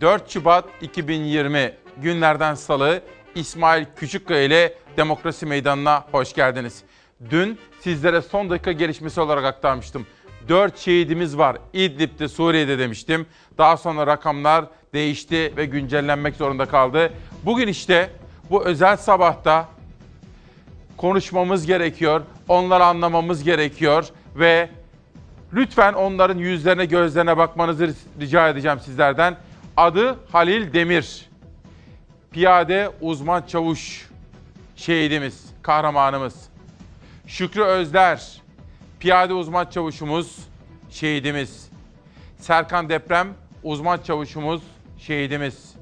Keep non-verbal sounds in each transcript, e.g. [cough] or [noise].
4 Şubat 2020 günlerden salı İsmail Küçükkaya ile Demokrasi Meydanı'na hoş geldiniz. Dün sizlere son dakika gelişmesi olarak aktarmıştım. 4 şehidimiz var İdlib'de Suriye'de demiştim. Daha sonra rakamlar değişti ve güncellenmek zorunda kaldı. Bugün işte bu özel sabahta konuşmamız gerekiyor. Onları anlamamız gerekiyor ve lütfen onların yüzlerine gözlerine bakmanızı rica edeceğim sizlerden. Adı Halil Demir. Piyade uzman çavuş şehidimiz, kahramanımız. Şükrü Özler, piyade uzman çavuşumuz, şehidimiz. Serkan Deprem, uzman çavuşumuz, şehidimiz.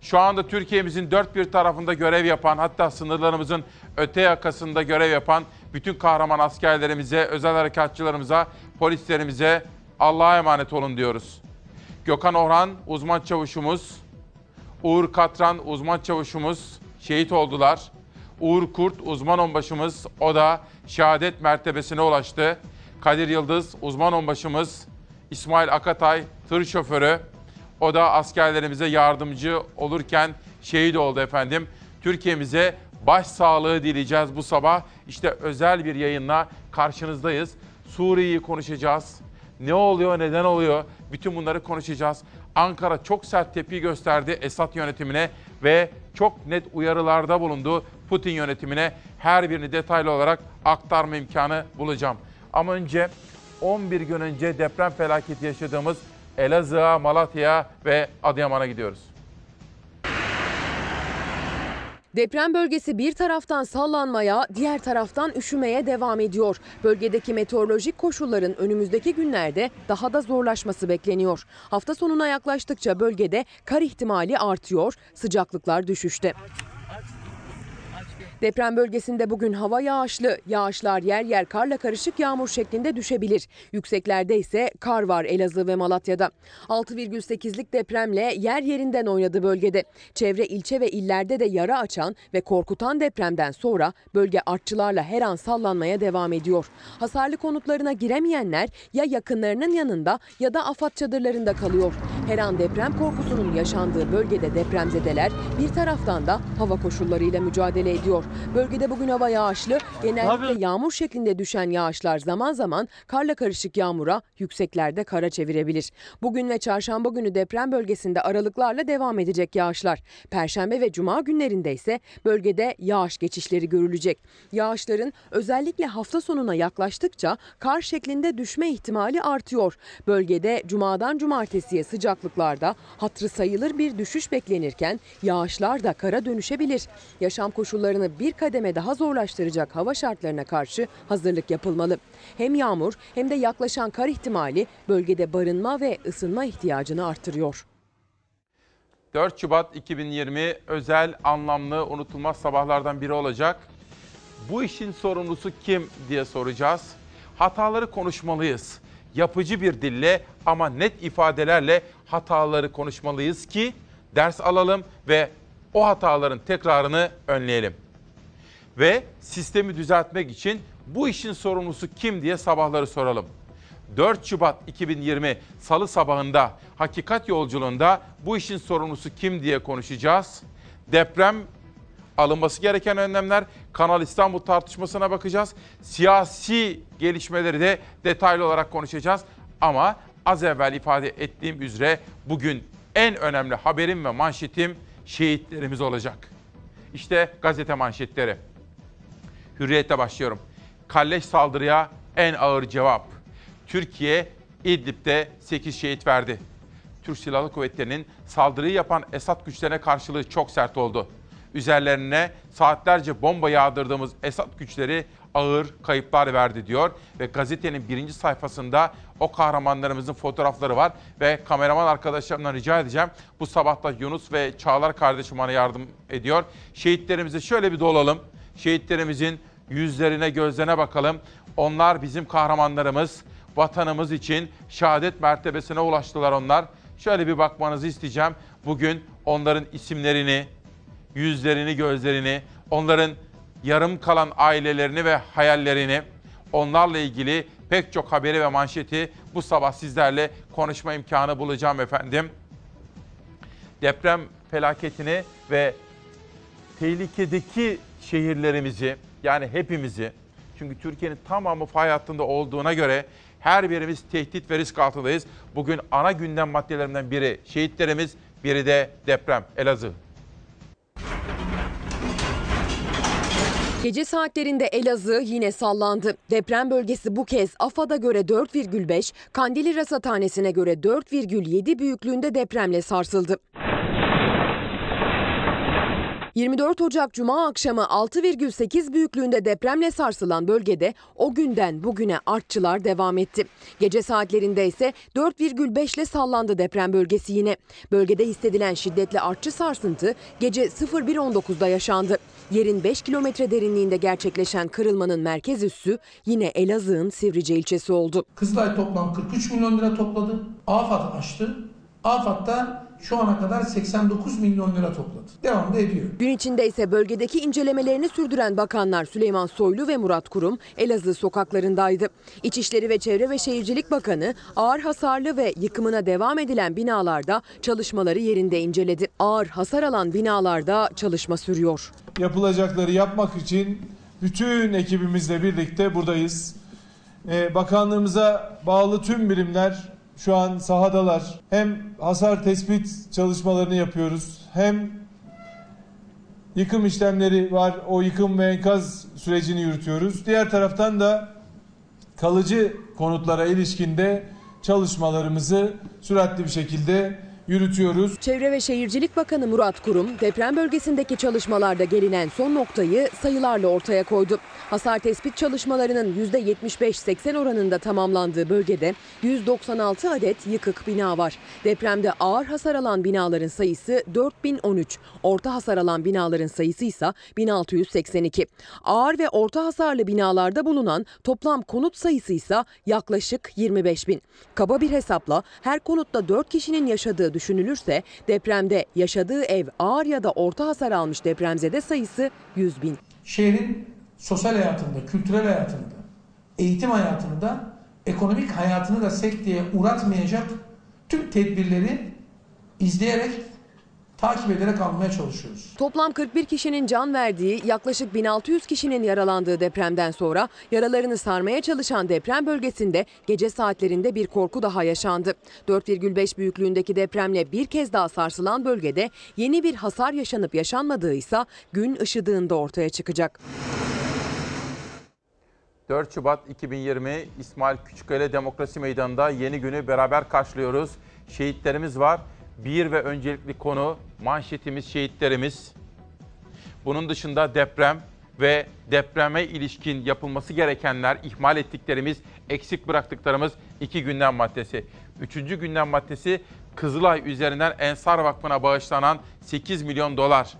Şu anda Türkiye'mizin dört bir tarafında görev yapan, hatta sınırlarımızın öte yakasında görev yapan bütün kahraman askerlerimize, özel harekatçılarımıza, polislerimize Allah'a emanet olun diyoruz. Gökhan Orhan, uzman çavuşumuz, Uğur Katran, uzman çavuşumuz şehit oldular. Uğur Kurt, uzman onbaşımız, o da şehadet mertebesine ulaştı. Kadir Yıldız, uzman onbaşımız, İsmail Akatay, tır şoförü, o da askerlerimize yardımcı olurken şehit oldu efendim. Türkiye'mize başsağlığı dileyeceğiz bu sabah. İşte özel bir yayınla karşınızdayız. Suriye'yi konuşacağız. Ne oluyor, neden oluyor? Bütün bunları konuşacağız. Ankara çok sert tepki gösterdi Esad yönetimine ve çok net uyarılarda bulundu Putin yönetimine. Her birini detaylı olarak aktarma imkanı bulacağım. Ama önce 11 gün önce deprem felaketi yaşadığımız Elazığ'a, Malatya'ya ve Adıyaman'a gidiyoruz. Deprem bölgesi bir taraftan sallanmaya, diğer taraftan üşümeye devam ediyor. Bölgedeki meteorolojik koşulların önümüzdeki günlerde daha da zorlaşması bekleniyor. Hafta sonuna yaklaştıkça bölgede kar ihtimali artıyor, sıcaklıklar düşüşte. Deprem bölgesinde bugün hava yağışlı. Yağışlar yer yer karla karışık yağmur şeklinde düşebilir. Yükseklerde ise kar var Elazığ ve Malatya'da. 6,8'lik depremle yer yerinden oynadı bölgede. Çevre ilçe ve illerde de yara açan ve korkutan depremden sonra bölge artçılarla her an sallanmaya devam ediyor. Hasarlı konutlarına giremeyenler ya yakınlarının yanında ya da afat çadırlarında kalıyor. Her an deprem korkusunun yaşandığı bölgede depremzedeler bir taraftan da hava koşullarıyla mücadele ediyor. Bölgede bugün hava yağışlı. Genellikle yağmur şeklinde düşen yağışlar zaman zaman karla karışık yağmura, yükseklerde kara çevirebilir. Bugün ve çarşamba günü deprem bölgesinde aralıklarla devam edecek yağışlar. Perşembe ve cuma günlerinde ise bölgede yağış geçişleri görülecek. Yağışların özellikle hafta sonuna yaklaştıkça kar şeklinde düşme ihtimali artıyor. Bölgede cumadan cumartesiye sıcaklıklarda hatırı sayılır bir düşüş beklenirken yağışlar da kara dönüşebilir. Yaşam koşullarını bir kademe daha zorlaştıracak hava şartlarına karşı hazırlık yapılmalı. Hem yağmur hem de yaklaşan kar ihtimali bölgede barınma ve ısınma ihtiyacını artırıyor. 4 Şubat 2020 özel, anlamlı, unutulmaz sabahlardan biri olacak. Bu işin sorumlusu kim diye soracağız. Hataları konuşmalıyız. Yapıcı bir dille ama net ifadelerle hataları konuşmalıyız ki ders alalım ve o hataların tekrarını önleyelim. Ve sistemi düzeltmek için bu işin sorumlusu kim diye sabahları soralım. 4 Şubat 2020 Salı sabahında Hakikat Yolculuğunda bu işin sorumlusu kim diye konuşacağız. Deprem alınması gereken önlemler, Kanal İstanbul tartışmasına bakacağız. Siyasi gelişmeleri de detaylı olarak konuşacağız. Ama az evvel ifade ettiğim üzere bugün en önemli haberim ve manşetim şehitlerimiz olacak. İşte gazete manşetleri. Hürriyet'te başlıyorum. Kalleş saldırıya en ağır cevap. Türkiye İdlib'de 8 şehit verdi. Türk Silahlı Kuvvetleri'nin saldırıyı yapan Esad güçlerine karşılığı çok sert oldu. Üzerlerine saatlerce bomba yağdırdığımız Esad güçleri ağır kayıplar verdi diyor ve gazetenin birinci sayfasında o kahramanlarımızın fotoğrafları var ve kameraman arkadaşlarımdan rica edeceğim. Bu sabahta Yunus ve Çağlar kardeşim bana yardım ediyor. Şehitlerimizi şöyle bir dolalım. Şehitlerimizin yüzlerine gözlerine bakalım. Onlar bizim kahramanlarımız. Vatanımız için şehadet mertebesine ulaştılar onlar. Şöyle bir bakmanızı isteyeceğim. Bugün onların isimlerini, yüzlerini, gözlerini, onların yarım kalan ailelerini ve hayallerini, onlarla ilgili pek çok haberi ve manşeti bu sabah sizlerle konuşma imkanı bulacağım efendim. deprem felaketini ve tehlikedeki şehirlerimizi yani hepimizi çünkü Türkiye'nin tamamı fay hattında olduğuna göre her birimiz tehdit ve risk altındayız. Bugün ana gündem maddelerinden biri şehitlerimiz, biri de deprem Elazığ. Gece saatlerinde Elazığ yine sallandı. Deprem bölgesi bu kez AFAD'a göre 4,5, Kandili Rasathanesi'ne göre 4,7 büyüklüğünde depremle sarsıldı. 24 Ocak Cuma akşamı 6,8 büyüklüğünde depremle sarsılan bölgede o günden bugüne artçılar devam etti. Gece saatlerinde ise 4,5 ile sallandı deprem bölgesi yine. Bölgede hissedilen şiddetli artçı sarsıntı gece 01.19'da yaşandı. Yerin 5 kilometre derinliğinde gerçekleşen kırılmanın merkez üssü yine Elazığ'ın Sivrice ilçesi oldu. Kızılay toplam 43 milyon lira topladı. AFAD açtı. AFAD'da şu ana kadar 89 milyon lira topladı. Devam da ediyor. Gün içinde ise bölgedeki incelemelerini sürdüren bakanlar Süleyman Soylu ve Murat Kurum Elazığ sokaklarındaydı. İçişleri ve Çevre ve Şehircilik Bakanı ağır hasarlı ve yıkımına devam edilen binalarda çalışmaları yerinde inceledi. Ağır hasar alan binalarda çalışma sürüyor. yapılacakları yapmak için bütün ekibimizle birlikte buradayız. Ee, bakanlığımıza bağlı tüm birimler şu an sahadalar. Hem hasar tespit çalışmalarını yapıyoruz hem yıkım işlemleri var. O yıkım ve enkaz sürecini yürütüyoruz. Diğer taraftan da kalıcı konutlara ilişkinde çalışmalarımızı süratli bir şekilde yürütüyoruz. Çevre ve Şehircilik Bakanı Murat Kurum deprem bölgesindeki çalışmalarda gelinen son noktayı sayılarla ortaya koydu. Hasar tespit çalışmalarının %75-80 oranında tamamlandığı bölgede 196 adet yıkık bina var. Depremde ağır hasar alan binaların sayısı 4013, orta hasar alan binaların sayısı ise 1682. Ağır ve orta hasarlı binalarda bulunan toplam konut sayısı ise yaklaşık 25 bin. Kaba bir hesapla her konutta 4 kişinin yaşadığı düşünülürse depremde yaşadığı ev ağır ya da orta hasar almış depremzede sayısı 100 bin. Şehrin sosyal hayatında, kültürel hayatında, eğitim hayatında, ekonomik hayatını da sekteye uğratmayacak tüm tedbirleri izleyerek, takip ederek almaya çalışıyoruz. Toplam 41 kişinin can verdiği, yaklaşık 1600 kişinin yaralandığı depremden sonra yaralarını sarmaya çalışan deprem bölgesinde gece saatlerinde bir korku daha yaşandı. 4,5 büyüklüğündeki depremle bir kez daha sarsılan bölgede yeni bir hasar yaşanıp yaşanmadığı ise gün ışıdığında ortaya çıkacak. 4 Şubat 2020 İsmail Küçükkaya Demokrasi Meydanı'nda yeni günü beraber karşılıyoruz. Şehitlerimiz var. Bir ve öncelikli konu manşetimiz şehitlerimiz. Bunun dışında deprem ve depreme ilişkin yapılması gerekenler, ihmal ettiklerimiz, eksik bıraktıklarımız iki gündem maddesi. Üçüncü gündem maddesi Kızılay üzerinden Ensar Vakfı'na bağışlanan 8 milyon dolar.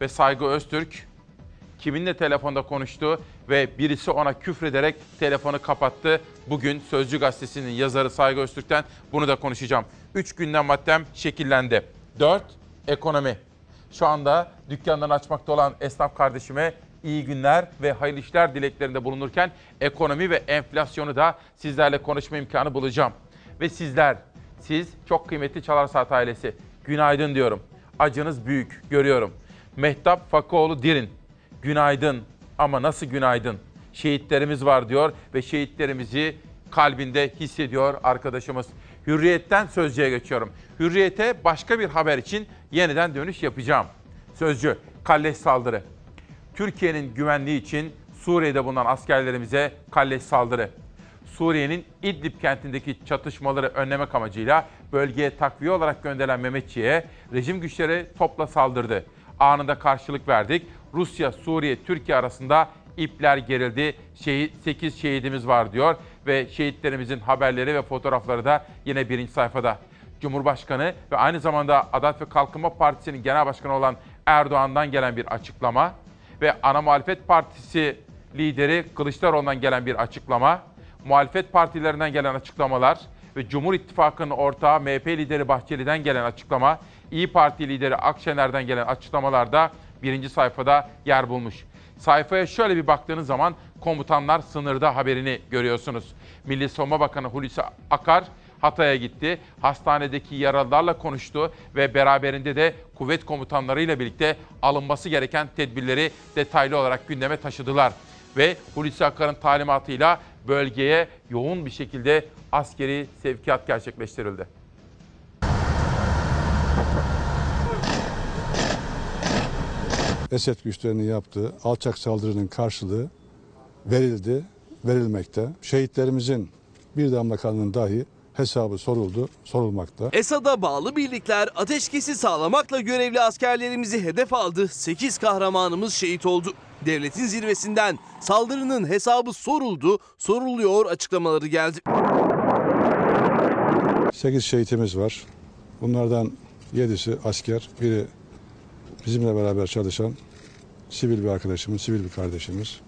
Ve Saygı Öztürk kiminle telefonda konuştu ve birisi ona küfrederek telefonu kapattı. Bugün Sözcü Gazetesi'nin yazarı Saygı Öztürk'ten bunu da konuşacağım. Üç gündem maddem şekillendi. Dört, ekonomi. Şu anda dükkanlarını açmakta olan esnaf kardeşime iyi günler ve hayırlı işler dileklerinde bulunurken ekonomi ve enflasyonu da sizlerle konuşma imkanı bulacağım. Ve sizler, siz çok kıymetli Çalar Saat ailesi. Günaydın diyorum. Acınız büyük, görüyorum. Mehtap Fakıoğlu Dirin, günaydın ama nasıl günaydın? Şehitlerimiz var diyor ve şehitlerimizi kalbinde hissediyor arkadaşımız. Hürriyetten Sözcü'ye geçiyorum. Hürriyete başka bir haber için yeniden dönüş yapacağım. Sözcü, kalleş saldırı. Türkiye'nin güvenliği için Suriye'de bulunan askerlerimize kalleş saldırı. Suriye'nin İdlib kentindeki çatışmaları önlemek amacıyla bölgeye takviye olarak gönderilen Mehmetçiğe rejim güçleri topla saldırdı. Anında karşılık verdik. Rusya, Suriye, Türkiye arasında ipler gerildi. Şehit, 8 şehidimiz var diyor ve şehitlerimizin haberleri ve fotoğrafları da yine birinci sayfada. Cumhurbaşkanı ve aynı zamanda Adalet ve Kalkınma Partisi'nin genel başkanı olan Erdoğan'dan gelen bir açıklama ve ana muhalefet partisi lideri Kılıçdaroğlu'ndan gelen bir açıklama, muhalefet partilerinden gelen açıklamalar ve Cumhur İttifakı'nın ortağı MHP lideri Bahçeli'den gelen açıklama, İyi Parti lideri Akşener'den gelen açıklamalarda birinci sayfada yer bulmuş. Sayfaya şöyle bir baktığınız zaman komutanlar sınırda haberini görüyorsunuz. Milli Savunma Bakanı Hulusi Akar Hatay'a gitti. Hastanedeki yaralılarla konuştu ve beraberinde de kuvvet komutanlarıyla birlikte alınması gereken tedbirleri detaylı olarak gündeme taşıdılar. Ve Hulusi Akar'ın talimatıyla bölgeye yoğun bir şekilde askeri sevkiyat gerçekleştirildi. Esed güçlerinin yaptığı alçak saldırının karşılığı verildi, verilmekte. Şehitlerimizin bir damla kanının dahi hesabı soruldu, sorulmakta. Esad'a bağlı birlikler ateşkesi sağlamakla görevli askerlerimizi hedef aldı. 8 kahramanımız şehit oldu. Devletin zirvesinden saldırının hesabı soruldu, soruluyor açıklamaları geldi. 8 şehitimiz var. Bunlardan 7'si asker, biri bizimle beraber çalışan sivil bir arkadaşımız, sivil bir kardeşimiz.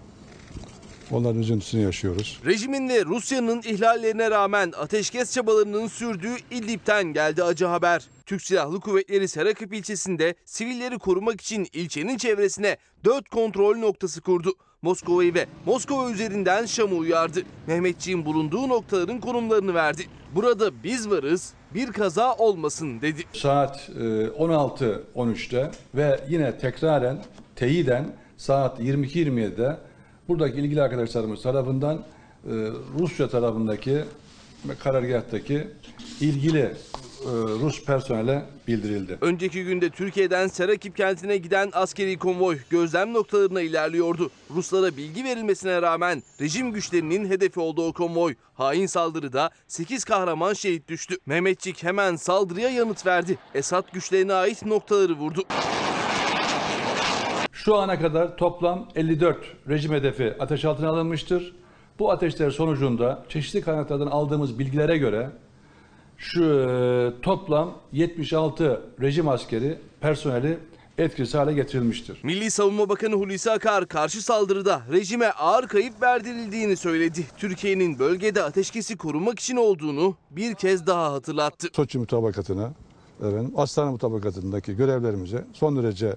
Onların üzüntüsünü yaşıyoruz. Rejimin ve Rusya'nın ihlallerine rağmen ateşkes çabalarının sürdüğü İdlib'ten geldi acı haber. Türk Silahlı Kuvvetleri Serakip ilçesinde sivilleri korumak için ilçenin çevresine 4 kontrol noktası kurdu. Moskova'yı ve Moskova üzerinden Şam'ı uyardı. Mehmetçiğin bulunduğu noktaların konumlarını verdi. Burada biz varız, bir kaza olmasın dedi. Saat e, 16.13'te ve yine tekraren teyiden saat 22.27'de buradaki ilgili arkadaşlarımız tarafından e, Rusya tarafındaki karargahtaki ilgili e, Rus personele bildirildi. Önceki günde Türkiye'den Serakip kentine giden askeri konvoy gözlem noktalarına ilerliyordu. Ruslara bilgi verilmesine rağmen rejim güçlerinin hedefi olduğu konvoy hain saldırıda 8 kahraman şehit düştü. Mehmetçik hemen saldırıya yanıt verdi. Esad güçlerine ait noktaları vurdu. Şu ana kadar toplam 54 rejim hedefi ateş altına alınmıştır. Bu ateşler sonucunda çeşitli kaynaklardan aldığımız bilgilere göre şu e, toplam 76 rejim askeri personeli etkisiz hale getirilmiştir. Milli Savunma Bakanı Hulusi Akar karşı saldırıda rejime ağır kayıp verdirildiğini söyledi. Türkiye'nin bölgede ateşkesi korumak için olduğunu bir kez daha hatırlattı. Soçi mutabakatına, efendim, Astana mutabakatındaki görevlerimize son derece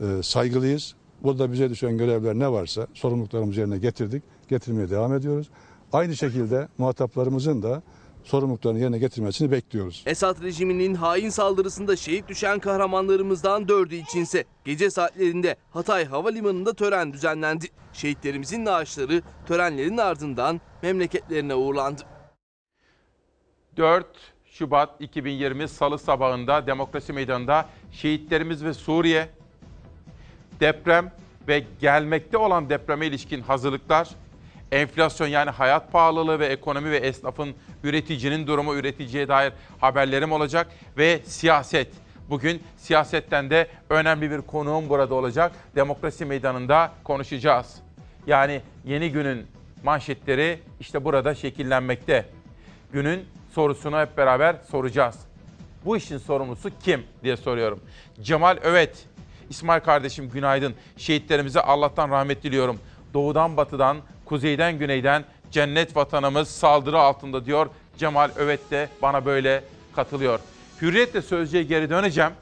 e, saygılıyız. Burada bize düşen görevler ne varsa sorumluluklarımızı yerine getirdik, getirmeye devam ediyoruz. Aynı şekilde muhataplarımızın da sorumluluklarını yerine getirmesini bekliyoruz. Esad rejiminin hain saldırısında şehit düşen kahramanlarımızdan dördü içinse gece saatlerinde Hatay Havalimanı'nda tören düzenlendi. Şehitlerimizin naaşları törenlerin ardından memleketlerine uğurlandı. 4 Şubat 2020 Salı sabahında Demokrasi Meydanı'nda şehitlerimiz ve Suriye, deprem ve gelmekte olan depreme ilişkin hazırlıklar, enflasyon yani hayat pahalılığı ve ekonomi ve esnafın üreticinin durumu üreticiye dair haberlerim olacak ve siyaset. Bugün siyasetten de önemli bir konuğum burada olacak. Demokrasi Meydanı'nda konuşacağız. Yani yeni günün manşetleri işte burada şekillenmekte. Günün sorusunu hep beraber soracağız. Bu işin sorumlusu kim diye soruyorum. Cemal Övet, İsmail kardeşim günaydın. Şehitlerimize Allah'tan rahmet diliyorum. Doğudan batıdan, kuzeyden güneyden cennet vatanımız saldırı altında diyor. Cemal Övet de bana böyle katılıyor. Hürriyetle sözcüye geri döneceğim.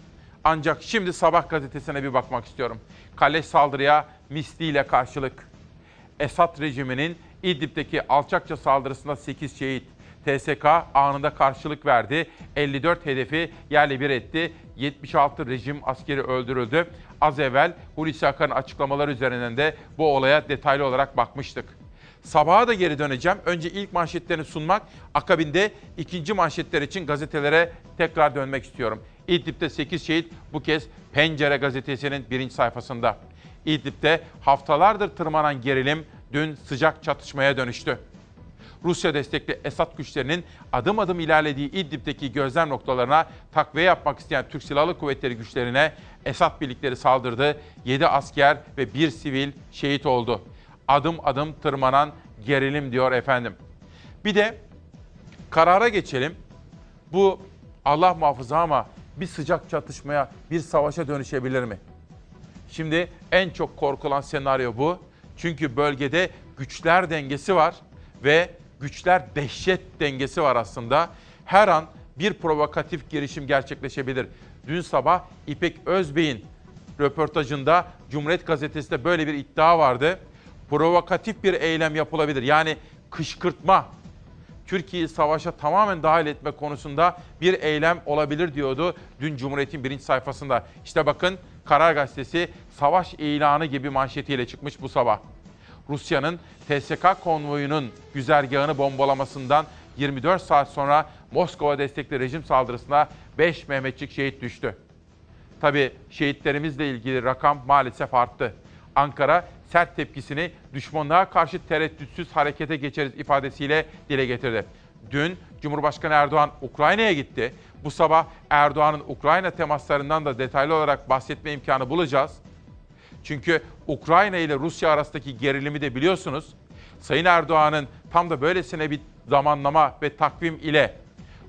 Ancak şimdi Sabah gazetesine bir bakmak istiyorum. Kale saldırıya misliyle karşılık. Esad rejiminin İdlib'deki alçakça saldırısında 8 şehit. TSK anında karşılık verdi. 54 hedefi yerle bir etti. 76 rejim askeri öldürüldü. Az evvel Hulusi Akar'ın açıklamaları üzerinden de bu olaya detaylı olarak bakmıştık. Sabaha da geri döneceğim. Önce ilk manşetlerini sunmak, akabinde ikinci manşetler için gazetelere tekrar dönmek istiyorum. İdlib'de 8 şehit bu kez Pencere gazetesinin birinci sayfasında. İdlib'de haftalardır tırmanan gerilim dün sıcak çatışmaya dönüştü. Rusya destekli Esad güçlerinin adım adım ilerlediği İdlib'deki gözlem noktalarına takviye yapmak isteyen Türk Silahlı Kuvvetleri güçlerine Esad birlikleri saldırdı. 7 asker ve 1 sivil şehit oldu. Adım adım tırmanan gerilim diyor efendim. Bir de karara geçelim. Bu Allah muhafaza ama bir sıcak çatışmaya, bir savaşa dönüşebilir mi? Şimdi en çok korkulan senaryo bu. Çünkü bölgede güçler dengesi var ve güçler dehşet dengesi var aslında. Her an bir provokatif girişim gerçekleşebilir. Dün sabah İpek Özbey'in röportajında Cumhuriyet Gazetesi'nde böyle bir iddia vardı. Provokatif bir eylem yapılabilir. Yani kışkırtma. Türkiye'yi savaşa tamamen dahil etme konusunda bir eylem olabilir diyordu dün Cumhuriyet'in birinci sayfasında. İşte bakın Karar Gazetesi savaş ilanı gibi manşetiyle çıkmış bu sabah. Rusya'nın TSK konvoyunun güzergahını bombalamasından 24 saat sonra Moskova destekli rejim saldırısına 5 Mehmetçik şehit düştü. Tabii şehitlerimizle ilgili rakam maalesef arttı. Ankara sert tepkisini düşmanlığa karşı tereddütsüz harekete geçeriz ifadesiyle dile getirdi. Dün Cumhurbaşkanı Erdoğan Ukrayna'ya gitti. Bu sabah Erdoğan'ın Ukrayna temaslarından da detaylı olarak bahsetme imkanı bulacağız. Çünkü Ukrayna ile Rusya arasındaki gerilimi de biliyorsunuz. Sayın Erdoğan'ın tam da böylesine bir zamanlama ve takvim ile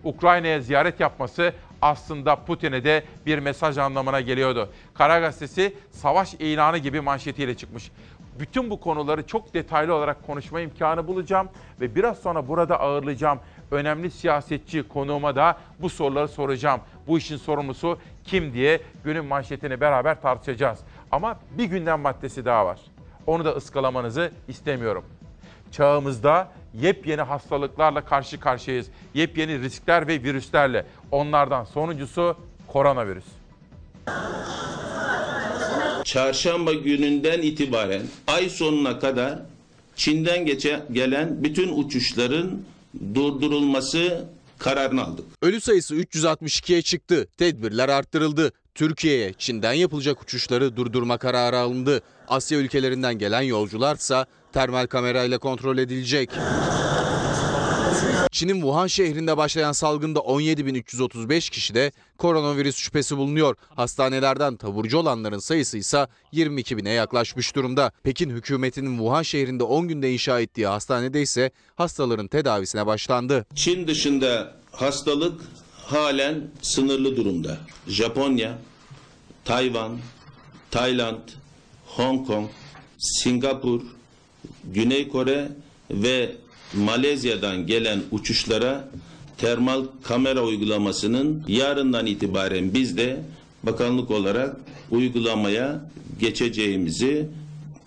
Ukrayna'ya ziyaret yapması aslında Putin'e de bir mesaj anlamına geliyordu. Kara Gazetesi savaş ilanı gibi manşetiyle çıkmış. Bütün bu konuları çok detaylı olarak konuşma imkanı bulacağım ve biraz sonra burada ağırlayacağım önemli siyasetçi konuğuma da bu soruları soracağım. Bu işin sorumlusu kim diye günün manşetini beraber tartışacağız. Ama bir gündem maddesi daha var. Onu da ıskalamanızı istemiyorum. Çağımızda yepyeni hastalıklarla karşı karşıyayız. Yepyeni riskler ve virüslerle. Onlardan sonuncusu koronavirüs. çarşamba gününden itibaren ay sonuna kadar Çin'den geçe, gelen bütün uçuşların durdurulması kararını aldık. Ölü sayısı 362'ye çıktı. Tedbirler arttırıldı. Türkiye'ye Çin'den yapılacak uçuşları durdurma kararı alındı. Asya ülkelerinden gelen yolcularsa termal kamerayla kontrol edilecek. Çin'in Wuhan şehrinde başlayan salgında 17.335 kişide koronavirüs şüphesi bulunuyor. Hastanelerden taburcu olanların sayısı ise 22.000'e yaklaşmış durumda. Pekin hükümetinin Wuhan şehrinde 10 günde inşa ettiği hastanede ise hastaların tedavisine başlandı. Çin dışında hastalık halen sınırlı durumda. Japonya, Tayvan, Tayland, Hong Kong, Singapur, Güney Kore ve Malezya'dan gelen uçuşlara termal kamera uygulamasının yarından itibaren biz de bakanlık olarak uygulamaya geçeceğimizi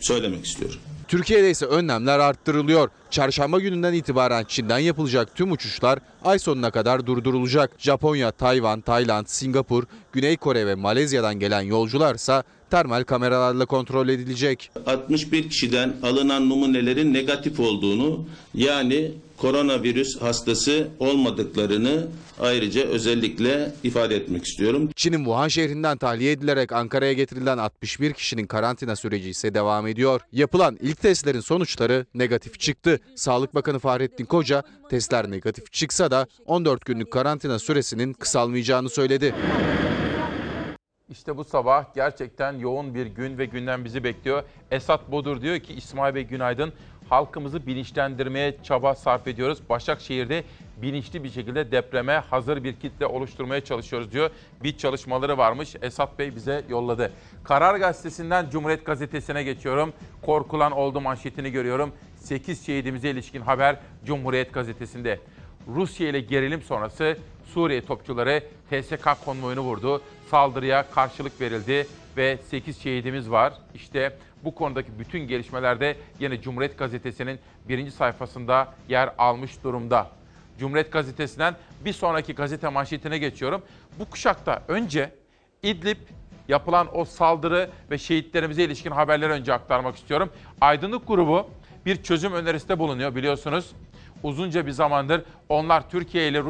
söylemek istiyorum. Türkiye'de ise önlemler arttırılıyor. Çarşamba gününden itibaren Çin'den yapılacak tüm uçuşlar ay sonuna kadar durdurulacak. Japonya, Tayvan, Tayland, Singapur, Güney Kore ve Malezya'dan gelen yolcularsa termal kameralarla kontrol edilecek. 61 kişiden alınan numunelerin negatif olduğunu yani koronavirüs hastası olmadıklarını ayrıca özellikle ifade etmek istiyorum. Çin'in Wuhan şehrinden tahliye edilerek Ankara'ya getirilen 61 kişinin karantina süreci ise devam ediyor. Yapılan ilk testlerin sonuçları negatif çıktı. Sağlık Bakanı Fahrettin Koca testler negatif çıksa da 14 günlük karantina süresinin kısalmayacağını söyledi. İşte bu sabah gerçekten yoğun bir gün ve günden bizi bekliyor. Esat Bodur diyor ki İsmail Bey günaydın. Halkımızı bilinçlendirmeye çaba sarf ediyoruz. Başakşehir'de bilinçli bir şekilde depreme hazır bir kitle oluşturmaya çalışıyoruz diyor. Bir çalışmaları varmış. Esat Bey bize yolladı. Karar Gazetesi'nden Cumhuriyet Gazetesi'ne geçiyorum. Korkulan oldu manşetini görüyorum. 8 şehidimize ilişkin haber Cumhuriyet Gazetesi'nde. Rusya ile gerilim sonrası Suriye topçuları TSK konvoyunu vurdu. Saldırıya karşılık verildi ve 8 şehidimiz var. İşte bu konudaki bütün gelişmelerde yine Cumhuriyet Gazetesi'nin birinci sayfasında yer almış durumda. Cumhuriyet Gazetesi'nden bir sonraki gazete manşetine geçiyorum. Bu kuşakta önce İdlib yapılan o saldırı ve şehitlerimize ilişkin haberleri önce aktarmak istiyorum. Aydınlık grubu bir çözüm önerisinde bulunuyor biliyorsunuz. Uzunca bir zamandır onlar Türkiye ile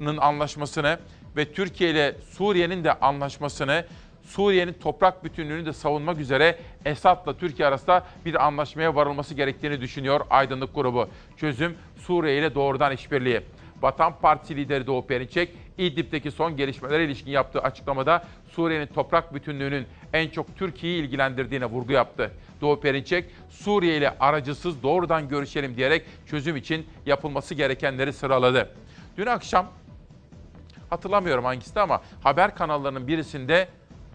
Rusya'nın anlaşmasını ve Türkiye ile Suriye'nin de anlaşmasını, Suriye'nin toprak bütünlüğünü de savunmak üzere Esad'la Türkiye arasında bir anlaşmaya varılması gerektiğini düşünüyor Aydınlık grubu. Çözüm Suriye ile doğrudan işbirliği. Vatan Partisi lideri Doğu Perinçek, İdlib'deki son gelişmelere ilişkin yaptığı açıklamada Suriye'nin toprak bütünlüğünün en çok Türkiye'yi ilgilendirdiğine vurgu yaptı. Doğu Perinçek, Suriye ile aracısız doğrudan görüşelim diyerek çözüm için yapılması gerekenleri sıraladı. Dün akşam hatırlamıyorum hangisi ama haber kanallarının birisinde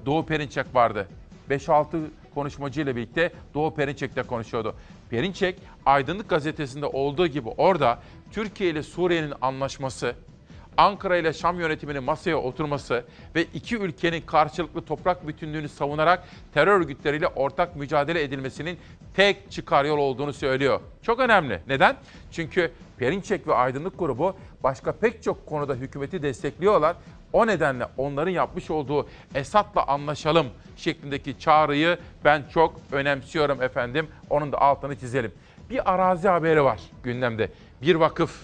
Doğu Perinçek vardı. 5-6 konuşmacıyla birlikte Doğu Perinçek de konuşuyordu. Perinçek Aydınlık Gazetesi'nde olduğu gibi orada Türkiye ile Suriye'nin anlaşması Ankara ile Şam yönetiminin masaya oturması ve iki ülkenin karşılıklı toprak bütünlüğünü savunarak terör örgütleriyle ortak mücadele edilmesinin tek çıkar yol olduğunu söylüyor. Çok önemli. Neden? Çünkü Perinçek ve Aydınlık grubu başka pek çok konuda hükümeti destekliyorlar. O nedenle onların yapmış olduğu Esad'la anlaşalım şeklindeki çağrıyı ben çok önemsiyorum efendim. Onun da altını çizelim. Bir arazi haberi var gündemde. Bir vakıf,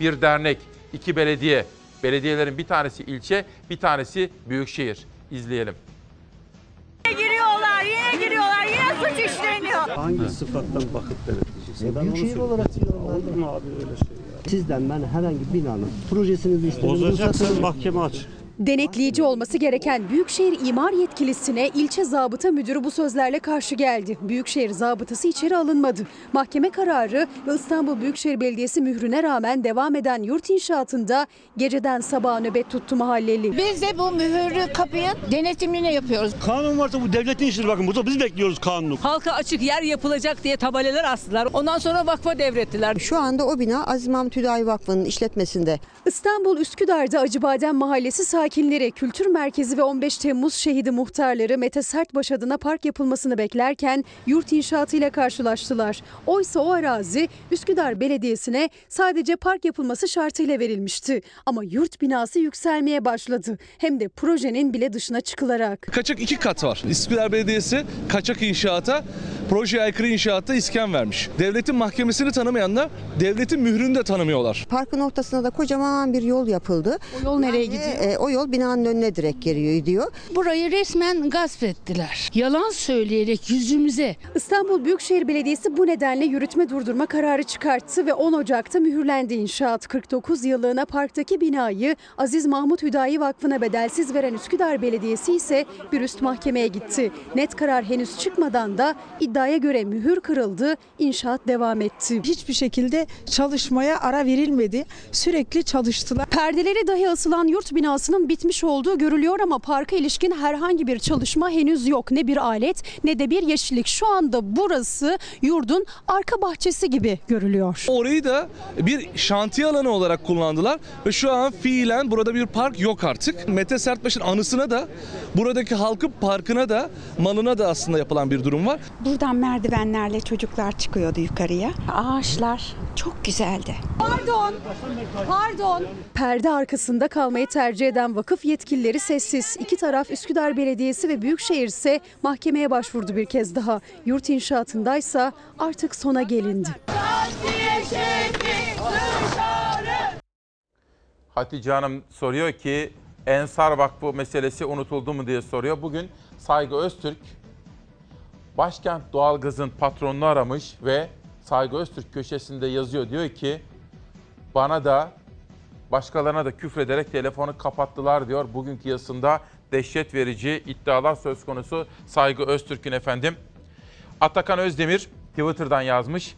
bir dernek, iki belediye. Belediyelerin bir tanesi ilçe, bir tanesi büyükşehir. İzleyelim. Yine giriyorlar, yine giriyorlar, yine suç işleniyor. Hangi sıfattan bakıp denetleyeceğiz? Ben Büyükşehir olarak söyleyeyim. Olur mu abi öyle şey? Sizden ben herhangi bir binanın projesini istedim. Bozacaksan mahkeme aç. Denetleyici olması gereken Büyükşehir İmar Yetkilisine ilçe zabıta müdürü bu sözlerle karşı geldi. Büyükşehir zabıtası içeri alınmadı. Mahkeme kararı ve İstanbul Büyükşehir Belediyesi mührüne rağmen devam eden yurt inşaatında geceden sabaha nöbet tuttu mahalleli. Biz de bu mühürlü kapıyı denetimini yapıyoruz. Kanun varsa bu devletin işidir bakın. Burada biz bekliyoruz kanunu. Halka açık yer yapılacak diye tabelalar astılar. Ondan sonra vakfa devrettiler. Şu anda o bina Aziz Mahmut Hüdayi Vakfı'nın işletmesinde. İstanbul Üsküdar'da Acıbadem Mahallesi sakinleri, kültür merkezi ve 15 Temmuz şehidi muhtarları Mete Sertbaş adına park yapılmasını beklerken yurt inşaatıyla karşılaştılar. Oysa o arazi Üsküdar Belediyesi'ne sadece park yapılması şartıyla verilmişti. Ama yurt binası yükselmeye başladı. Hem de projenin bile dışına çıkılarak. Kaçak iki kat var. Üsküdar Belediyesi kaçak inşaata, projeye aykırı inşaatta iskan vermiş. Devletin mahkemesini tanımayanlar devletin mührünü de tanımıyorlar. Parkın ortasına da kocaman bir yol yapıldı. O yol nereye Ve, gidiyor? e, o yol binanın önüne direkt geliyor diyor. Burayı resmen gasp ettiler. Yalan söyleyerek yüzümüze. İstanbul Büyükşehir Belediyesi bu nedenle yürütme durdurma kararı çıkarttı ve 10 Ocak'ta mühürlendi inşaat. 49 yıllığına parktaki binayı Aziz Mahmut Hüdayi Vakfı'na bedelsiz veren Üsküdar Belediyesi ise bir üst mahkemeye gitti. Net karar henüz çıkmadan da iddiaya göre mühür kırıldı, inşaat devam etti. Hiçbir şekilde çalışmaya ara verilmedi. Sürekli çalıştılar. Perdeleri dahi asılan yurt binasının bitmiş olduğu görülüyor ama parka ilişkin herhangi bir çalışma henüz yok. Ne bir alet ne de bir yeşillik. Şu anda burası yurdun arka bahçesi gibi görülüyor. Orayı da bir şantiye alanı olarak kullandılar ve şu an fiilen burada bir park yok artık. Mete Sertbaş'ın anısına da buradaki halkın parkına da malına da aslında yapılan bir durum var. Buradan merdivenlerle çocuklar çıkıyordu yukarıya. Ağaçlar çok güzeldi. Pardon, pardon. Perde arkasında kalmayı tercih eden vakıf yetkilileri sessiz. İki taraf Üsküdar Belediyesi ve Büyükşehir ise mahkemeye başvurdu bir kez daha. Yurt inşaatındaysa artık sona gelindi. Hatice Hanım soruyor ki Ensar Vakfı meselesi unutuldu mu diye soruyor. Bugün Saygı Öztürk başkent doğalgazın patronunu aramış ve Saygı Öztürk köşesinde yazıyor. Diyor ki bana da başkalarına da küfrederek telefonu kapattılar diyor. Bugünkü yazısında dehşet verici iddialar söz konusu Saygı Öztürk'ün efendim. Atakan Özdemir Twitter'dan yazmış.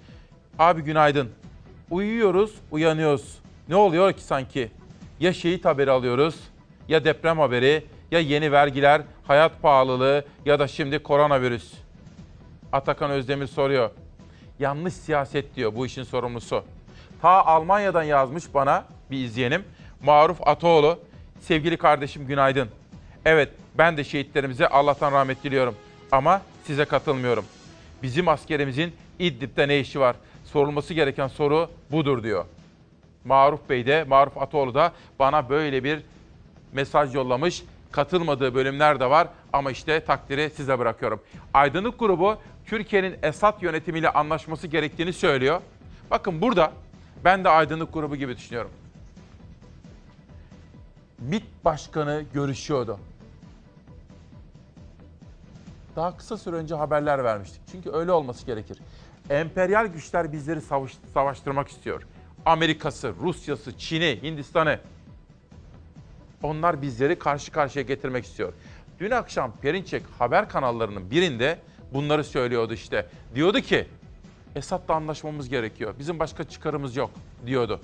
Abi günaydın. Uyuyoruz, uyanıyoruz. Ne oluyor ki sanki? Ya şehit haberi alıyoruz, ya deprem haberi, ya yeni vergiler, hayat pahalılığı ya da şimdi koronavirüs. Atakan Özdemir soruyor. Yanlış siyaset diyor bu işin sorumlusu. Ta Almanya'dan yazmış bana bir izleyenim. Maruf Ataoğlu. Sevgili kardeşim günaydın. Evet ben de şehitlerimize Allah'tan rahmet diliyorum. Ama size katılmıyorum. Bizim askerimizin İdlib'de ne işi var? Sorulması gereken soru budur diyor. Maruf Bey de, Maruf Ataoğlu da bana böyle bir mesaj yollamış. Katılmadığı bölümler de var ama işte takdiri size bırakıyorum. Aydınlık grubu Türkiye'nin Esad yönetimiyle anlaşması gerektiğini söylüyor. Bakın burada ben de Aydınlık grubu gibi düşünüyorum. MİT Başkanı görüşüyordu. Daha kısa süre önce haberler vermiştik. Çünkü öyle olması gerekir. Emperyal güçler bizleri savaş, savaştırmak istiyor. Amerika'sı, Rusya'sı, Çin'i, Hindistan'ı. Onlar bizleri karşı karşıya getirmek istiyor. Dün akşam Perinçek haber kanallarının birinde bunları söylüyordu işte. Diyordu ki Esad'la anlaşmamız gerekiyor. Bizim başka çıkarımız yok diyordu.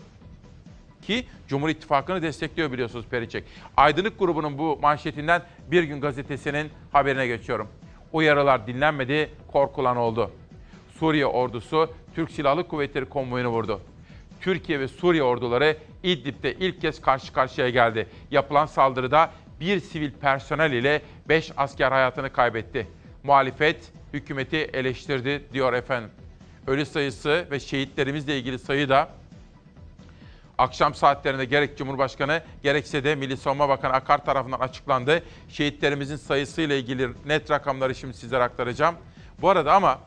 Ki Cumhur İttifakı'nı destekliyor biliyorsunuz Perinçek. Aydınlık grubunun bu manşetinden Bir Gün Gazetesi'nin haberine geçiyorum. Uyarılar dinlenmedi, korkulan oldu. Suriye ordusu Türk Silahlı Kuvvetleri konvoyunu vurdu. Türkiye ve Suriye orduları İdlib'de ilk kez karşı karşıya geldi. Yapılan saldırıda bir sivil personel ile 5 asker hayatını kaybetti. Muhalefet hükümeti eleştirdi diyor efendim. Ölü sayısı ve şehitlerimizle ilgili sayı da akşam saatlerinde gerek Cumhurbaşkanı gerekse de Milli Savunma Bakanı Akar tarafından açıklandı. Şehitlerimizin sayısıyla ilgili net rakamları şimdi sizlere aktaracağım. Bu arada ama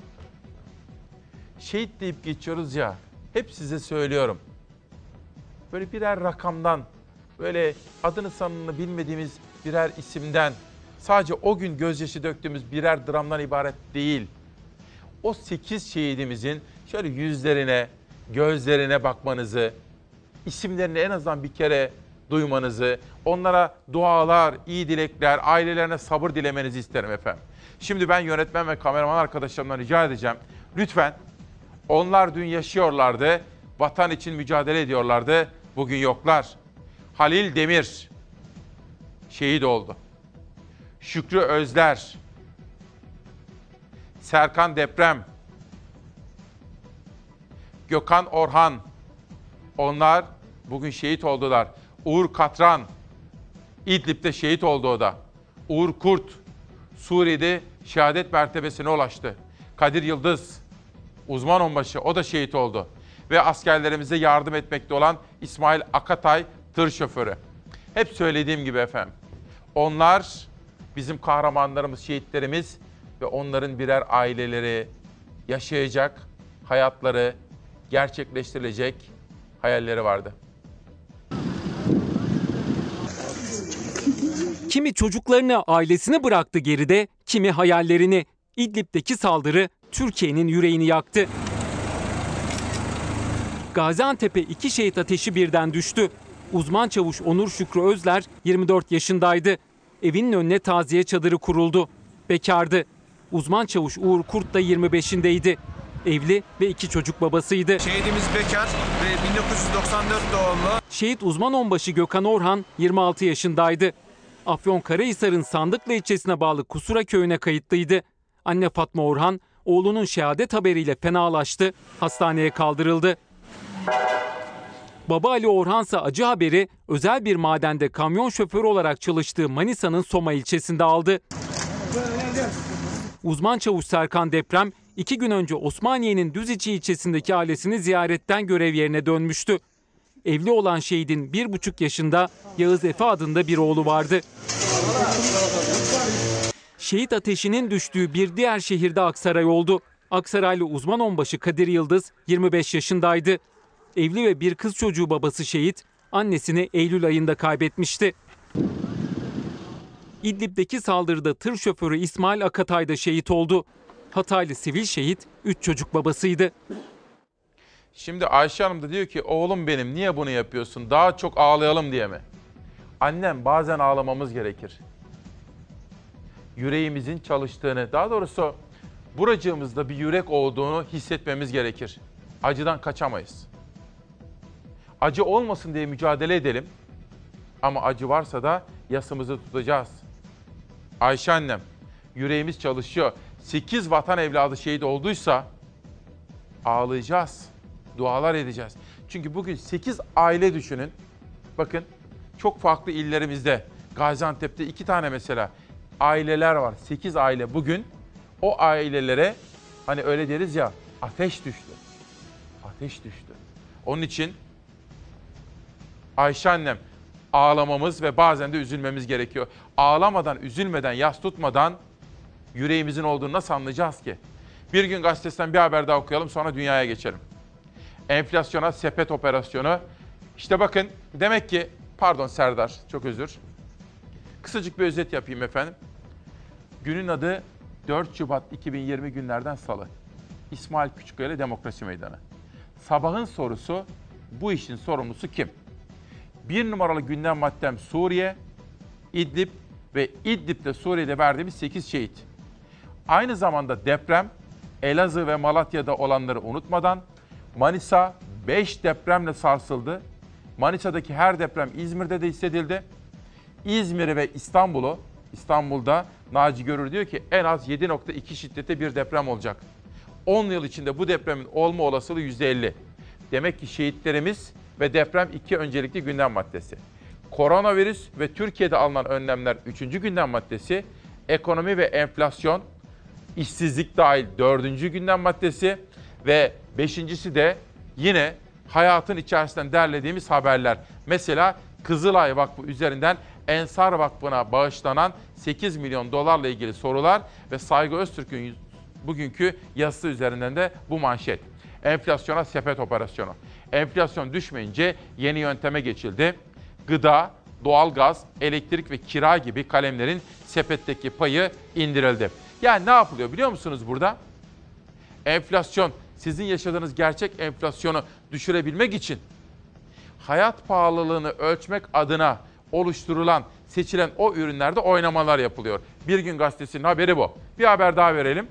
şehit deyip geçiyoruz ya hep size söylüyorum. Böyle birer rakamdan, böyle adını sanını bilmediğimiz birer isimden, sadece o gün gözyaşı döktüğümüz birer dramdan ibaret değil. O 8 şehidimizin şöyle yüzlerine, gözlerine bakmanızı, isimlerini en azından bir kere duymanızı, onlara dualar, iyi dilekler, ailelerine sabır dilemenizi isterim efendim. Şimdi ben yönetmen ve kameraman arkadaşlarımdan rica edeceğim. Lütfen onlar dün yaşıyorlardı, vatan için mücadele ediyorlardı, bugün yoklar. Halil Demir şehit oldu. Şükrü Özler, Serkan Deprem, Gökhan Orhan, onlar bugün şehit oldular. Uğur Katran, İdlib'de şehit oldu o da. Uğur Kurt, Suriye'de şehadet mertebesine ulaştı. Kadir Yıldız, uzman onbaşı, o da şehit oldu. Ve askerlerimize yardım etmekte olan İsmail Akatay, tır şoförü. Hep söylediğim gibi efendim. Onlar bizim kahramanlarımız, şehitlerimiz ve onların birer aileleri yaşayacak hayatları gerçekleştirilecek hayalleri vardı. Kimi çocuklarını, ailesini bıraktı geride, kimi hayallerini. İdlib'deki saldırı Türkiye'nin yüreğini yaktı. Gaziantep'e iki şehit ateşi birden düştü. Uzman çavuş Onur Şükrü Özler 24 yaşındaydı. Evinin önüne taziye çadırı kuruldu. Bekardı. Uzman çavuş Uğur Kurt da 25'indeydi. Evli ve iki çocuk babasıydı. Şehidimiz bekar ve 1994 doğumlu. Şehit uzman onbaşı Gökhan Orhan 26 yaşındaydı. Afyonkarahisar'ın Sandıklı ilçesine bağlı Kusura köyüne kayıtlıydı. Anne Fatma Orhan oğlunun şehadet haberiyle fenalaştı, hastaneye kaldırıldı. Baba Ali Orhansa acı haberi özel bir madende kamyon şoförü olarak çalıştığı Manisa'nın Soma ilçesinde aldı. Uzman çavuş Serkan Deprem iki gün önce Osmaniye'nin Düziçi ilçesindeki ailesini ziyaretten görev yerine dönmüştü. Evli olan şehidin bir buçuk yaşında Yağız Efe adında bir oğlu vardı. Şehit ateşinin düştüğü bir diğer şehirde Aksaray oldu. Aksaraylı uzman onbaşı Kadir Yıldız 25 yaşındaydı. Evli ve bir kız çocuğu babası şehit, annesini Eylül ayında kaybetmişti. İdlib'deki saldırıda tır şoförü İsmail Akatay da şehit oldu. Hataylı sivil şehit 3 çocuk babasıydı. Şimdi Ayşe Hanım da diyor ki oğlum benim niye bunu yapıyorsun? Daha çok ağlayalım diye mi? Annem bazen ağlamamız gerekir. Yüreğimizin çalıştığını, daha doğrusu buracığımızda bir yürek olduğunu hissetmemiz gerekir. Acıdan kaçamayız. Acı olmasın diye mücadele edelim. Ama acı varsa da yasımızı tutacağız. Ayşe annem, yüreğimiz çalışıyor. 8 vatan evladı şehit olduysa ağlayacağız. Dualar edeceğiz. Çünkü bugün 8 aile düşünün. Bakın çok farklı illerimizde. Gaziantep'te iki tane mesela aileler var. 8 aile bugün o ailelere hani öyle deriz ya ateş düştü. Ateş düştü. Onun için Ayşe annem ağlamamız ve bazen de üzülmemiz gerekiyor. Ağlamadan, üzülmeden, yas tutmadan yüreğimizin olduğunu nasıl anlayacağız ki? Bir gün gazetesinden bir haber daha okuyalım sonra dünyaya geçelim. Enflasyona sepet operasyonu. İşte bakın demek ki, pardon Serdar çok özür. Kısacık bir özet yapayım efendim. Günün adı 4 Şubat 2020 günlerden salı. İsmail Küçükkaya Demokrasi Meydanı. Sabahın sorusu bu işin sorumlusu kim? Bir numaralı gündem maddem Suriye, İdlib ve İdlib'de Suriye'de verdiğimiz 8 şehit. Aynı zamanda deprem, Elazığ ve Malatya'da olanları unutmadan Manisa 5 depremle sarsıldı. Manisa'daki her deprem İzmir'de de hissedildi. İzmir'i ve İstanbul'u, İstanbul'da Naci Görür diyor ki en az 7.2 şiddete bir deprem olacak. 10 yıl içinde bu depremin olma olasılığı %50. Demek ki şehitlerimiz ve deprem iki öncelikli gündem maddesi. Koronavirüs ve Türkiye'de alınan önlemler üçüncü gündem maddesi. Ekonomi ve enflasyon, işsizlik dahil dördüncü gündem maddesi. Ve beşincisi de yine hayatın içerisinden derlediğimiz haberler. Mesela Kızılay Vakfı üzerinden Ensar Vakfı'na bağışlanan 8 milyon dolarla ilgili sorular ve Saygı Öztürk'ün bugünkü yazısı üzerinden de bu manşet. Enflasyona sepet operasyonu. Enflasyon düşmeyince yeni yönteme geçildi. Gıda, doğalgaz, elektrik ve kira gibi kalemlerin sepetteki payı indirildi. Yani ne yapılıyor biliyor musunuz burada? Enflasyon, sizin yaşadığınız gerçek enflasyonu düşürebilmek için hayat pahalılığını ölçmek adına oluşturulan, seçilen o ürünlerde oynamalar yapılıyor. Bir gün gazetesinin haberi bu. Bir haber daha verelim.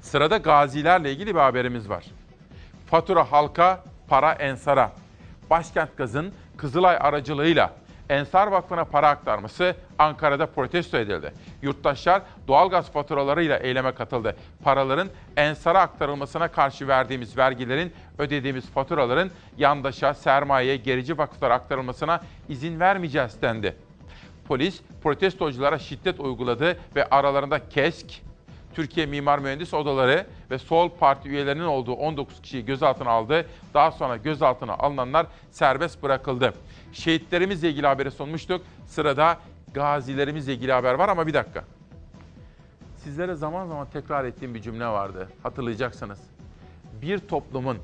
Sırada gazilerle ilgili bir haberimiz var. Fatura halka, para ensara. Başkent Gaz'ın Kızılay aracılığıyla Ensar Vakfı'na para aktarması Ankara'da protesto edildi. Yurttaşlar doğalgaz faturalarıyla eyleme katıldı. Paraların Ensar'a aktarılmasına karşı verdiğimiz vergilerin, ödediğimiz faturaların yandaşa, sermayeye, gerici vakıflara aktarılmasına izin vermeyeceğiz dendi. Polis protestoculara şiddet uyguladı ve aralarında KESK, Türkiye Mimar Mühendis Odaları ve Sol Parti üyelerinin olduğu 19 kişiyi gözaltına aldı. Daha sonra gözaltına alınanlar serbest bırakıldı. Şehitlerimizle ilgili haberi sunmuştuk. Sırada gazilerimizle ilgili haber var ama bir dakika. Sizlere zaman zaman tekrar ettiğim bir cümle vardı. Hatırlayacaksınız. Bir toplumun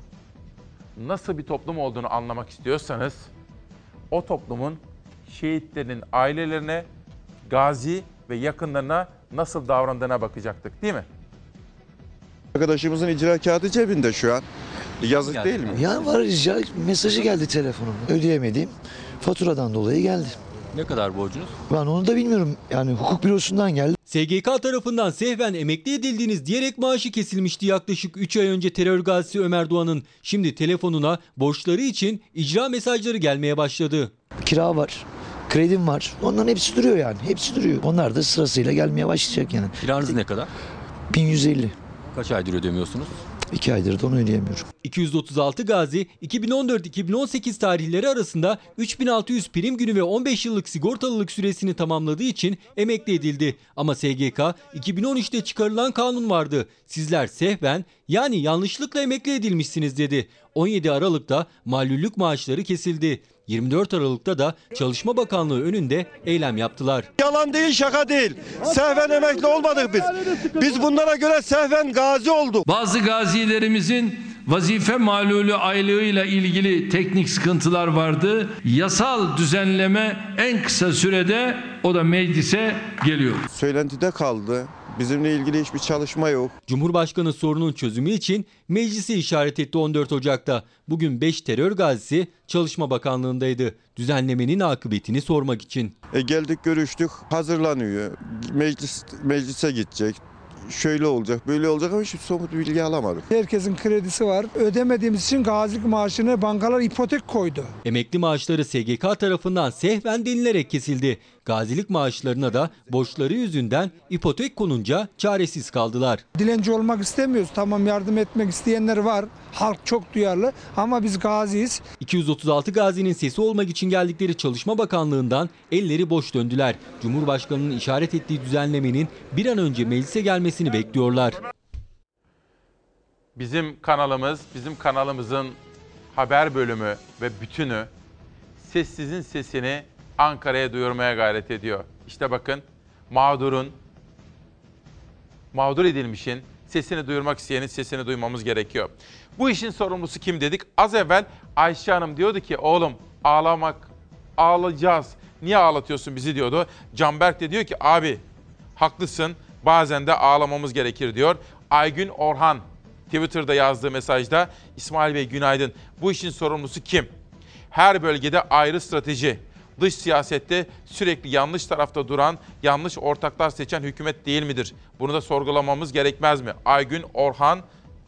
nasıl bir toplum olduğunu anlamak istiyorsanız o toplumun şehitlerin ailelerine, gazi ve yakınlarına nasıl davrandığına bakacaktık değil mi? Arkadaşımızın icra kağıdı cebinde şu an. Yazık değil mi? Ya var ya mesajı geldi telefonuma. Ödeyemediğim faturadan dolayı geldi. Ne kadar borcunuz? Ben onu da bilmiyorum. Yani hukuk bürosundan geldi. SGK tarafından sehven emekli edildiniz diyerek maaşı kesilmişti yaklaşık 3 ay önce terör gazisi Ömer Doğan'ın. Şimdi telefonuna borçları için icra mesajları gelmeye başladı. Kira var. Kredim var. Onların hepsi duruyor yani. Hepsi duruyor. Onlar da sırasıyla gelmeye başlayacak yani. Kiranız ne kadar? 1150. Kaç aydır ödemiyorsunuz? İki aydır da onu ödeyemiyorum. 236 gazi 2014-2018 tarihleri arasında 3600 prim günü ve 15 yıllık sigortalılık süresini tamamladığı için emekli edildi. Ama SGK 2013'te çıkarılan kanun vardı. Sizler sehven yani yanlışlıkla emekli edilmişsiniz dedi. 17 Aralık'ta mallullük maaşları kesildi. 24 Aralık'ta da Çalışma Bakanlığı önünde eylem yaptılar. Yalan değil şaka değil. Sehven emekli olmadık biz. Biz bunlara göre sehven gazi olduk. Bazı gazilerimizin vazife malulü aylığıyla ilgili teknik sıkıntılar vardı. Yasal düzenleme en kısa sürede o da meclise geliyor. Söylentide kaldı. Bizimle ilgili hiçbir çalışma yok. Cumhurbaşkanı sorunun çözümü için meclisi işaret etti 14 Ocak'ta. Bugün 5 terör gazisi Çalışma Bakanlığı'ndaydı. Düzenlemenin akıbetini sormak için. E geldik görüştük hazırlanıyor. Meclis meclise gidecek. Şöyle olacak böyle olacak ama hiç somut bilgi alamadık. Herkesin kredisi var. Ödemediğimiz için gazilik maaşını bankalar ipotek koydu. Emekli maaşları SGK tarafından sehven denilerek kesildi. Gazilik maaşlarına da borçları yüzünden ipotek konunca çaresiz kaldılar. Dilenci olmak istemiyoruz. Tamam yardım etmek isteyenler var. Halk çok duyarlı ama biz gaziyiz. 236 gazinin sesi olmak için geldikleri Çalışma Bakanlığı'ndan elleri boş döndüler. Cumhurbaşkanının işaret ettiği düzenlemenin bir an önce meclise gelmesini bekliyorlar. Bizim kanalımız, bizim kanalımızın haber bölümü ve bütünü sessizin sesini Ankara'ya duyurmaya gayret ediyor. İşte bakın mağdurun, mağdur edilmişin sesini duyurmak isteyenin sesini duymamız gerekiyor. Bu işin sorumlusu kim dedik? Az evvel Ayşe Hanım diyordu ki oğlum ağlamak, ağlayacağız. Niye ağlatıyorsun bizi diyordu. Canberk de diyor ki abi haklısın bazen de ağlamamız gerekir diyor. Aygün Orhan Twitter'da yazdığı mesajda İsmail Bey günaydın. Bu işin sorumlusu kim? Her bölgede ayrı strateji. Dış siyasette sürekli yanlış tarafta duran, yanlış ortaklar seçen hükümet değil midir? Bunu da sorgulamamız gerekmez mi? Aygün Orhan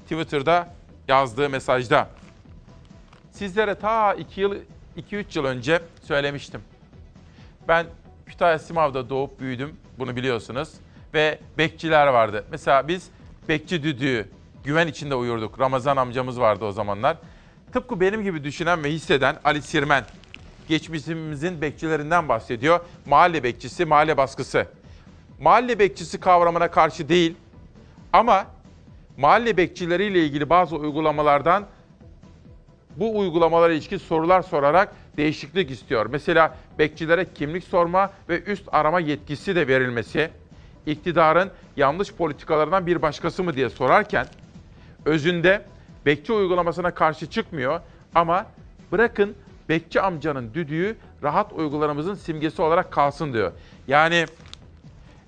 Twitter'da yazdığı mesajda. Sizlere ta 2 yıl 2-3 yıl önce söylemiştim. Ben Kütahya Simav'da doğup büyüdüm. Bunu biliyorsunuz. Ve bekçiler vardı. Mesela biz bekçi düdüğü, güven içinde uyurduk. Ramazan amcamız vardı o zamanlar. Tıpkı benim gibi düşünen ve hisseden Ali Sirmen. Geçmişimizin bekçilerinden bahsediyor. Mahalle bekçisi, mahalle baskısı. Mahalle bekçisi kavramına karşı değil ama mahalle bekçileriyle ilgili bazı uygulamalardan bu uygulamalara ilişkin sorular sorarak değişiklik istiyor. Mesela bekçilere kimlik sorma ve üst arama yetkisi de verilmesi, iktidarın yanlış politikalarından bir başkası mı diye sorarken özünde bekçi uygulamasına karşı çıkmıyor ama bırakın bekçi amcanın düdüğü rahat uygularımızın simgesi olarak kalsın diyor. Yani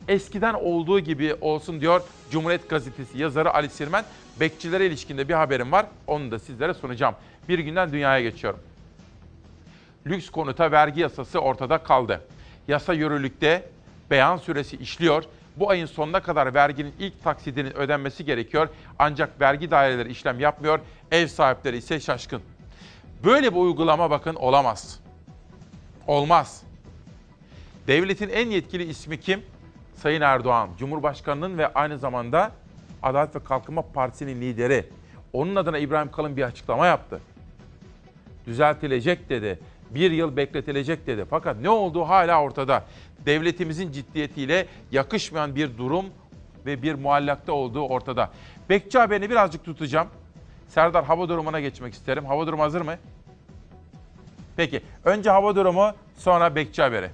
eskiden olduğu gibi olsun diyor Cumhuriyet Gazetesi yazarı Ali Sirmen. Bekçilere ilişkinde bir haberim var. Onu da sizlere sunacağım. Bir günden dünyaya geçiyorum. Lüks konuta vergi yasası ortada kaldı. Yasa yürürlükte beyan süresi işliyor. Bu ayın sonuna kadar verginin ilk taksidinin ödenmesi gerekiyor. Ancak vergi daireleri işlem yapmıyor. Ev sahipleri ise şaşkın. Böyle bir uygulama bakın olamaz. Olmaz. Devletin en yetkili ismi kim? Sayın Erdoğan, Cumhurbaşkanı'nın ve aynı zamanda Adalet ve Kalkınma Partisi'nin lideri. Onun adına İbrahim Kalın bir açıklama yaptı. Düzeltilecek dedi. Bir yıl bekletilecek dedi. Fakat ne olduğu hala ortada. Devletimizin ciddiyetiyle yakışmayan bir durum ve bir muallakta olduğu ortada. Bekçi haberini birazcık tutacağım. Serdar hava durumuna geçmek isterim. Hava durumu hazır mı? Peki. Önce hava durumu, sonra bekçi haberi.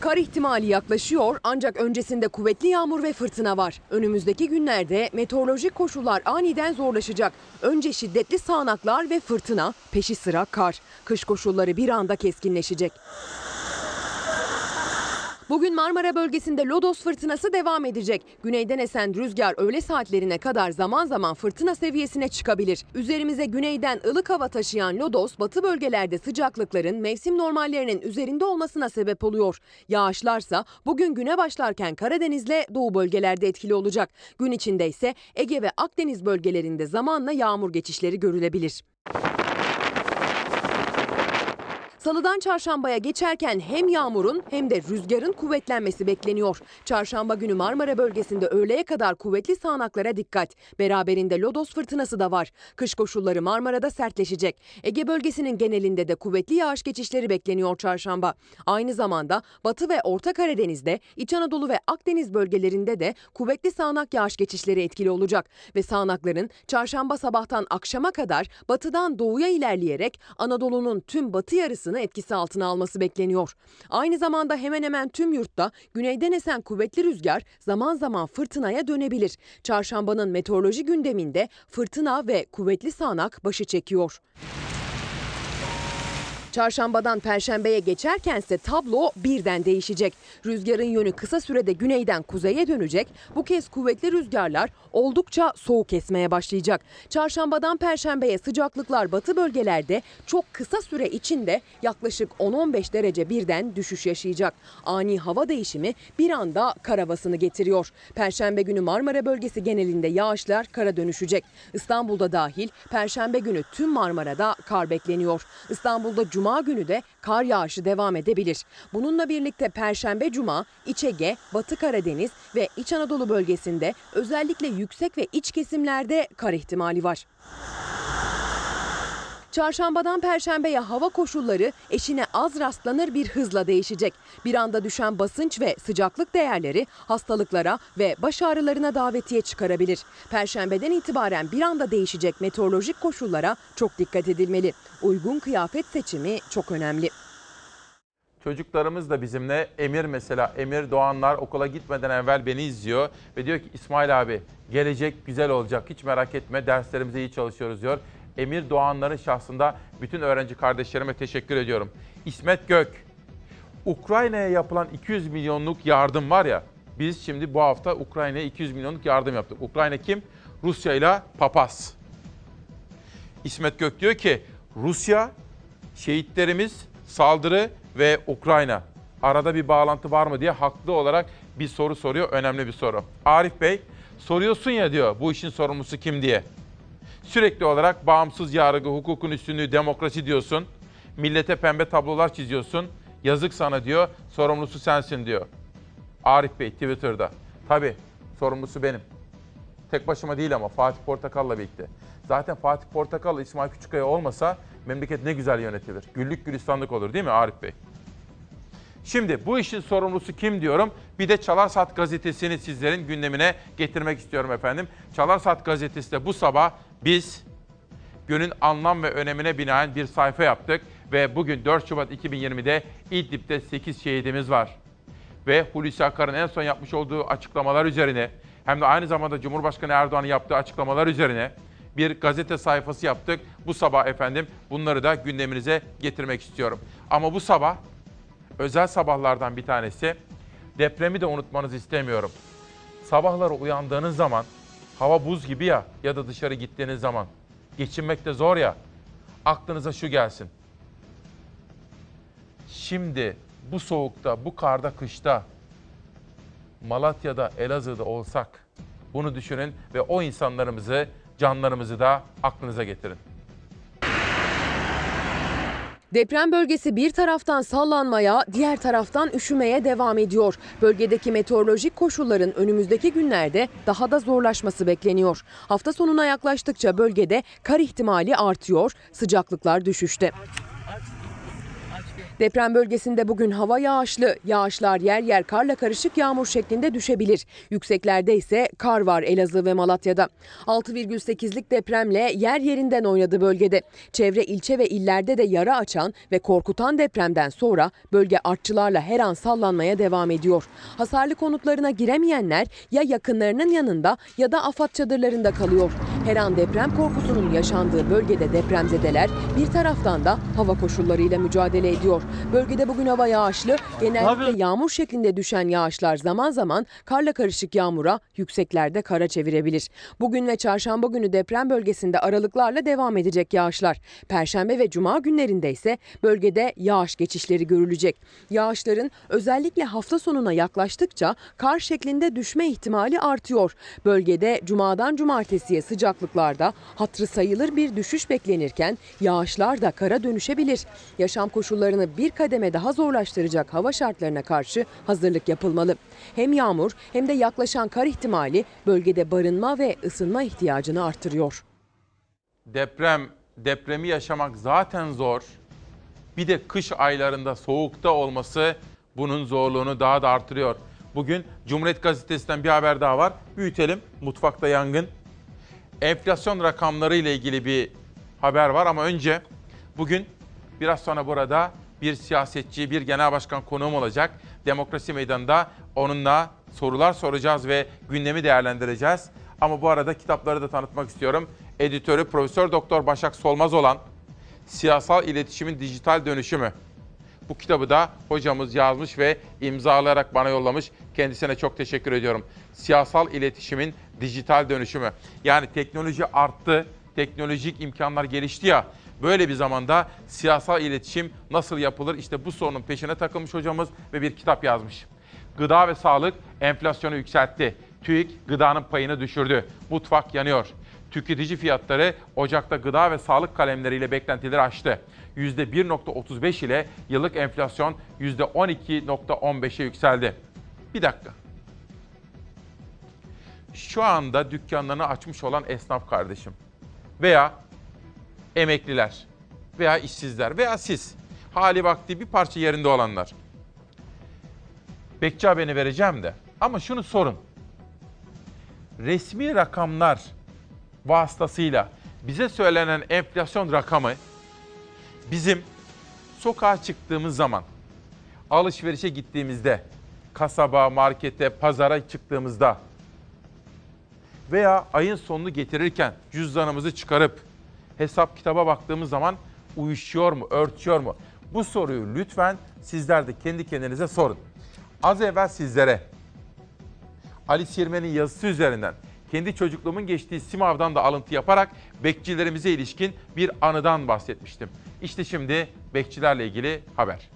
Kar ihtimali yaklaşıyor ancak öncesinde kuvvetli yağmur ve fırtına var. Önümüzdeki günlerde meteorolojik koşullar aniden zorlaşacak. Önce şiddetli sağanaklar ve fırtına, peşi sıra kar. Kış koşulları bir anda keskinleşecek. Bugün Marmara bölgesinde Lodos fırtınası devam edecek. Güneyden esen rüzgar öğle saatlerine kadar zaman zaman fırtına seviyesine çıkabilir. Üzerimize güneyden ılık hava taşıyan Lodos, batı bölgelerde sıcaklıkların mevsim normallerinin üzerinde olmasına sebep oluyor. Yağışlarsa bugün güne başlarken Karadeniz'le doğu bölgelerde etkili olacak. Gün içinde ise Ege ve Akdeniz bölgelerinde zamanla yağmur geçişleri görülebilir. Salıdan çarşambaya geçerken hem yağmurun hem de rüzgarın kuvvetlenmesi bekleniyor. Çarşamba günü Marmara bölgesinde öğleye kadar kuvvetli sağanaklara dikkat. Beraberinde lodos fırtınası da var. Kış koşulları Marmara'da sertleşecek. Ege bölgesinin genelinde de kuvvetli yağış geçişleri bekleniyor çarşamba. Aynı zamanda Batı ve Orta Karadeniz'de, İç Anadolu ve Akdeniz bölgelerinde de kuvvetli sağanak yağış geçişleri etkili olacak. Ve sağanakların çarşamba sabahtan akşama kadar batıdan doğuya ilerleyerek Anadolu'nun tüm batı yarısını etkisi altına alması bekleniyor. Aynı zamanda hemen hemen tüm yurtta güneyden esen kuvvetli rüzgar zaman zaman fırtınaya dönebilir. Çarşambanın meteoroloji gündeminde fırtına ve kuvvetli sağanak başı çekiyor. Çarşambadan perşembeye geçerkense tablo birden değişecek. Rüzgarın yönü kısa sürede güneyden kuzeye dönecek. Bu kez kuvvetli rüzgarlar oldukça soğuk esmeye başlayacak. Çarşambadan perşembeye sıcaklıklar batı bölgelerde çok kısa süre içinde yaklaşık 10-15 derece birden düşüş yaşayacak. Ani hava değişimi bir anda kar havasını getiriyor. Perşembe günü Marmara bölgesi genelinde yağışlar kara dönüşecek. İstanbul'da dahil perşembe günü tüm Marmara'da kar bekleniyor. İstanbul'da cuma Cuma günü de kar yağışı devam edebilir. Bununla birlikte Perşembe Cuma, İç Ege, Batı Karadeniz ve İç Anadolu bölgesinde özellikle yüksek ve iç kesimlerde kar ihtimali var. Çarşambadan perşembeye hava koşulları eşine az rastlanır bir hızla değişecek. Bir anda düşen basınç ve sıcaklık değerleri hastalıklara ve baş ağrılarına davetiye çıkarabilir. Perşembeden itibaren bir anda değişecek meteorolojik koşullara çok dikkat edilmeli. Uygun kıyafet seçimi çok önemli. Çocuklarımız da bizimle. Emir mesela, Emir Doğanlar okula gitmeden evvel beni izliyor. Ve diyor ki İsmail abi gelecek güzel olacak hiç merak etme derslerimize iyi çalışıyoruz diyor. Emir Doğanların şahsında bütün öğrenci kardeşlerime teşekkür ediyorum. İsmet Gök, Ukrayna'ya yapılan 200 milyonluk yardım var ya, biz şimdi bu hafta Ukrayna'ya 200 milyonluk yardım yaptık. Ukrayna kim? Rusya ile papaz. İsmet Gök diyor ki Rusya, şehitlerimiz, saldırı ve Ukrayna. Arada bir bağlantı var mı diye haklı olarak bir soru soruyor. Önemli bir soru. Arif Bey soruyorsun ya diyor bu işin sorumlusu kim diye. Sürekli olarak bağımsız yargı, hukukun üstünlüğü, demokrasi diyorsun. Millete pembe tablolar çiziyorsun. Yazık sana diyor. Sorumlusu sensin diyor. Arif Bey Twitter'da. Tabii sorumlusu benim. Tek başıma değil ama Fatih Portakal'la birlikte. Zaten Fatih Portakal, İsmail Küçükkaya olmasa memleket ne güzel yönetilir. Güllük gülistanlık olur değil mi Arif Bey? Şimdi bu işin sorumlusu kim diyorum? Bir de Çalar Saat gazetesini sizlerin gündemine getirmek istiyorum efendim. Çalar Saat gazetesi de bu sabah biz günün anlam ve önemine binaen bir sayfa yaptık. Ve bugün 4 Şubat 2020'de İdlib'de 8 şehidimiz var. Ve Hulusi Akar'ın en son yapmış olduğu açıklamalar üzerine hem de aynı zamanda Cumhurbaşkanı Erdoğan'ın yaptığı açıklamalar üzerine bir gazete sayfası yaptık. Bu sabah efendim bunları da gündeminize getirmek istiyorum. Ama bu sabah özel sabahlardan bir tanesi depremi de unutmanızı istemiyorum. Sabahları uyandığınız zaman hava buz gibi ya ya da dışarı gittiğiniz zaman geçinmek de zor ya aklınıza şu gelsin. Şimdi bu soğukta, bu karda, kışta Malatya'da, Elazığ'da olsak bunu düşünün ve o insanlarımızı, canlarımızı da aklınıza getirin. Deprem bölgesi bir taraftan sallanmaya, diğer taraftan üşümeye devam ediyor. Bölgedeki meteorolojik koşulların önümüzdeki günlerde daha da zorlaşması bekleniyor. Hafta sonuna yaklaştıkça bölgede kar ihtimali artıyor, sıcaklıklar düşüşte. Deprem bölgesinde bugün hava yağışlı. Yağışlar yer yer karla karışık yağmur şeklinde düşebilir. Yükseklerde ise kar var Elazığ ve Malatya'da. 6,8'lik depremle yer yerinden oynadı bölgede. Çevre ilçe ve illerde de yara açan ve korkutan depremden sonra bölge artçılarla her an sallanmaya devam ediyor. Hasarlı konutlarına giremeyenler ya yakınlarının yanında ya da afat çadırlarında kalıyor. Her an deprem korkusunun yaşandığı bölgede depremzedeler bir taraftan da hava koşullarıyla mücadele ediyor. Bölgede bugün hava yağışlı, genellikle yağmur şeklinde düşen yağışlar zaman zaman karla karışık yağmura, yükseklerde kara çevirebilir. Bugün ve çarşamba günü deprem bölgesinde aralıklarla devam edecek yağışlar. Perşembe ve cuma günlerinde ise bölgede yağış geçişleri görülecek. Yağışların özellikle hafta sonuna yaklaştıkça kar şeklinde düşme ihtimali artıyor. Bölgede cumadan cumartesiye sıcaklıklarda hatırı sayılır bir düşüş beklenirken yağışlar da kara dönüşebilir. Yaşam koşullarını bir kademe daha zorlaştıracak hava şartlarına karşı hazırlık yapılmalı. Hem yağmur hem de yaklaşan kar ihtimali bölgede barınma ve ısınma ihtiyacını artırıyor. Deprem, depremi yaşamak zaten zor. Bir de kış aylarında soğukta olması bunun zorluğunu daha da artırıyor. Bugün Cumhuriyet Gazetesi'nden bir haber daha var. Büyütelim. Mutfakta yangın. Enflasyon rakamları ile ilgili bir haber var ama önce bugün biraz sonra burada bir siyasetçi, bir genel başkan konuğum olacak. Demokrasi Meydanı'nda onunla sorular soracağız ve gündemi değerlendireceğiz. Ama bu arada kitapları da tanıtmak istiyorum. Editörü Profesör Doktor Başak Solmaz olan Siyasal İletişimin Dijital Dönüşümü. Bu kitabı da hocamız yazmış ve imzalayarak bana yollamış. Kendisine çok teşekkür ediyorum. Siyasal iletişimin dijital dönüşümü. Yani teknoloji arttı, teknolojik imkanlar gelişti ya. Böyle bir zamanda siyasal iletişim nasıl yapılır? İşte bu sorunun peşine takılmış hocamız ve bir kitap yazmış. Gıda ve sağlık enflasyonu yükseltti. TÜİK gıdanın payını düşürdü. Mutfak yanıyor. Tüketici fiyatları Ocak'ta gıda ve sağlık kalemleriyle beklentileri aştı. %1.35 ile yıllık enflasyon %12.15'e yükseldi. Bir dakika. Şu anda dükkanlarını açmış olan esnaf kardeşim veya emekliler veya işsizler veya siz hali vakti bir parça yerinde olanlar. Bekçi haberini vereceğim de ama şunu sorun. Resmi rakamlar vasıtasıyla bize söylenen enflasyon rakamı bizim sokağa çıktığımız zaman, alışverişe gittiğimizde, kasaba, markete, pazara çıktığımızda veya ayın sonunu getirirken cüzdanımızı çıkarıp hesap kitaba baktığımız zaman uyuşuyor mu, örtüyor mu? Bu soruyu lütfen sizler de kendi kendinize sorun. Az evvel sizlere Ali Sirmen'in yazısı üzerinden kendi çocukluğumun geçtiği Simav'dan da alıntı yaparak bekçilerimize ilişkin bir anıdan bahsetmiştim. İşte şimdi bekçilerle ilgili haber.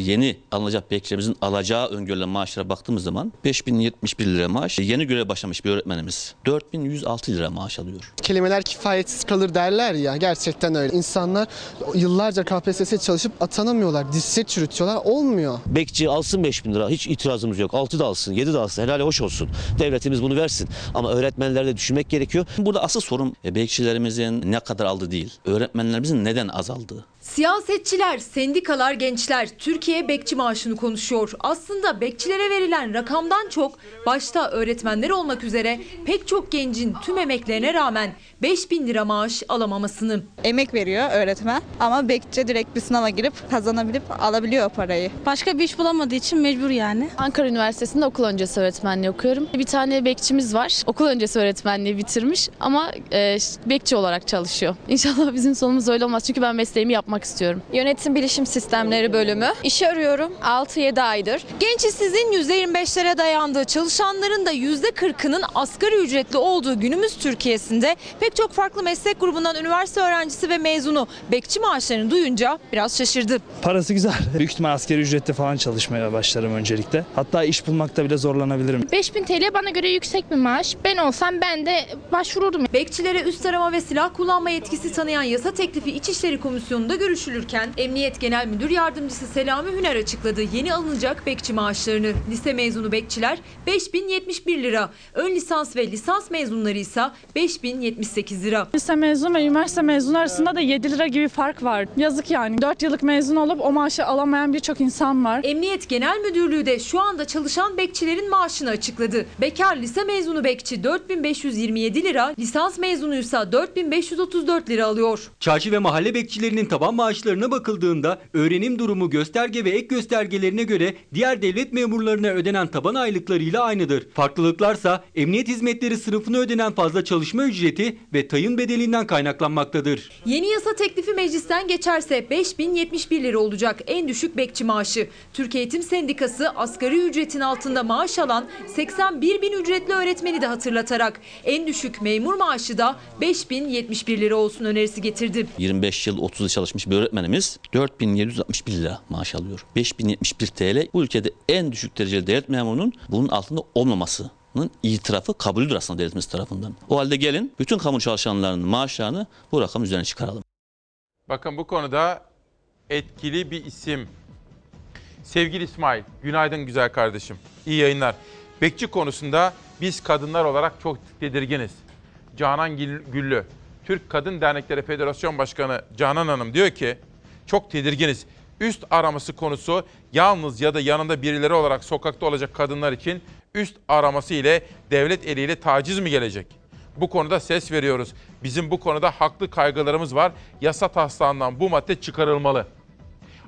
Yeni alınacak bekçilerimizin alacağı öngörülen maaşlara baktığımız zaman 5071 lira maaş. Yeni görev başlamış bir öğretmenimiz 4106 lira maaş alıyor. Kelimeler kifayetsiz kalır derler ya gerçekten öyle. İnsanlar yıllarca KPSS'ye çalışıp atanamıyorlar. Dişset çürütüyorlar. Olmuyor. Bekçi alsın 5000 lira hiç itirazımız yok. 6 da alsın 7 de alsın helal hoş olsun. Devletimiz bunu versin. Ama öğretmenleri de düşünmek gerekiyor. Burada asıl sorun e, bekçilerimizin ne kadar aldığı değil. Öğretmenlerimizin neden azaldığı. Siyasetçiler, sendikalar, gençler Türkiye bekçi maaşını konuşuyor. Aslında bekçilere verilen rakamdan çok başta öğretmenler olmak üzere pek çok gencin tüm emeklerine rağmen 5000 lira maaş alamamasını. Emek veriyor öğretmen ama bekçi direkt bir sınava girip kazanabilip alabiliyor o parayı. Başka bir iş bulamadığı için mecbur yani. Ankara Üniversitesi'nde okul öncesi öğretmenliği okuyorum. Bir tane bekçimiz var. Okul öncesi öğretmenliği bitirmiş ama e, bekçi olarak çalışıyor. İnşallah bizim sonumuz öyle olmaz çünkü ben mesleğimi yapmak istiyorum. Yönetim Bilişim Sistemleri bölümü. İş arıyorum 6-7 aydır. Genç işsizliğin %25'lere dayandığı, çalışanların da %40'ının asgari ücretli olduğu günümüz Türkiye'sinde pek çok farklı meslek grubundan üniversite öğrencisi ve mezunu bekçi maaşlarını duyunca biraz şaşırdı. Parası güzel. [laughs] Büyük ihtimal askeri ücrette falan çalışmaya başlarım öncelikle. Hatta iş bulmakta bile zorlanabilirim. 5000 TL bana göre yüksek bir maaş. Ben olsam ben de başvururdum. Bekçilere üst arama ve silah kullanma yetkisi tanıyan yasa teklifi İçişleri Komisyonu'nda görüşülürken Emniyet Genel Müdür Yardımcısı Selami Hüner açıkladı yeni alınacak bekçi maaşlarını. Lise mezunu bekçiler 5071 lira, ön lisans ve lisans mezunları ise 5078 lira. Lise mezunu ve üniversite mezunu arasında da 7 lira gibi fark var. Yazık yani. 4 yıllık mezun olup o maaşı alamayan birçok insan var. Emniyet Genel Müdürlüğü de şu anda çalışan bekçilerin maaşını açıkladı. Bekar lise mezunu bekçi 4527 lira, lisans mezunuysa 4534 lira alıyor. Çarşı ve mahalle bekçilerinin taban maaşlarına bakıldığında öğrenim durumu gösterge ve ek göstergelerine göre diğer devlet memurlarına ödenen taban aylıklarıyla aynıdır. Farklılıklarsa emniyet hizmetleri sınıfına ödenen fazla çalışma ücreti ve tayın bedelinden kaynaklanmaktadır. Yeni yasa teklifi meclisten geçerse 5071 lira olacak en düşük bekçi maaşı. Türk Eğitim Sendikası asgari ücretin altında maaş alan 81 bin ücretli öğretmeni de hatırlatarak en düşük memur maaşı da 5071 lira olsun önerisi getirdi. 25 yıl 30 yıl çalışmış bir öğretmenimiz 4761 lira maaş alıyor. 5071 TL bu ülkede en düşük dereceli devlet memurunun bunun altında olmamasının itirafı kabulüdür aslında devletimiz tarafından. O halde gelin bütün kamu çalışanlarının maaşlarını bu rakam üzerine çıkaralım. Bakın bu konuda etkili bir isim. Sevgili İsmail, günaydın güzel kardeşim. İyi yayınlar. Bekçi konusunda biz kadınlar olarak çok tedirginiz. Canan Gül- Güllü, Türk Kadın Dernekleri Federasyon Başkanı Canan Hanım diyor ki, çok tedirginiz. Üst araması konusu yalnız ya da yanında birileri olarak sokakta olacak kadınlar için üst araması ile devlet eliyle taciz mi gelecek? Bu konuda ses veriyoruz. Bizim bu konuda haklı kaygılarımız var. Yasa taslağından bu madde çıkarılmalı.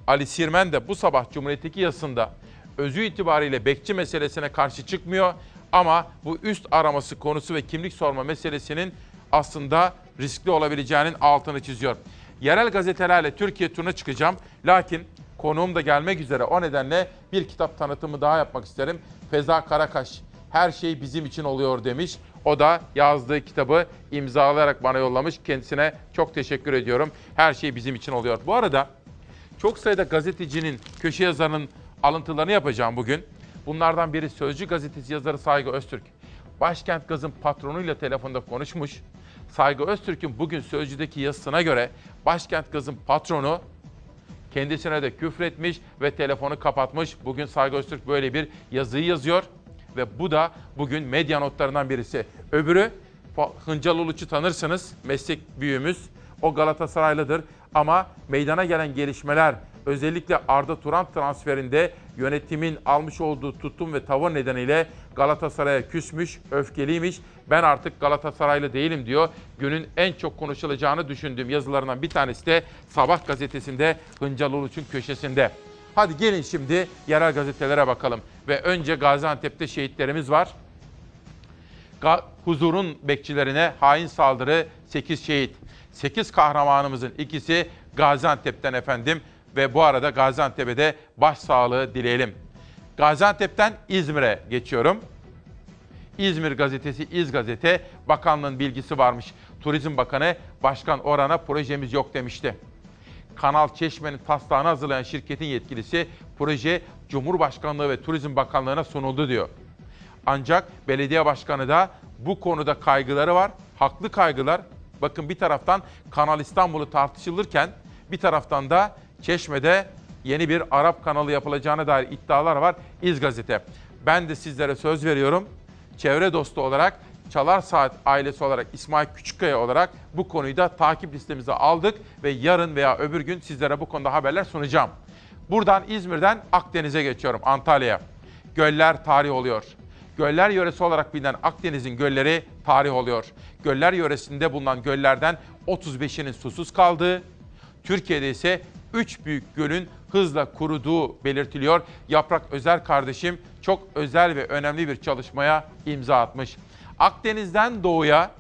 Ali Sirmen de bu sabah Cumhuriyet'teki yazısında özü itibariyle bekçi meselesine karşı çıkmıyor ama bu üst araması konusu ve kimlik sorma meselesinin aslında riskli olabileceğinin altını çiziyor. Yerel gazetelerle Türkiye turuna çıkacağım. Lakin konuğum da gelmek üzere. O nedenle bir kitap tanıtımı daha yapmak isterim. Feza Karakaş, her şey bizim için oluyor demiş. O da yazdığı kitabı imzalayarak bana yollamış. Kendisine çok teşekkür ediyorum. Her şey bizim için oluyor. Bu arada çok sayıda gazetecinin, köşe yazarının alıntılarını yapacağım bugün. Bunlardan biri Sözcü gazetesi yazarı Saygı Öztürk. Başkent Gaz'ın patronuyla telefonda konuşmuş. Saygı Öztürk'ün bugün Sözcü'deki yazısına göre Başkent Gaz'ın patronu kendisine de küfretmiş ve telefonu kapatmış. Bugün Saygı Öztürk böyle bir yazıyı yazıyor ve bu da bugün medya notlarından birisi. Öbürü Hıncal Uluç'u tanırsınız, meslek büyüğümüz. O Galatasaraylıdır ama meydana gelen gelişmeler özellikle Arda Turan transferinde yönetimin almış olduğu tutum ve tavır nedeniyle Galatasaray'a küsmüş, öfkeliymiş. Ben artık Galatasaraylı değilim diyor. Günün en çok konuşulacağını düşündüğüm yazılarından bir tanesi de Sabah gazetesinde Hıncal Uluç'un köşesinde. Hadi gelin şimdi yerel gazetelere bakalım. Ve önce Gaziantep'te şehitlerimiz var. Huzurun bekçilerine hain saldırı 8 şehit. 8 kahramanımızın ikisi Gaziantep'ten efendim ve bu arada Gaziantep'e de başsağlığı dileyelim. Gaziantep'ten İzmir'e geçiyorum. İzmir gazetesi İz Gazete bakanlığın bilgisi varmış. Turizm Bakanı Başkan Orhan'a projemiz yok demişti. Kanal Çeşme'nin taslağını hazırlayan şirketin yetkilisi proje Cumhurbaşkanlığı ve Turizm Bakanlığı'na sunuldu diyor. Ancak belediye başkanı da bu konuda kaygıları var. Haklı kaygılar. Bakın bir taraftan Kanal İstanbul'u tartışılırken bir taraftan da Çeşme'de yeni bir Arap kanalı yapılacağına dair iddialar var. İz Gazete. Ben de sizlere söz veriyorum. Çevre dostu olarak Çalar Saat ailesi olarak İsmail Küçükkaya olarak bu konuyu da takip listemize aldık ve yarın veya öbür gün sizlere bu konuda haberler sunacağım. Buradan İzmir'den Akdeniz'e geçiyorum Antalya'ya. Göller tarih oluyor. Göller yöresi olarak bilinen Akdeniz'in gölleri tarih oluyor. Göller yöresinde bulunan göllerden 35'inin susuz kaldığı, Türkiye'de ise 3 büyük gölün hızla kuruduğu belirtiliyor. Yaprak Özer kardeşim çok özel ve önemli bir çalışmaya imza atmış. Akdeniz'den doğuya,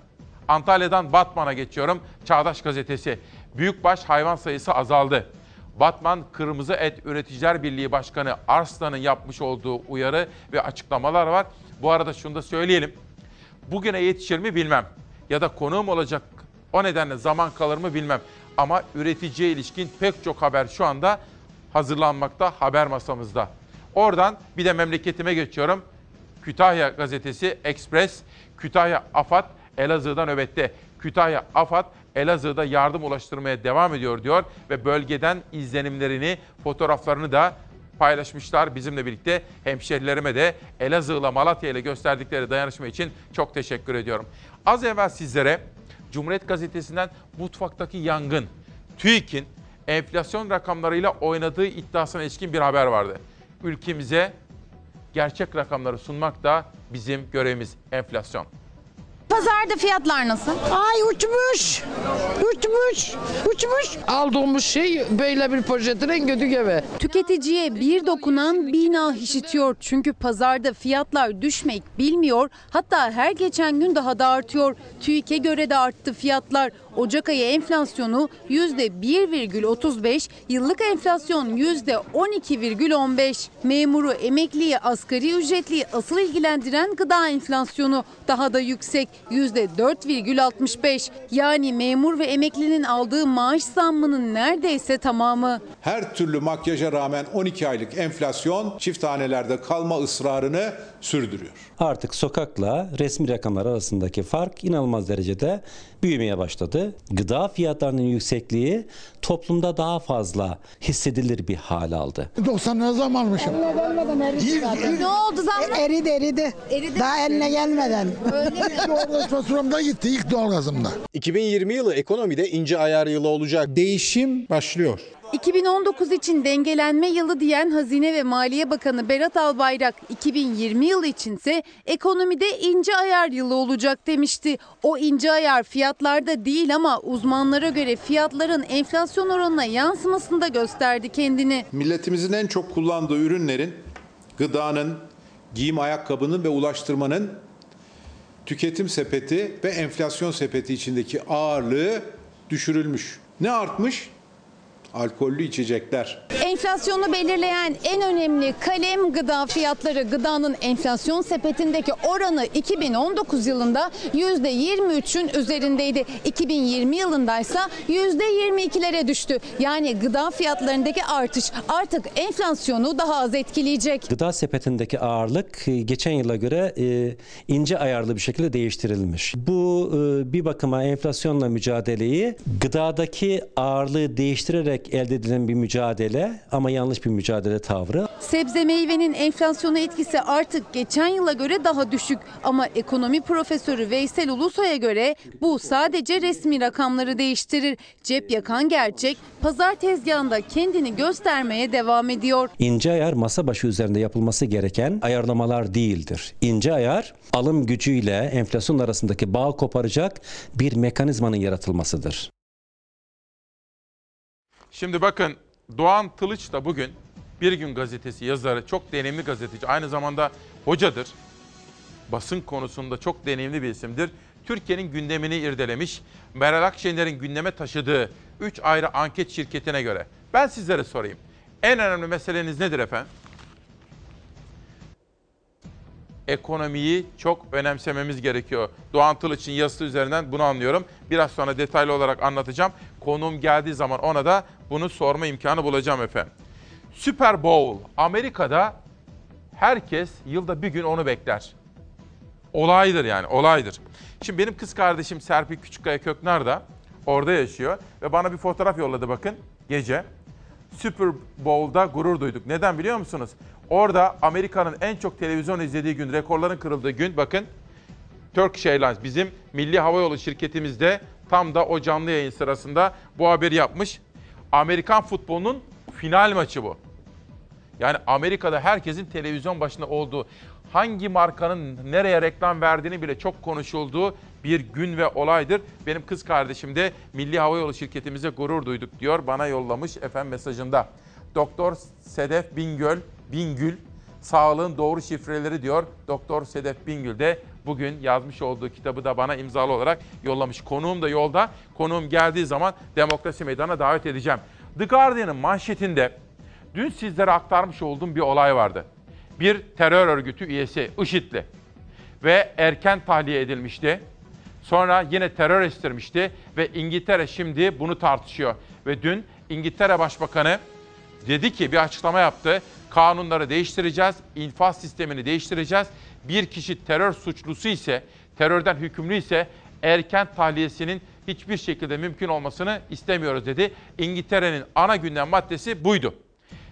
Antalya'dan Batman'a geçiyorum. Çağdaş Gazetesi. Büyükbaş hayvan sayısı azaldı. Batman Kırmızı Et Üreticiler Birliği Başkanı Arslan'ın yapmış olduğu uyarı ve açıklamalar var. Bu arada şunu da söyleyelim. Bugüne yetişir mi bilmem. Ya da konuğum olacak o nedenle zaman kalır mı bilmem. Ama üreticiye ilişkin pek çok haber şu anda hazırlanmakta haber masamızda. Oradan bir de memleketime geçiyorum. Kütahya gazetesi Express, Kütahya Afat Elazığ'dan nöbette. Kütahya Afat Elazığ'da yardım ulaştırmaya devam ediyor diyor ve bölgeden izlenimlerini, fotoğraflarını da paylaşmışlar bizimle birlikte. Hemşerilerime de Elazığ'la Malatya ile gösterdikleri dayanışma için çok teşekkür ediyorum. Az evvel sizlere Cumhuriyet Gazetesi'nden mutfaktaki yangın, TÜİK'in enflasyon rakamlarıyla oynadığı iddiasına ilişkin bir haber vardı. Ülkemize gerçek rakamları sunmak da bizim görevimiz enflasyon. Pazarda fiyatlar nasıl? Ay uçmuş. Uçmuş. Uçmuş. Aldığımız şey böyle bir poşetin en kötü gibi. Tüketiciye bir dokunan bina işitiyor. Çünkü pazarda fiyatlar düşmek bilmiyor. Hatta her geçen gün daha da artıyor. TÜİK'e göre de arttı fiyatlar. Ocak ayı enflasyonu %1,35, yıllık enflasyon %12,15. Memuru, emekliyi, asgari ücretliyi asıl ilgilendiren gıda enflasyonu daha da yüksek %4,65. Yani memur ve emeklinin aldığı maaş zammının neredeyse tamamı. Her türlü makyaja rağmen 12 aylık enflasyon çift hanelerde kalma ısrarını sürdürüyor. Artık sokakla resmi rakamlar arasındaki fark inanılmaz derecede büyümeye başladı. Gıda fiyatlarının yüksekliği toplumda daha fazla hissedilir bir hal aldı. 90 ne zam almışım? Ne oldu zamlar? Eridi eridi. Eridi. Daha eline gelmeden. Öyle mi? [laughs] Doğalgaz faturamda gitti ilk doğalgazımda. 2020 yılı ekonomide ince ayar yılı olacak. Değişim başlıyor. 2019 için dengelenme yılı diyen Hazine ve Maliye Bakanı Berat Albayrak 2020 yılı içinse ekonomide ince ayar yılı olacak demişti. O ince ayar fiyatlarda değil ama uzmanlara göre fiyatların enflasyon oranına yansımasında gösterdi kendini. Milletimizin en çok kullandığı ürünlerin gıdanın, giyim ayakkabının ve ulaştırmanın tüketim sepeti ve enflasyon sepeti içindeki ağırlığı düşürülmüş. Ne artmış? Alkollü içecekler. Enflasyonu belirleyen en önemli kalem gıda fiyatları. Gıdanın enflasyon sepetindeki oranı 2019 yılında %23'ün üzerindeydi. 2020 yılındaysa %22'lere düştü. Yani gıda fiyatlarındaki artış artık enflasyonu daha az etkileyecek. Gıda sepetindeki ağırlık e, geçen yıla göre e, ince ayarlı bir şekilde değiştirilmiş. Bu e, bir bakıma enflasyonla mücadeleyi gıdadaki ağırlığı değiştirerek elde edilen bir mücadele ama yanlış bir mücadele tavrı. Sebze meyvenin enflasyona etkisi artık geçen yıla göre daha düşük. Ama ekonomi profesörü Veysel Ulusoy'a göre bu sadece resmi rakamları değiştirir. Cep yakan gerçek pazar tezgahında kendini göstermeye devam ediyor. İnce ayar masa başı üzerinde yapılması gereken ayarlamalar değildir. İnce ayar alım gücüyle enflasyon arasındaki bağ koparacak bir mekanizmanın yaratılmasıdır. Şimdi bakın Doğan Tılıç da bugün Bir Gün Gazetesi yazarı, çok deneyimli gazeteci, aynı zamanda hocadır. Basın konusunda çok deneyimli bir isimdir. Türkiye'nin gündemini irdelemiş. Meral Akşener'in gündeme taşıdığı 3 ayrı anket şirketine göre. Ben sizlere sorayım. En önemli meseleniz nedir efendim? Ekonomiyi çok önemsememiz gerekiyor. Doğan Tılıç'ın yazısı üzerinden bunu anlıyorum. Biraz sonra detaylı olarak anlatacağım. Konuğum geldiği zaman ona da bunu sorma imkanı bulacağım efendim. Super Bowl Amerika'da herkes yılda bir gün onu bekler. Olaydır yani olaydır. Şimdi benim kız kardeşim Serpil Küçükkaya Köknar da orada yaşıyor ve bana bir fotoğraf yolladı bakın gece. Super Bowl'da gurur duyduk. Neden biliyor musunuz? Orada Amerika'nın en çok televizyon izlediği gün, rekorların kırıldığı gün bakın Turkish Airlines bizim milli havayolu şirketimizde tam da o canlı yayın sırasında bu haberi yapmış. Amerikan futbolunun final maçı bu. Yani Amerika'da herkesin televizyon başında olduğu, hangi markanın nereye reklam verdiğini bile çok konuşulduğu bir gün ve olaydır. Benim kız kardeşim de Milli Havayolu şirketimize gurur duyduk diyor. Bana yollamış efendim mesajında. Doktor Sedef Bingöl, Bingül, sağlığın doğru şifreleri diyor. Doktor Sedef Bingül de bugün yazmış olduğu kitabı da bana imzalı olarak yollamış. Konuğum da yolda. Konuğum geldiği zaman Demokrasi Meydanı'na davet edeceğim. The Guardian'ın manşetinde dün sizlere aktarmış olduğum bir olay vardı. Bir terör örgütü üyesi IŞİD'li ve erken tahliye edilmişti. Sonra yine terör estirmişti ve İngiltere şimdi bunu tartışıyor. Ve dün İngiltere Başbakanı dedi ki bir açıklama yaptı. Kanunları değiştireceğiz, infaz sistemini değiştireceğiz. Bir kişi terör suçlusu ise, terörden hükümlü ise erken tahliyesinin hiçbir şekilde mümkün olmasını istemiyoruz dedi. İngiltere'nin ana gündem maddesi buydu.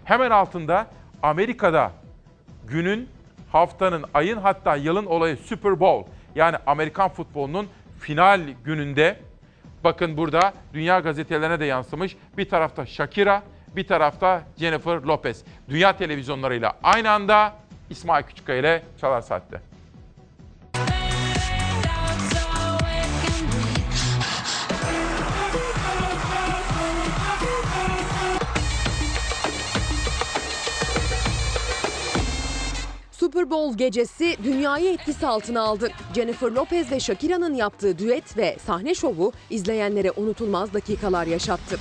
Hemen altında Amerika'da günün, haftanın, ayın hatta yılın olayı Super Bowl. Yani Amerikan futbolunun final gününde bakın burada dünya gazetelerine de yansımış. Bir tarafta Shakira, bir tarafta Jennifer Lopez. Dünya televizyonlarıyla aynı anda İsmail Küçükkaya ile Çalar Saat'te. Super Bowl gecesi dünyayı etkisi altına aldı. Jennifer Lopez ve Shakira'nın yaptığı düet ve sahne şovu izleyenlere unutulmaz dakikalar yaşattı.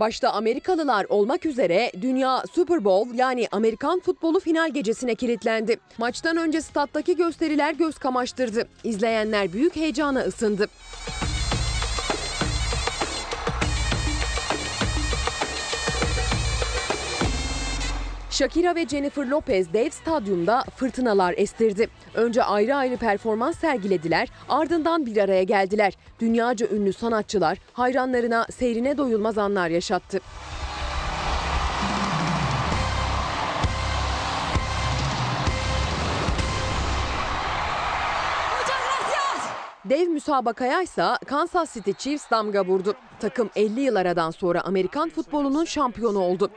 Başta Amerikalılar olmak üzere dünya Super Bowl yani Amerikan futbolu final gecesine kilitlendi. Maçtan önce stat'taki gösteriler göz kamaştırdı. İzleyenler büyük heyecana ısındı. Shakira ve Jennifer Lopez dev stadyumda fırtınalar estirdi. Önce ayrı ayrı performans sergilediler, ardından bir araya geldiler. Dünyaca ünlü sanatçılar hayranlarına seyrine doyulmaz anlar yaşattı. Dev müsabakaya ise Kansas City Chiefs damga vurdu. Takım 50 yıl aradan sonra Amerikan futbolunun şampiyonu oldu.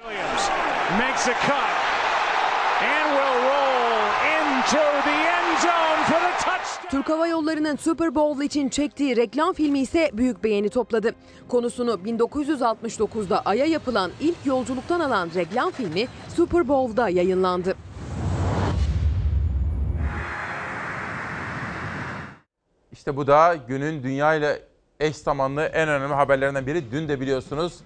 Türk Hava Yolları'nın Super Bowl için çektiği reklam filmi ise büyük beğeni topladı. Konusunu 1969'da Ay'a yapılan ilk yolculuktan alan reklam filmi Super Bowl'da yayınlandı. İşte bu da günün dünya ile eş zamanlı en önemli haberlerinden biri. Dün de biliyorsunuz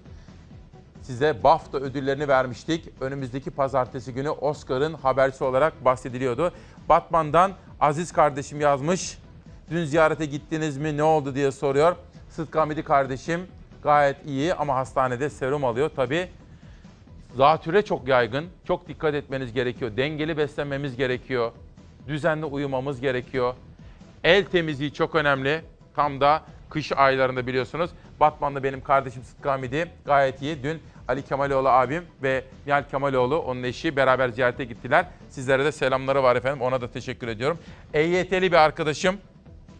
size BAFTA ödüllerini vermiştik. Önümüzdeki pazartesi günü Oscar'ın habercisi olarak bahsediliyordu. Batman'dan Aziz kardeşim yazmış. Dün ziyarete gittiniz mi ne oldu diye soruyor. Sıtkı Hamidi kardeşim gayet iyi ama hastanede serum alıyor. Tabii zatüre çok yaygın. Çok dikkat etmeniz gerekiyor. Dengeli beslenmemiz gerekiyor. Düzenli uyumamız gerekiyor. El temizliği çok önemli. Tam da kış aylarında biliyorsunuz. Batman'da benim kardeşim Sıtkı Hamidi gayet iyi. Dün Ali Kemaloğlu abim ve Nihal Kemaloğlu onun eşi beraber ziyarete gittiler. Sizlere de selamları var efendim. Ona da teşekkür ediyorum. EYT'li bir arkadaşım.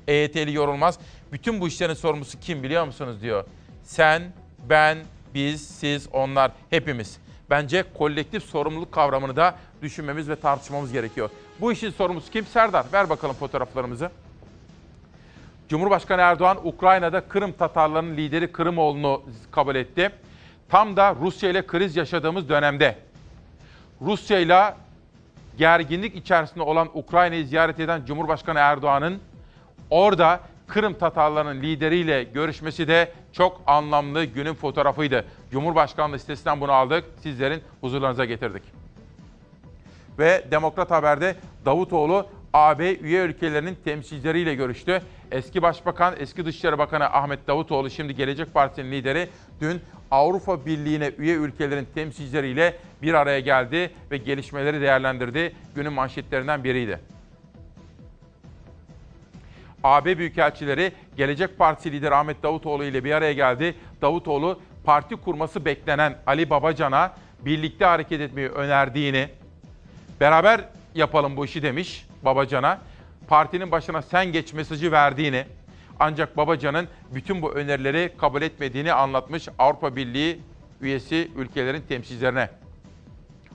EYT'li yorulmaz. Bütün bu işlerin sorumlusu kim biliyor musunuz diyor. Sen, ben, biz, siz, onlar hepimiz. Bence kolektif sorumluluk kavramını da düşünmemiz ve tartışmamız gerekiyor. Bu işin sorumlusu kim? Serdar ver bakalım fotoğraflarımızı. Cumhurbaşkanı Erdoğan Ukrayna'da Kırım Tatarlarının lideri Kırımoğlu'nu kabul etti. Tam da Rusya ile kriz yaşadığımız dönemde Rusya ile gerginlik içerisinde olan Ukrayna'yı ziyaret eden Cumhurbaşkanı Erdoğan'ın orada Kırım Tatarlarının lideriyle görüşmesi de çok anlamlı günün fotoğrafıydı. Cumhurbaşkanlığı sitesinden bunu aldık, sizlerin huzurlarınıza getirdik. Ve Demokrat Haber'de Davutoğlu AB üye ülkelerinin temsilcileriyle görüştü. Eski Başbakan, eski Dışişleri Bakanı Ahmet Davutoğlu, şimdi Gelecek Partisi'nin lideri, dün Avrupa Birliği'ne üye ülkelerin temsilcileriyle bir araya geldi ve gelişmeleri değerlendirdi. Günün manşetlerinden biriydi. AB Büyükelçileri Gelecek Partisi lideri Ahmet Davutoğlu ile bir araya geldi. Davutoğlu parti kurması beklenen Ali Babacan'a birlikte hareket etmeyi önerdiğini, beraber yapalım bu işi demiş Babacan'a. Partinin başına sen geç mesajı verdiğini, ancak Babacan'ın bütün bu önerileri kabul etmediğini anlatmış Avrupa Birliği üyesi ülkelerin temsilcilerine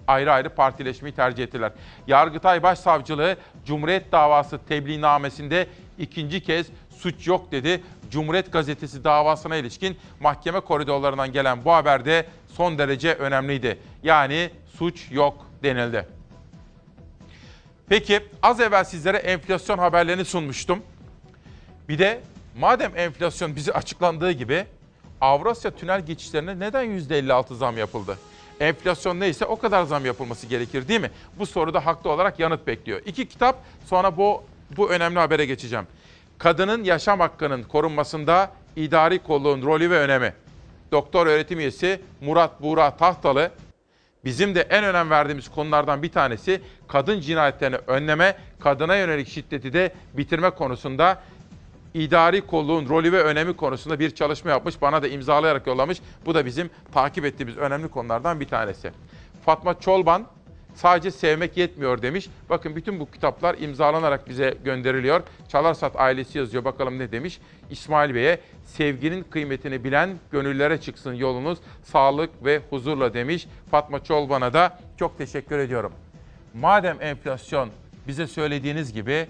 ayrı ayrı partileşmeyi tercih ettiler. Yargıtay Başsavcılığı Cumhuriyet davası tebliğnamesinde ikinci kez suç yok dedi. Cumhuriyet Gazetesi davasına ilişkin mahkeme koridorlarından gelen bu haber de son derece önemliydi. Yani suç yok denildi. Peki az evvel sizlere enflasyon haberlerini sunmuştum. Bir de madem enflasyon bizi açıklandığı gibi Avrasya tünel geçişlerine neden %56 zam yapıldı? Enflasyon neyse o kadar zam yapılması gerekir değil mi? Bu soruda haklı olarak yanıt bekliyor. İki kitap sonra bu bu önemli habere geçeceğim. Kadının yaşam hakkının korunmasında idari kolluğun rolü ve önemi. Doktor öğretim üyesi Murat Buğra Tahtalı Bizim de en önem verdiğimiz konulardan bir tanesi kadın cinayetlerini önleme, kadına yönelik şiddeti de bitirme konusunda idari kolluğun rolü ve önemi konusunda bir çalışma yapmış. Bana da imzalayarak yollamış. Bu da bizim takip ettiğimiz önemli konulardan bir tanesi. Fatma Çolban sadece sevmek yetmiyor demiş. Bakın bütün bu kitaplar imzalanarak bize gönderiliyor. Çalarsat ailesi yazıyor. Bakalım ne demiş. İsmail Bey'e sevginin kıymetini bilen gönüllere çıksın yolunuz sağlık ve huzurla demiş. Fatma Çolban'a da çok teşekkür ediyorum. Madem enflasyon bize söylediğiniz gibi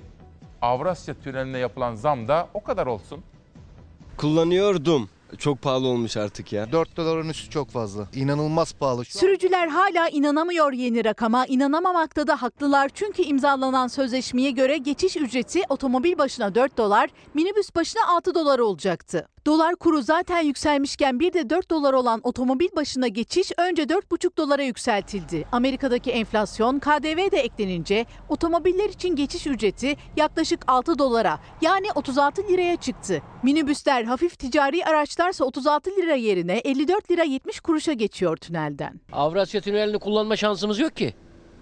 Avrasya Tüneli'ne yapılan zam da o kadar olsun. Kullanıyordum. Çok pahalı olmuş artık ya. 4 doların üstü çok fazla. İnanılmaz pahalı. Sürücüler hala inanamıyor yeni rakama. İnanamamakta da haklılar. Çünkü imzalanan sözleşmeye göre geçiş ücreti otomobil başına 4 dolar, minibüs başına 6 dolar olacaktı. Dolar kuru zaten yükselmişken bir de 4 dolar olan otomobil başına geçiş önce 4,5 dolara yükseltildi. Amerika'daki enflasyon KDV de eklenince otomobiller için geçiş ücreti yaklaşık 6 dolara yani 36 liraya çıktı. Minibüsler hafif ticari araçlarsa 36 lira yerine 54 lira 70 kuruşa geçiyor tünelden. Avrasya Tüneli'ni kullanma şansımız yok ki.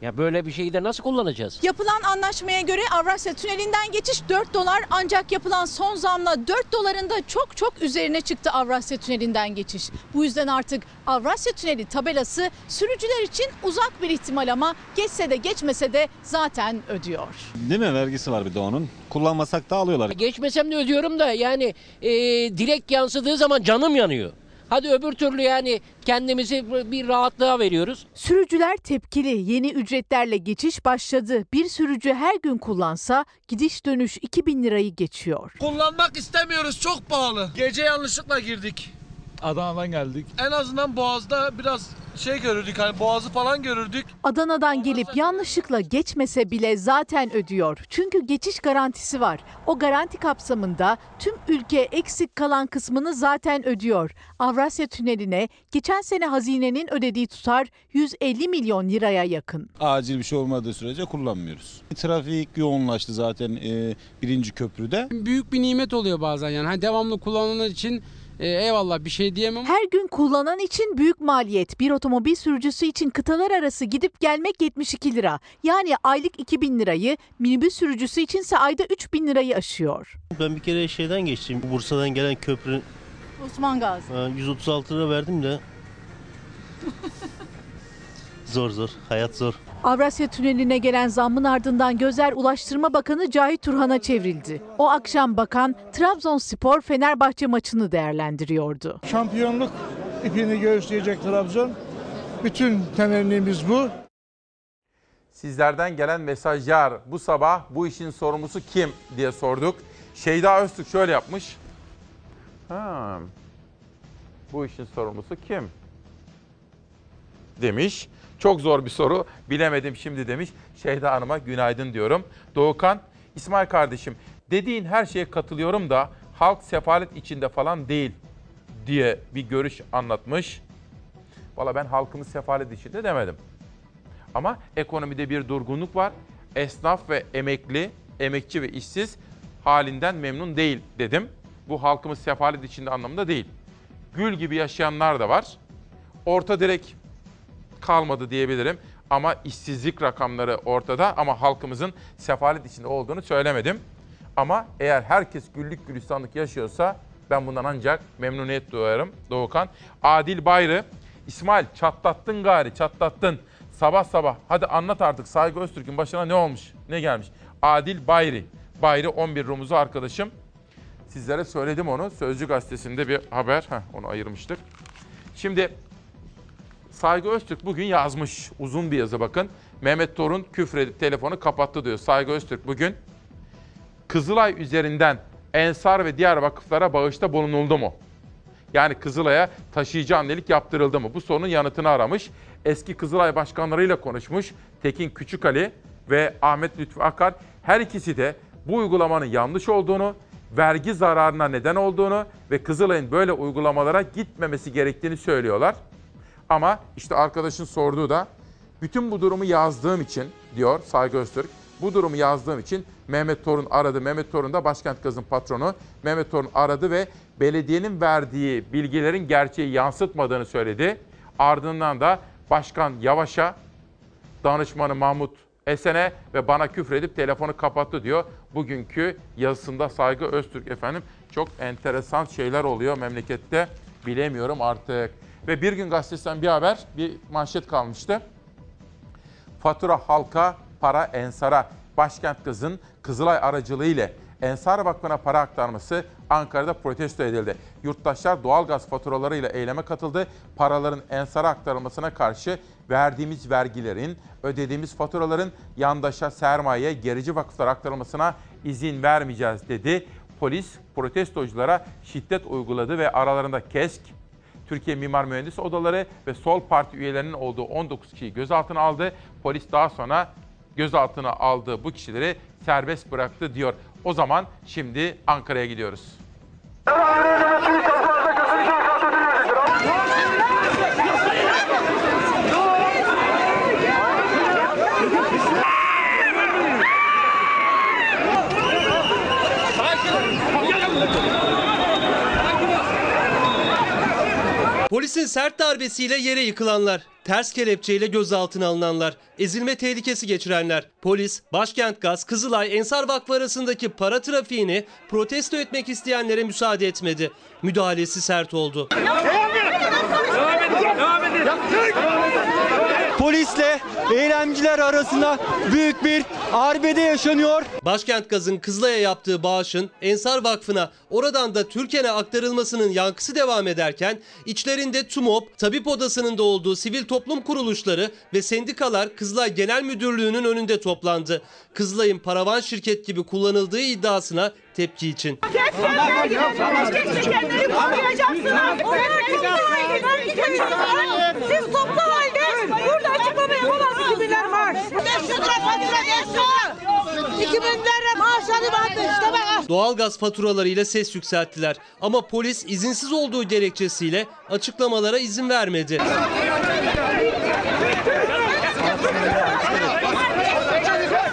Ya böyle bir şeyi de nasıl kullanacağız? Yapılan anlaşmaya göre Avrasya Tüneli'nden geçiş 4 dolar ancak yapılan son zamla 4 doların da çok çok üzerine çıktı Avrasya Tüneli'nden geçiş. Bu yüzden artık Avrasya Tüneli tabelası sürücüler için uzak bir ihtimal ama geçse de geçmese de zaten ödüyor. Değil mi? Vergisi var bir de onun. Kullanmasak da alıyorlar. Geçmesem de ödüyorum da yani e, direkt yansıdığı zaman canım yanıyor. Hadi öbür türlü yani kendimizi bir rahatlığa veriyoruz. Sürücüler tepkili. Yeni ücretlerle geçiş başladı. Bir sürücü her gün kullansa gidiş dönüş 2000 lirayı geçiyor. Kullanmak istemiyoruz çok pahalı. Gece yanlışlıkla girdik. Adana'dan geldik. En azından Boğaz'da biraz şey görürdük hani Boğaz'ı falan görürdük. Adana'dan gelip yanlışlıkla geçmese bile zaten ödüyor. Çünkü geçiş garantisi var. O garanti kapsamında tüm ülke eksik kalan kısmını zaten ödüyor. Avrasya Tüneli'ne geçen sene hazinenin ödediği tutar 150 milyon liraya yakın. Acil bir şey olmadığı sürece kullanmıyoruz. Trafik yoğunlaştı zaten e, birinci köprüde. Büyük bir nimet oluyor bazen yani. Hani devamlı kullananlar için e, eyvallah bir şey diyemem. Her gün kullanan için büyük maliyet. Bir otomobil sürücüsü için kıtalar arası gidip gelmek 72 lira. Yani aylık 2000 lirayı, minibüs sürücüsü içinse ayda 3000 lirayı aşıyor. Ben bir kere şeyden geçtim. Bursa'dan gelen köprü Osman Gazi. e, 136 lira verdim de. [laughs] zor zor. Hayat zor. Avrasya Tüneli'ne gelen zammın ardından gözler Ulaştırma Bakanı Cahit Turhan'a çevrildi. O akşam bakan Trabzonspor Fenerbahçe maçını değerlendiriyordu. Şampiyonluk ipini göğüsleyecek Trabzon. Bütün temennimiz bu. Sizlerden gelen mesajlar bu sabah bu işin sorumlusu kim diye sorduk. Şeyda Öztürk şöyle yapmış. Ha, bu işin sorumlusu kim? Demiş. Çok zor bir soru. Bilemedim şimdi demiş. Şeyda Hanım'a günaydın diyorum. Doğukan, İsmail kardeşim Dediğin her şeye katılıyorum da halk sefalet içinde falan değil diye bir görüş anlatmış. Valla ben halkımız sefalet içinde demedim. Ama ekonomide bir durgunluk var. Esnaf ve emekli, emekçi ve işsiz halinden memnun değil dedim. Bu halkımız sefalet içinde anlamında değil. Gül gibi yaşayanlar da var. Orta direk kalmadı diyebilirim. Ama işsizlik rakamları ortada ama halkımızın sefalet içinde olduğunu söylemedim. Ama eğer herkes güllük gülistanlık yaşıyorsa ben bundan ancak memnuniyet duyarım Doğukan. Adil Bayrı, İsmail çatlattın gari çatlattın. Sabah sabah hadi anlat artık Saygı Öztürk'ün başına ne olmuş ne gelmiş. Adil Bayri, Bayri 11 Rumuzlu arkadaşım. Sizlere söyledim onu. Sözcü gazetesinde bir haber. Heh, onu ayırmıştık. Şimdi Saygı Öztürk bugün yazmış. Uzun bir yazı bakın. Mehmet Torun küfredip telefonu kapattı diyor. Saygı Öztürk bugün Kızılay üzerinden Ensar ve diğer vakıflara bağışta bulunuldu mu? Yani Kızılay'a taşıyıcı annelik yaptırıldı mı? Bu sorunun yanıtını aramış. Eski Kızılay başkanlarıyla konuşmuş. Tekin Küçükali ve Ahmet Lütfü Akar her ikisi de bu uygulamanın yanlış olduğunu, vergi zararına neden olduğunu ve Kızılay'ın böyle uygulamalara gitmemesi gerektiğini söylüyorlar. Ama işte arkadaşın sorduğu da bütün bu durumu yazdığım için diyor Saygı Öztürk. Bu durumu yazdığım için Mehmet Torun aradı. Mehmet Torun da Başkent Gaz'ın patronu. Mehmet Torun aradı ve belediyenin verdiği bilgilerin gerçeği yansıtmadığını söyledi. Ardından da Başkan Yavaş'a, danışmanı Mahmut Esen'e ve bana küfredip telefonu kapattı diyor. Bugünkü yazısında Saygı Öztürk efendim çok enteresan şeyler oluyor memlekette. Bilemiyorum artık. Ve Bir Gün Gazetesi'nden bir haber, bir manşet kalmıştı. Fatura halka, para ensara. Başkent Kız'ın Kızılay aracılığıyla Ensar Vakfı'na para aktarması Ankara'da protesto edildi. Yurttaşlar doğalgaz faturalarıyla eyleme katıldı. Paraların Ensar'a aktarılmasına karşı verdiğimiz vergilerin, ödediğimiz faturaların yandaşa, sermayeye, gerici vakıflara aktarılmasına izin vermeyeceğiz dedi. Polis protestoculara şiddet uyguladı ve aralarında KESK, Türkiye Mimar Mühendis Odaları ve Sol Parti üyelerinin olduğu 19 kişiyi gözaltına aldı. Polis daha sonra gözaltına aldığı bu kişileri serbest bıraktı diyor. O zaman şimdi Ankara'ya gidiyoruz. Polisin sert darbesiyle yere yıkılanlar, ters kelepçeyle gözaltına alınanlar, ezilme tehlikesi geçirenler. Polis, Başkent Gaz, Kızılay, Ensar Vakfı arasındaki para trafiğini protesto etmek isteyenlere müsaade etmedi. Müdahalesi sert oldu. Polisle eylemciler arasında büyük bir arbede yaşanıyor. Başkent Gaz'ın Kızılay'a yaptığı bağışın Ensar Vakfı'na oradan da Türken'e aktarılmasının yankısı devam ederken içlerinde TUMOP, Tabip Odası'nın da olduğu sivil toplum kuruluşları ve sendikalar Kızılay Genel Müdürlüğü'nün önünde toplandı. Kızılay'ın paravan şirket gibi kullanıldığı iddiasına tepki için. Siz toplu halde burada açıklama yapamazsınız gibiler var. 500 lira fatura 500 lira. 2000 lira maaş alıp aldı işte bak. Doğalgaz faturalarıyla ses yükselttiler ama polis izinsiz olduğu gerekçesiyle açıklamalara izin vermedi.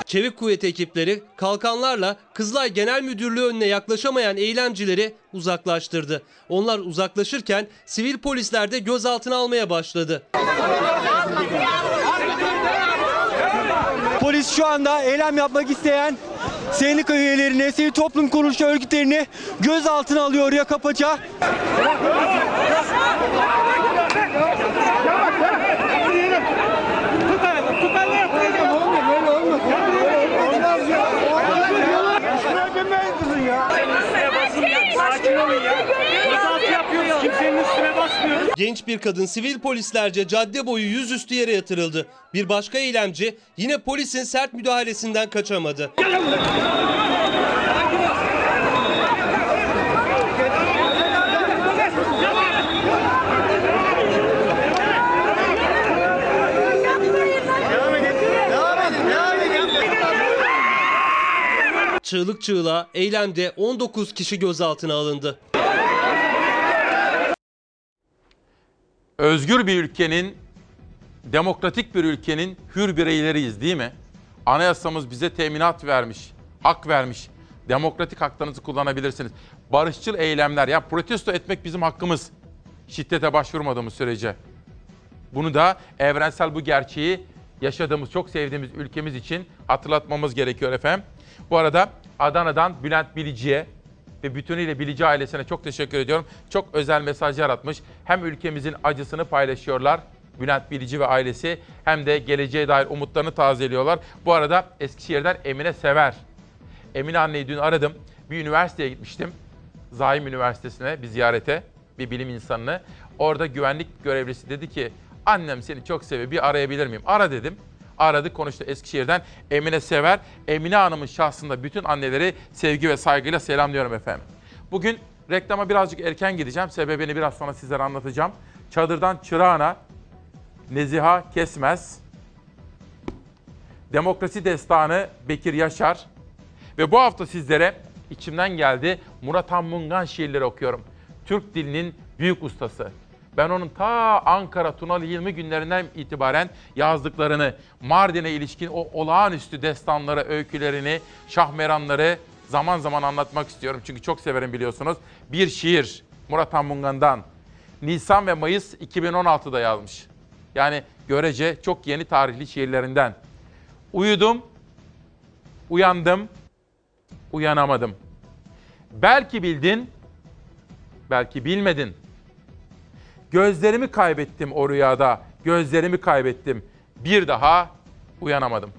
Çevik kuvvet ekipleri kalkanlarla Kızılay Genel Müdürlüğü önüne yaklaşamayan eylemcileri uzaklaştırdı. Onlar uzaklaşırken sivil polisler de gözaltına almaya başladı. Polis şu anda eylem yapmak isteyen sendika üyelerini, sivil toplum kuruluşu örgütlerini gözaltına alıyor yaka paça. Sakin olun ya. Gözaltı yapıyoruz. Kimsenin üstüne. Genç bir kadın sivil polislerce cadde boyu yüzüstü yere yatırıldı. Bir başka eylemci yine polisin sert müdahalesinden kaçamadı. Çığlık çığlığa eylemde 19 kişi gözaltına alındı. Özgür bir ülkenin, demokratik bir ülkenin hür bireyleriyiz değil mi? Anayasamız bize teminat vermiş, hak vermiş. Demokratik haklarınızı kullanabilirsiniz. Barışçıl eylemler, ya protesto etmek bizim hakkımız. Şiddete başvurmadığımız sürece. Bunu da evrensel bu gerçeği yaşadığımız, çok sevdiğimiz ülkemiz için hatırlatmamız gerekiyor efendim. Bu arada Adana'dan Bülent Bilici'ye ve bütünüyle Bilici ailesine çok teşekkür ediyorum. Çok özel mesaj yaratmış. Hem ülkemizin acısını paylaşıyorlar Bülent Bilici ve ailesi hem de geleceğe dair umutlarını tazeliyorlar. Bu arada Eskişehir'den Emine Sever. Emine anneyi dün aradım. Bir üniversiteye gitmiştim. Zaim Üniversitesi'ne bir ziyarete, bir bilim insanını. Orada güvenlik görevlisi dedi ki annem seni çok seviyor bir arayabilir miyim? Ara dedim. Aradı konuştu Eskişehir'den Emine Sever. Emine Hanım'ın şahsında bütün anneleri sevgi ve saygıyla selamlıyorum efendim. Bugün reklama birazcık erken gideceğim. Sebebini biraz sonra sizlere anlatacağım. Çadırdan Çırağan'a Neziha Kesmez, Demokrasi Destanı Bekir Yaşar ve bu hafta sizlere içimden geldi Murat Hammungan şiirleri okuyorum. Türk dilinin büyük ustası. Ben onun ta Ankara Tunalı Hilmi günlerinden itibaren yazdıklarını, Mardin'e ilişkin o olağanüstü destanları, öykülerini, şahmeranları zaman zaman anlatmak istiyorum. Çünkü çok severim biliyorsunuz. Bir şiir Murat Hammungan'dan. Nisan ve Mayıs 2016'da yazmış. Yani görece çok yeni tarihli şiirlerinden. Uyudum, uyandım, uyanamadım. Belki bildin, belki bilmedin. Gözlerimi kaybettim o rüyada, gözlerimi kaybettim. Bir daha uyanamadım.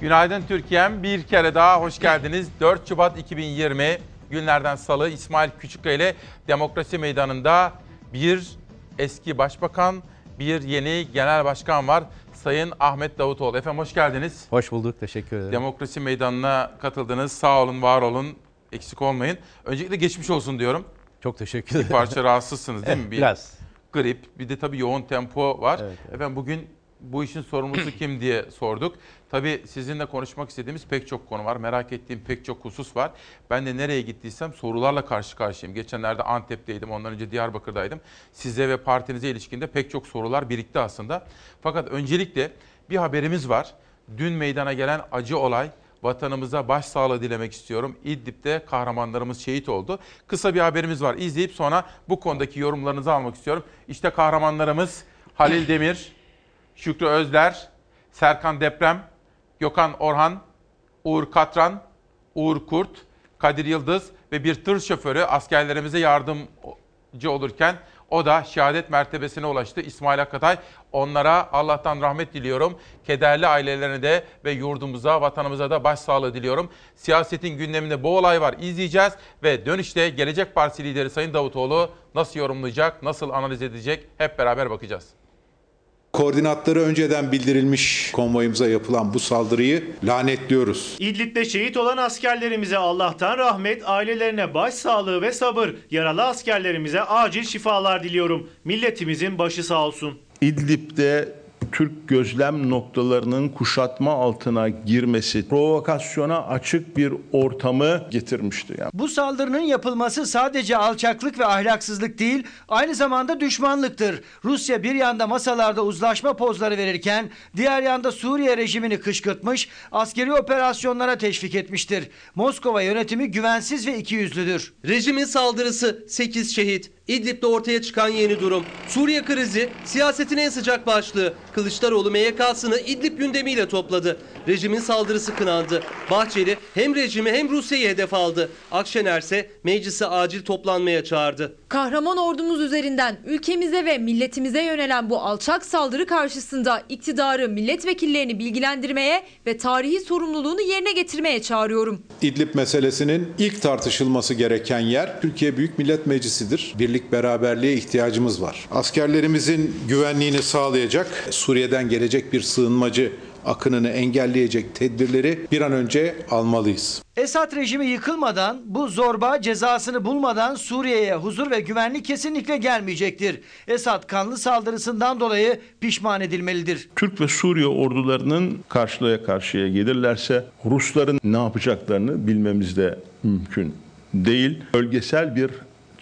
Günaydın Türkiye'm. Bir kere daha hoş geldiniz. 4 Şubat 2020 günlerden salı İsmail Küçükkaya ile Demokrasi Meydanı'nda bir eski başbakan, bir yeni genel başkan var. Sayın Ahmet Davutoğlu. Efendim hoş geldiniz. Hoş bulduk, teşekkür ederim. Demokrasi Meydanı'na katıldınız. Sağ olun, var olun, eksik olmayın. Öncelikle geçmiş olsun diyorum. Çok teşekkür ederim. Bir parça rahatsızsınız değil mi? [laughs] Bir biraz. Grip, bir de tabii yoğun tempo var. Evet, evet. Efendim bugün bu işin sorumlusu kim diye sorduk. Tabii sizinle konuşmak istediğimiz pek çok konu var. Merak ettiğim pek çok husus var. Ben de nereye gittiysem sorularla karşı karşıyayım. Geçenlerde Antep'teydim, ondan önce Diyarbakır'daydım. Size ve partinize ilişkinde pek çok sorular birikti aslında. Fakat öncelikle bir haberimiz var. Dün meydana gelen acı olay vatanımıza başsağlığı dilemek istiyorum. İdlib'de kahramanlarımız şehit oldu. Kısa bir haberimiz var. İzleyip sonra bu konudaki yorumlarınızı almak istiyorum. İşte kahramanlarımız Halil Demir, Şükrü Özler, Serkan Deprem, Gökhan Orhan, Uğur Katran, Uğur Kurt, Kadir Yıldız ve bir tır şoförü askerlerimize yardımcı olurken o da şehadet mertebesine ulaştı İsmail Akatay. Onlara Allah'tan rahmet diliyorum. Kederli ailelerine de ve yurdumuza, vatanımıza da başsağlığı diliyorum. Siyasetin gündeminde bu olay var. İzleyeceğiz ve dönüşte Gelecek Partisi lideri Sayın Davutoğlu nasıl yorumlayacak, nasıl analiz edecek hep beraber bakacağız. Koordinatları önceden bildirilmiş konvoyumuza yapılan bu saldırıyı lanetliyoruz. İdlib'de şehit olan askerlerimize Allah'tan rahmet, ailelerine başsağlığı ve sabır. Yaralı askerlerimize acil şifalar diliyorum. Milletimizin başı sağ olsun. İdlib'de Türk gözlem noktalarının kuşatma altına girmesi provokasyona açık bir ortamı getirmişti. Yani. Bu saldırının yapılması sadece alçaklık ve ahlaksızlık değil, aynı zamanda düşmanlıktır. Rusya bir yanda masalarda uzlaşma pozları verirken diğer yanda Suriye rejimini kışkırtmış, askeri operasyonlara teşvik etmiştir. Moskova yönetimi güvensiz ve ikiyüzlüdür. Rejimin saldırısı 8 şehit. İdlib'de ortaya çıkan yeni durum. Suriye krizi siyasetin en sıcak başlığı. Kılıçdaroğlu MYK'sını İdlib gündemiyle topladı. Rejimin saldırısı kınandı. Bahçeli hem rejimi hem Rusya'yı hedef aldı. Akşener ise meclisi acil toplanmaya çağırdı. Kahraman ordumuz üzerinden ülkemize ve milletimize yönelen bu alçak saldırı karşısında iktidarı milletvekillerini bilgilendirmeye ve tarihi sorumluluğunu yerine getirmeye çağırıyorum. İdlib meselesinin ilk tartışılması gereken yer Türkiye Büyük Millet Meclisi'dir. Birlik beraberliğe ihtiyacımız var. Askerlerimizin güvenliğini sağlayacak, Suriye'den gelecek bir sığınmacı akınını engelleyecek tedbirleri bir an önce almalıyız. Esad rejimi yıkılmadan, bu zorba cezasını bulmadan Suriye'ye huzur ve güvenlik kesinlikle gelmeyecektir. Esad kanlı saldırısından dolayı pişman edilmelidir. Türk ve Suriye ordularının karşıya karşıya gelirlerse Rusların ne yapacaklarını bilmemiz de mümkün değil. Bölgesel bir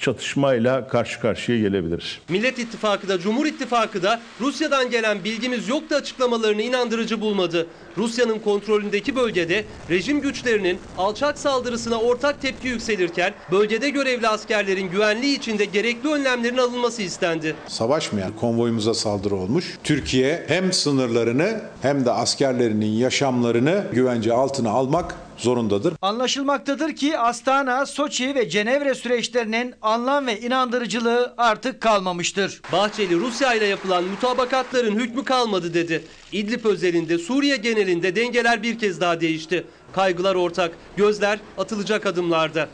çatışmayla karşı karşıya gelebiliriz. Millet İttifakı da Cumhur İttifakı da Rusya'dan gelen bilgimiz yoktu açıklamalarını inandırıcı bulmadı. Rusya'nın kontrolündeki bölgede rejim güçlerinin alçak saldırısına ortak tepki yükselirken bölgede görevli askerlerin güvenliği için de gerekli önlemlerin alınması istendi. Savaşmayan konvoyumuza saldırı olmuş. Türkiye hem sınırlarını hem de askerlerinin yaşamlarını güvence altına almak zorundadır. Anlaşılmaktadır ki Astana, Soçi ve Cenevre süreçlerinin anlam ve inandırıcılığı artık kalmamıştır. Bahçeli Rusya ile yapılan mutabakatların hükmü kalmadı dedi. İdlib özelinde Suriye genelinde dengeler bir kez daha değişti. Kaygılar ortak, gözler atılacak adımlarda.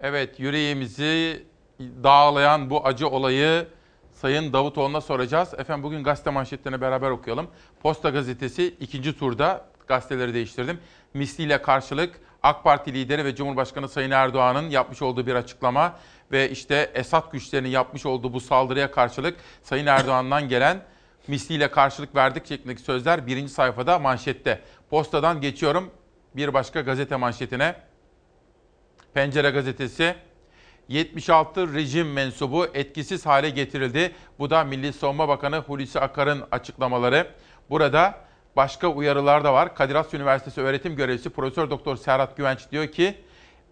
Evet yüreğimizi dağlayan bu acı olayı Sayın Davutoğlu'na soracağız. Efendim bugün gazete manşetlerini beraber okuyalım. Posta gazetesi ikinci turda gazeteleri değiştirdim. Misliyle karşılık AK Parti lideri ve Cumhurbaşkanı Sayın Erdoğan'ın yapmış olduğu bir açıklama ve işte Esad güçlerinin yapmış olduğu bu saldırıya karşılık Sayın Erdoğan'dan gelen misliyle karşılık verdik şeklindeki sözler birinci sayfada manşette. Postadan geçiyorum bir başka gazete manşetine. Pencere gazetesi 76 rejim mensubu etkisiz hale getirildi. Bu da Milli Savunma Bakanı Hulusi Akar'ın açıklamaları. Burada başka uyarılar da var. Kadir Has Üniversitesi öğretim görevlisi Profesör Doktor Serhat Güvenç diyor ki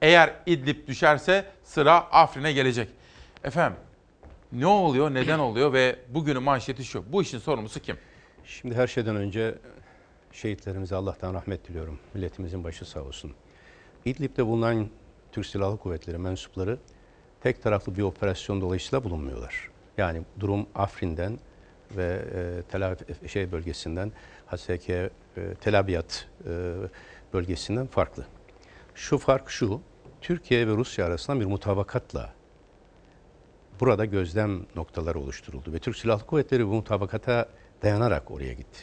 eğer İdlib düşerse sıra Afrin'e gelecek. Efendim ne oluyor, neden oluyor ve bugünün manşeti şu. Bu işin sorumlusu kim? Şimdi her şeyden önce şehitlerimize Allah'tan rahmet diliyorum. Milletimizin başı sağ olsun. İdlib'de bulunan Türk Silahlı Kuvvetleri mensupları tek taraflı bir operasyon dolayısıyla bulunmuyorlar. Yani durum Afrin'den ve e, Tel Aviv şey bölgesinden HSK e, Tel Abyad e, bölgesinden farklı. Şu fark şu, Türkiye ve Rusya arasında bir mutabakatla burada gözlem noktaları oluşturuldu ve Türk Silahlı Kuvvetleri bu mutabakata dayanarak oraya gitti.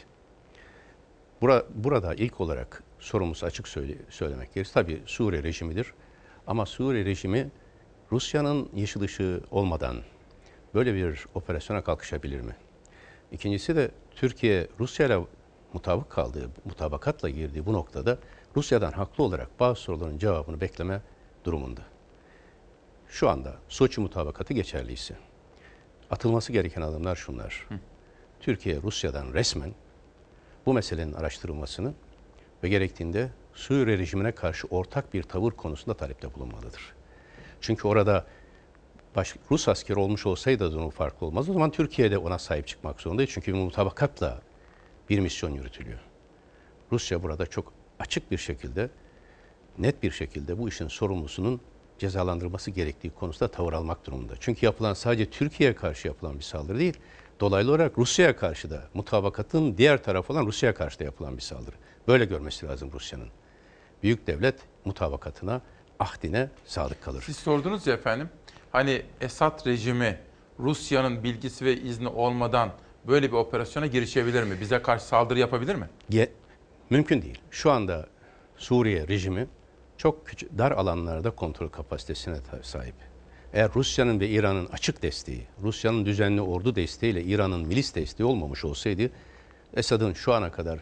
Bura, burada ilk olarak sorumuz açık söyle, söylemek gerekir. Tabii Suriye rejimidir ama Suriye rejimi Rusya'nın yeşil ışığı olmadan böyle bir operasyona kalkışabilir mi? İkincisi de Türkiye Rusya ile mutabık kaldığı, mutabakatla girdiği bu noktada Rusya'dan haklı olarak bazı soruların cevabını bekleme durumunda. Şu anda Soçi mutabakatı geçerliyse atılması gereken adımlar şunlar. Hı. Türkiye Rusya'dan resmen bu meselenin araştırılmasını ve gerektiğinde Suriye rejimine karşı ortak bir tavır konusunda talepte bulunmalıdır. Çünkü orada baş, Rus askeri olmuş olsaydı durum farklı olmaz. O zaman Türkiye de ona sahip çıkmak zorundaydı. Çünkü mutabakatla bir misyon yürütülüyor. Rusya burada çok açık bir şekilde, net bir şekilde bu işin sorumlusunun cezalandırılması gerektiği konusunda tavır almak durumunda. Çünkü yapılan sadece Türkiye'ye karşı yapılan bir saldırı değil, dolaylı olarak Rusya'ya karşı da mutabakatın diğer tarafı olan Rusya'ya karşı da yapılan bir saldırı. Böyle görmesi lazım Rusya'nın. Büyük devlet mutabakatına, ahdine sadık kalır. Siz sordunuz ya efendim, hani Esad rejimi Rusya'nın bilgisi ve izni olmadan böyle bir operasyona girişebilir mi? Bize karşı saldırı yapabilir mi? Ge mümkün değil. Şu anda Suriye rejimi çok küçük, dar alanlarda kontrol kapasitesine sahip. Eğer Rusya'nın ve İran'ın açık desteği, Rusya'nın düzenli ordu desteğiyle İran'ın milis desteği olmamış olsaydı Esad'ın şu ana kadar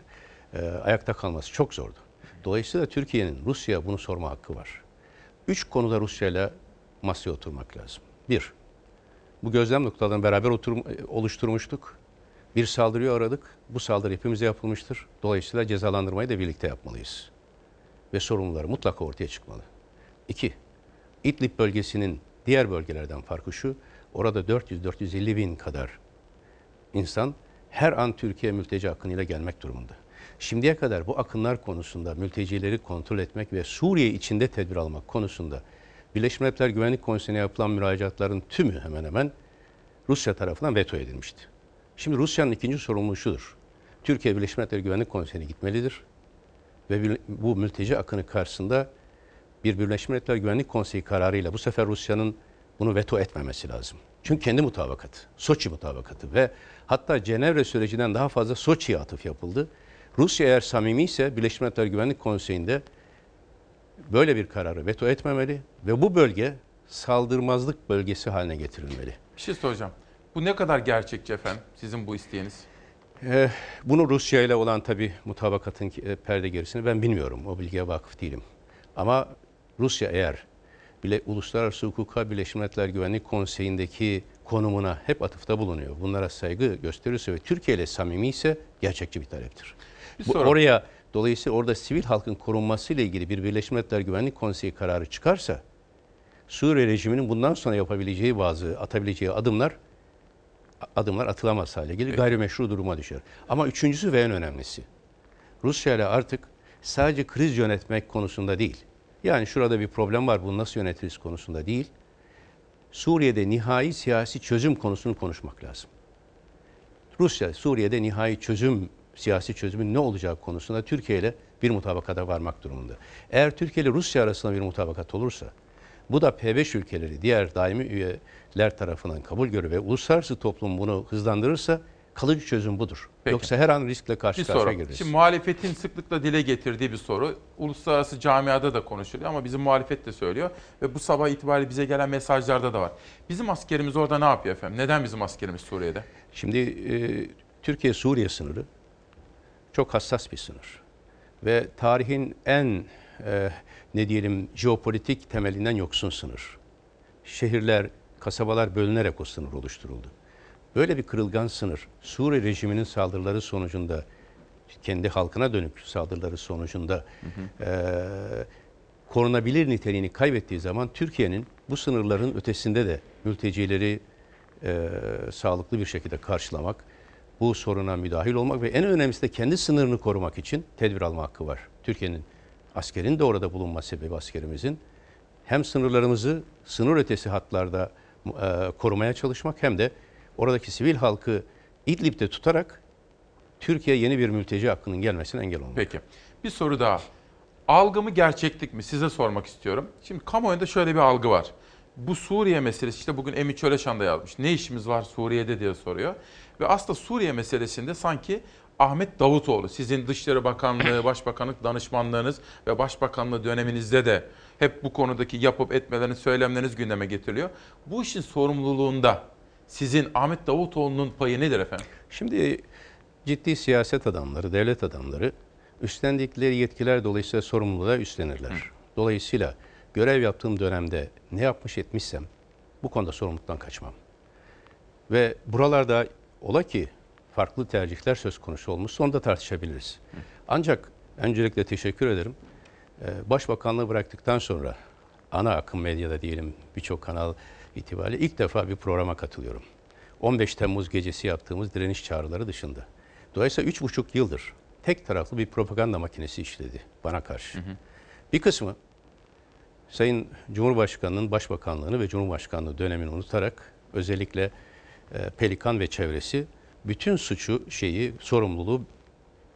e, ayakta kalması çok zordu. Dolayısıyla Türkiye'nin Rusya'ya bunu sorma hakkı var. Üç konuda Rusya ile masaya oturmak lazım. Bir, bu gözlem noktalarını beraber oturum, oluşturmuştuk. Bir saldırıyı aradık. Bu saldırı hepimize yapılmıştır. Dolayısıyla cezalandırmayı da birlikte yapmalıyız. Ve sorumluları mutlaka ortaya çıkmalı. İki, İdlib bölgesinin diğer bölgelerden farkı şu, orada 400-450 bin kadar insan her an Türkiye mülteci akınıyla gelmek durumunda. Şimdiye kadar bu akınlar konusunda mültecileri kontrol etmek ve Suriye içinde tedbir almak konusunda Birleşmiş Milletler Güvenlik Konseyi'ne yapılan müracaatların tümü hemen hemen Rusya tarafından veto edilmişti. Şimdi Rusya'nın ikinci sorumluluğu şudur. Türkiye Birleşmiş Milletler Güvenlik Konseyi'ne gitmelidir ve bu mülteci akını karşısında bir Birleşmiş Milletler Güvenlik Konseyi kararıyla bu sefer Rusya'nın bunu veto etmemesi lazım. Çünkü kendi mutabakatı, Soçi mutabakatı ve hatta Cenevre sürecinden daha fazla Soçi'ye atıf yapıldı. Rusya eğer samimi ise Birleşmiş Milletler Güvenlik Konseyi'nde böyle bir kararı veto etmemeli ve bu bölge saldırmazlık bölgesi haline getirilmeli. Bir şey. Bu ne kadar gerçekçi efendim sizin bu isteğiniz? Ee, bunu Rusya ile olan tabi mutabakatın e, perde gerisini ben bilmiyorum. O bilgiye vakıf değilim. Ama Rusya eğer bile uluslararası hukuka Birleşmiş Milletler Güvenlik Konseyi'ndeki konumuna hep atıfta bulunuyor. Bunlara saygı gösterirse ve Türkiye ile samimi ise gerçekçi bir taleptir. Bir Bu, oraya dolayısıyla orada sivil halkın korunması ile ilgili bir Birleşmiş Milletler Güvenlik Konseyi kararı çıkarsa Suriye rejiminin bundan sonra yapabileceği bazı atabileceği adımlar adımlar atılamaz hale gelir. Gayrimeşru duruma düşer. Ama üçüncüsü ve en önemlisi. Rusya ile artık sadece kriz yönetmek konusunda değil. Yani şurada bir problem var bunu nasıl yönetiriz konusunda değil. Suriye'de nihai siyasi çözüm konusunu konuşmak lazım. Rusya Suriye'de nihai çözüm, siyasi çözümün ne olacağı konusunda Türkiye ile bir mutabakata varmak durumunda. Eğer Türkiye ile Rusya arasında bir mutabakat olursa bu da P5 ülkeleri diğer daimi üyeler tarafından kabul görür ve uluslararası toplum bunu hızlandırırsa kalıcı çözüm budur. Peki. Yoksa her an riskle karşı Bir karşıya gireriz. Şimdi muhalefetin sıklıkla dile getirdiği bir soru. Uluslararası camiada da konuşuluyor ama bizim muhalefet de söylüyor. Ve bu sabah itibariyle bize gelen mesajlarda da var. Bizim askerimiz orada ne yapıyor efendim? Neden bizim askerimiz Suriye'de? Şimdi e, Türkiye-Suriye sınırı çok hassas bir sınır. Ve tarihin en e, ne diyelim jeopolitik temelinden yoksun sınır. Şehirler, kasabalar bölünerek o sınır oluşturuldu. Böyle bir kırılgan sınır Suriye rejiminin saldırıları sonucunda kendi halkına dönük saldırıları sonucunda e, korunabilir niteliğini kaybettiği zaman Türkiye'nin bu sınırların ötesinde de mültecileri e, sağlıklı bir şekilde karşılamak, bu soruna müdahil olmak ve en önemlisi de kendi sınırını korumak için tedbir alma hakkı var. Türkiye'nin askerin de orada bulunma sebebi askerimizin hem sınırlarımızı sınır ötesi hatlarda e, korumaya çalışmak hem de oradaki sivil halkı İdlib'de tutarak Türkiye yeni bir mülteci hakkının gelmesine engel olmak. Peki. Bir soru daha. Algı mı gerçeklik mi? Size sormak istiyorum. Şimdi kamuoyunda şöyle bir algı var. Bu Suriye meselesi işte bugün Emi Çöleşan da yazmış. Ne işimiz var Suriye'de diye soruyor. Ve aslında Suriye meselesinde sanki Ahmet Davutoğlu sizin Dışişleri Bakanlığı, [coughs] Başbakanlık danışmanlığınız ve Başbakanlığı döneminizde de hep bu konudaki yapıp etmeleriniz, söylemleriniz gündeme getiriliyor. Bu işin sorumluluğunda sizin Ahmet Davutoğlu'nun payı nedir efendim? Şimdi ciddi siyaset adamları, devlet adamları üstlendikleri yetkiler dolayısıyla sorumluluğu da üstlenirler. Dolayısıyla görev yaptığım dönemde ne yapmış etmişsem bu konuda sorumluluktan kaçmam. Ve buralarda ola ki farklı tercihler söz konusu olmuş, onu da tartışabiliriz. Ancak öncelikle teşekkür ederim. Ee, Başbakanlığı bıraktıktan sonra ana akım medyada diyelim birçok kanal itibariyle ilk defa bir programa katılıyorum. 15 Temmuz gecesi yaptığımız direniş çağrıları dışında. Dolayısıyla üç buçuk yıldır tek taraflı bir propaganda makinesi işledi bana karşı. Bir kısmı Sayın Cumhurbaşkanı'nın başbakanlığını ve Cumhurbaşkanlığı dönemini unutarak özellikle e, Pelikan ve çevresi bütün suçu, şeyi, sorumluluğu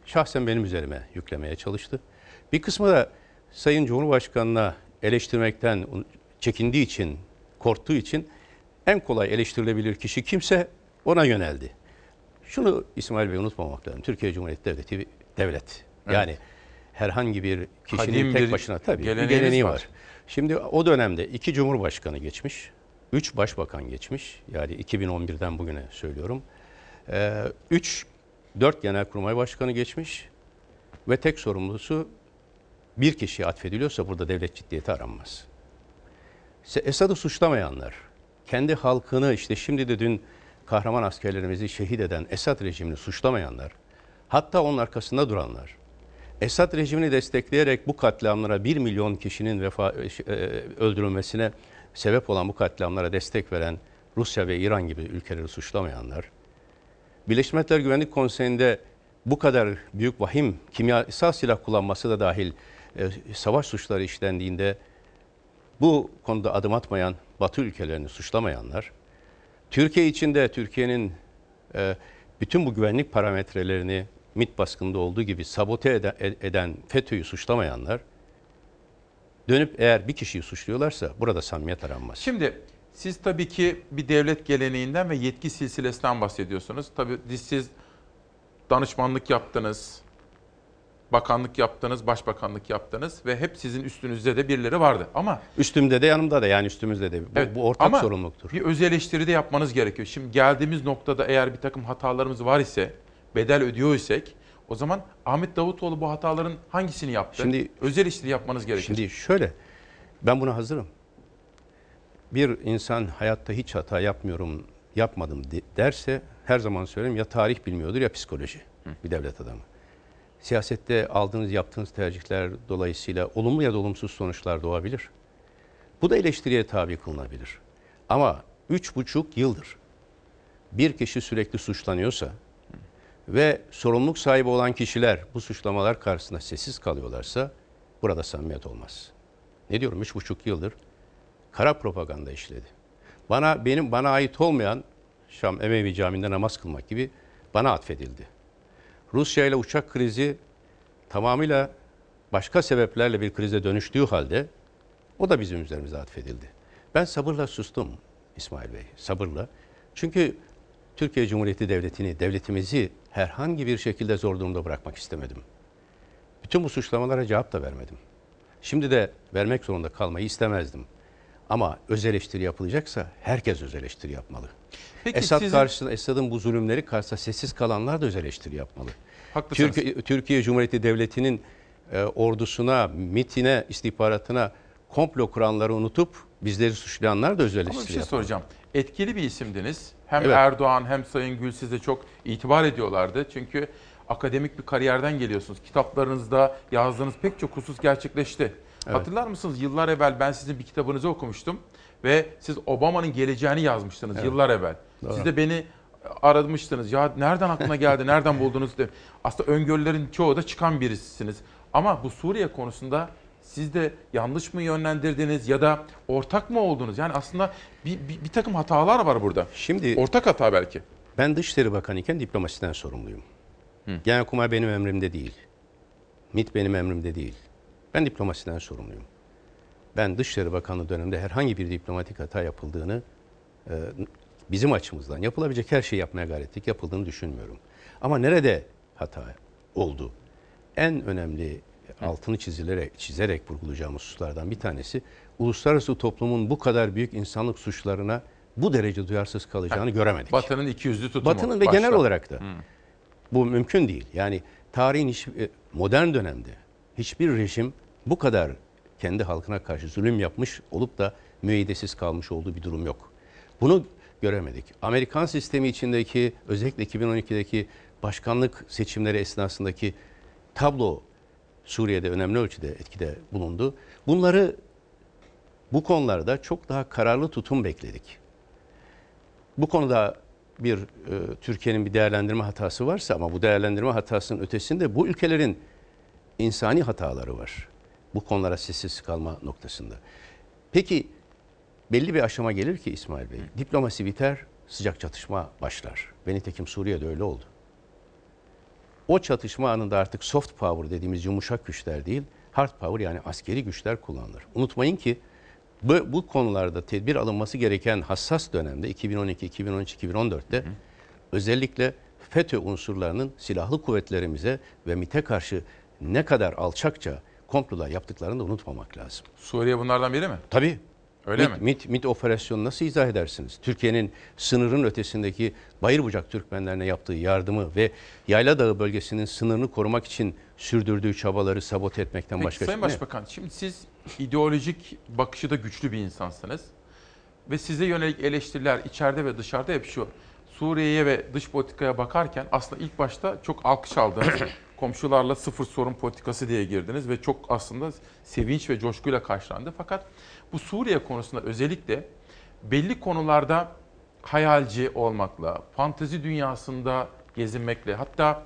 şahsen benim üzerime yüklemeye çalıştı. Bir kısmı da Sayın Cumhurbaşkanı'na eleştirmekten çekindiği için, korktuğu için en kolay eleştirilebilir kişi kimse ona yöneldi. Şunu İsmail Bey unutmamak lazım. Türkiye Cumhuriyeti Devleti bir devlet. Evet. Yani herhangi bir kişinin Kadim tek bir başına tabii bir geleneği var. var. Şimdi o dönemde iki cumhurbaşkanı geçmiş, üç başbakan geçmiş. Yani 2011'den bugüne söylüyorum. Ee, üç, dört genelkurmay başkanı geçmiş ve tek sorumlusu bir kişiye atfediliyorsa burada devlet ciddiyeti aranmaz. Esad'ı suçlamayanlar, kendi halkını işte şimdi de dün kahraman askerlerimizi şehit eden Esad rejimini suçlamayanlar, hatta onun arkasında duranlar, Esad rejimini destekleyerek bu katliamlara 1 milyon kişinin vefa, e, öldürülmesine sebep olan bu katliamlara destek veren Rusya ve İran gibi ülkeleri suçlamayanlar, Birleşmiş Milletler Güvenlik Konseyi'nde bu kadar büyük vahim kimyasal silah kullanması da dahil e, savaş suçları işlendiğinde bu konuda adım atmayan Batı ülkelerini suçlamayanlar, Türkiye içinde Türkiye'nin e, bütün bu güvenlik parametrelerini MİT baskında olduğu gibi sabote eden, eden FETÖ'yü suçlamayanlar, dönüp eğer bir kişiyi suçluyorlarsa burada samimiyet aranmaz. Şimdi siz tabii ki bir devlet geleneğinden ve yetki silsilesinden bahsediyorsunuz. Tabii siz danışmanlık yaptınız, bakanlık yaptınız, başbakanlık yaptınız ve hep sizin üstünüzde de birileri vardı. Ama Üstümde de yanımda da yani üstümüzde de. Bu, Evet, bu ortak ama sorumluluktur. Bir öz eleştiri de yapmanız gerekiyor. Şimdi geldiğimiz noktada eğer bir takım hatalarımız var ise, bedel ödüyor isek o zaman Ahmet Davutoğlu bu hataların hangisini yaptı? Şimdi- öz eleştiri yapmanız gerekiyor. Şimdi şöyle, ben buna hazırım. Bir insan hayatta hiç hata yapmıyorum, yapmadım de- derse her zaman söyleyeyim ya tarih bilmiyordur ya psikoloji bir devlet adamı. Siyasette aldığınız, yaptığınız tercihler dolayısıyla olumlu ya da olumsuz sonuçlar doğabilir. Bu da eleştiriye tabi kılınabilir. Ama üç buçuk yıldır bir kişi sürekli suçlanıyorsa ve sorumluluk sahibi olan kişiler bu suçlamalar karşısında sessiz kalıyorlarsa burada samimiyet olmaz. Ne diyorum üç buçuk yıldır kara propaganda işledi. Bana benim bana ait olmayan Şam Emevi Camii'nde namaz kılmak gibi bana atfedildi. Rusya ile uçak krizi tamamıyla başka sebeplerle bir krize dönüştüğü halde o da bizim üzerimize atfedildi. Ben sabırla sustum İsmail Bey, sabırla. Çünkü Türkiye Cumhuriyeti Devleti'ni, devletimizi herhangi bir şekilde zor durumda bırakmak istemedim. Bütün bu suçlamalara cevap da vermedim. Şimdi de vermek zorunda kalmayı istemezdim. Ama öz eleştiri yapılacaksa herkes öz eleştiri yapmalı. Peki Esad sizin- karşısında, Esad'ın bu zulümleri karşısında sessiz kalanlar da öz eleştiri yapmalı. Haklısınız. Türkiye, Türkiye Cumhuriyeti Devleti'nin e, ordusuna, MIT'ine, istihbaratına komplo kuranları unutup bizleri suçlayanlar da öz eleştiri Ama bir şey yapmalı. soracağım. Etkili bir isimdiniz. Hem Evet. Erdoğan hem Sayın Gül size çok itibar ediyorlardı. Çünkü akademik bir kariyerden geliyorsunuz. Kitaplarınızda yazdığınız pek çok husus gerçekleşti. Evet. Hatırlar mısınız yıllar evvel ben sizin bir kitabınızı okumuştum ve siz Obama'nın geleceğini yazmıştınız Evet. yıllar evvel. Doğru. Siz de beni aramıştınız. Ya nereden aklına geldi, nereden buldunuz diye. Aslında öngörülerin çoğu da çıkan birisisiniz. Ama bu Suriye konusunda siz de yanlış mı yönlendirdiniz ya da ortak mı oldunuz? Yani aslında bir, bir, bir takım hatalar var burada. Şimdi Ortak hata belki. Ben Dışişleri Bakanı iken diplomasiden sorumluyum. Genelkurmay benim emrimde değil. MİT benim emrimde değil. Ben diplomasiden sorumluyum. Ben Dışişleri Bakanlığı döneminde herhangi bir diplomatik hata yapıldığını e, bizim açımızdan yapılabilecek her şeyi yapmaya gayret ettik. Yapıldığını düşünmüyorum. Ama nerede hata oldu? En önemli altını çizilerek, çizerek vurgulayacağımız hususlardan bir tanesi uluslararası toplumun bu kadar büyük insanlık suçlarına bu derece duyarsız kalacağını göremedik. Batı'nın iki yüzlü tutumu. Batı'nın ve başta. genel olarak da bu mümkün değil. Yani tarihin hiç, e, modern dönemde hiçbir rejim bu kadar kendi halkına karşı zulüm yapmış olup da müeyyidesiz kalmış olduğu bir durum yok. Bunu göremedik. Amerikan sistemi içindeki özellikle 2012'deki başkanlık seçimleri esnasındaki tablo Suriye'de önemli ölçüde etkide bulundu. Bunları bu konularda çok daha kararlı tutum bekledik. Bu konuda bir e, Türkiye'nin bir değerlendirme hatası varsa ama bu değerlendirme hatasının ötesinde bu ülkelerin insani hataları var. Bu konulara sessiz kalma noktasında. Peki belli bir aşama gelir ki İsmail Bey, diplomasi biter, sıcak çatışma başlar. Ve nitekim Suriye'de öyle oldu. O çatışma anında artık soft power dediğimiz yumuşak güçler değil, hard power yani askeri güçler kullanılır. Unutmayın ki bu, bu konularda tedbir alınması gereken hassas dönemde 2012, 2013, 2014'te özellikle FETÖ unsurlarının silahlı kuvvetlerimize ve MİT'e karşı ne kadar alçakça komplolar yaptıklarını da unutmamak lazım. Suriye bunlardan biri mi? Tabii. Öyle MİT, mi? MİT, MİT operasyonu nasıl izah edersiniz? Türkiye'nin sınırın ötesindeki Bayırbucak Türkmenlerine yaptığı yardımı ve Yayla Dağı bölgesinin sınırını korumak için sürdürdüğü çabaları sabote etmekten Peki başka Sayın şey? Başbakan şimdi siz ideolojik bakışı da güçlü bir insansınız. Ve size yönelik eleştiriler içeride ve dışarıda hep şu. Suriye'ye ve dış politikaya bakarken aslında ilk başta çok alkış aldınız. Komşularla sıfır sorun politikası diye girdiniz ve çok aslında sevinç ve coşkuyla karşılandı. Fakat bu Suriye konusunda özellikle belli konularda hayalci olmakla, fantezi dünyasında gezinmekle hatta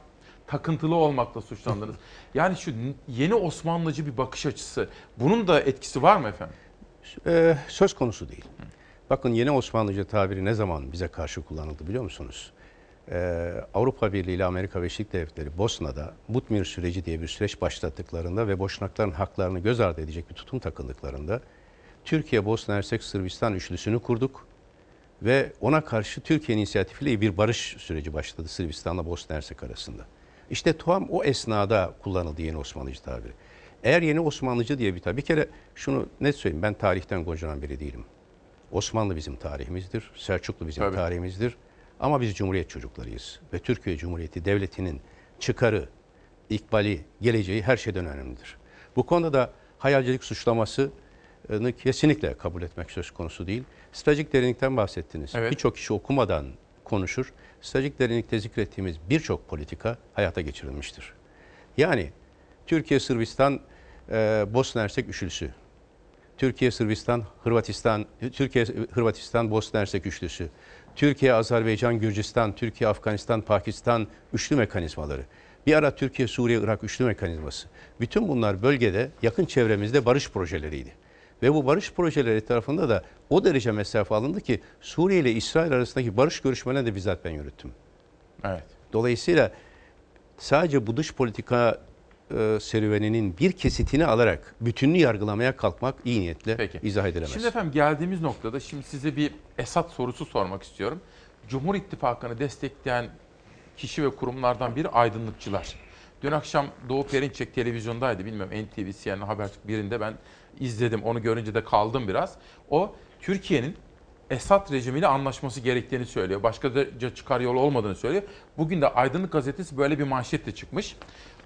takıntılı olmakla suçlandınız. [laughs] Yani şu yeni Osmanlıcı bir bakış açısı bunun da etkisi var mı efendim? Ee, söz konusu değil. Bakın yeni Osmanlıca tabiri ne zaman bize karşı kullanıldı biliyor musunuz? Ee, Avrupa Birliği ile Amerika Birleşik Devletleri Bosna'da Butmir süreci diye bir süreç başlattıklarında ve Boşnakların haklarını göz ardı edecek bir tutum takıldıklarında Türkiye, Bosna Hersek, Sırbistan üçlüsünü kurduk ve ona karşı Türkiye inisiyatifiyle bir barış süreci başladı Sırbistan'la Bosna Hersek arasında. İşte tam o esnada kullanıldı yeni Osmanlıcı tabiri. Eğer yeni Osmanlıcı diye bir tabir, bir kere şunu net söyleyeyim ben tarihten gocanan biri değilim. Osmanlı bizim tarihimizdir, Selçuklu bizim Tabii. tarihimizdir. Ama biz Cumhuriyet çocuklarıyız. Ve Türkiye Cumhuriyeti Devleti'nin çıkarı, ikbali, geleceği her şeyden önemlidir. Bu konuda da hayalcilik suçlamasını kesinlikle kabul etmek söz konusu değil. Stratejik derinlikten bahsettiniz. Evet. Birçok kişi okumadan konuşur. Stratejik derinlikte zikrettiğimiz birçok politika hayata geçirilmiştir. Yani Türkiye, Sırbistan, e, Bosna Hersek üçlüsü. Türkiye, Sırbistan, Hırvatistan, Türkiye, Hırvatistan, Bosna Hersek üçlüsü. Türkiye, Azerbaycan, Gürcistan, Türkiye, Afganistan, Pakistan üçlü mekanizmaları. Bir ara Türkiye, Suriye, Irak üçlü mekanizması. Bütün bunlar bölgede yakın çevremizde barış projeleriydi. Ve bu barış projeleri tarafında da o derece mesafe alındı ki Suriye ile İsrail arasındaki barış görüşmelerine de bizzat ben yürüttüm. Evet. Dolayısıyla sadece bu dış politika e, serüveninin bir kesitini alarak bütününü yargılamaya kalkmak iyi niyetle Peki. izah edilemez. Şimdi efendim geldiğimiz noktada şimdi size bir Esad sorusu sormak istiyorum. Cumhur İttifakı'nı destekleyen kişi ve kurumlardan biri aydınlıkçılar. Dün akşam Doğu Perinçek televizyondaydı. Bilmiyorum NTV, CNN, Habertürk birinde ben izledim. Onu görünce de kaldım biraz. O Türkiye'nin Esad rejimiyle anlaşması gerektiğini söylüyor. Başka da çıkar yolu olmadığını söylüyor. Bugün de Aydınlık Gazetesi böyle bir manşetle çıkmış.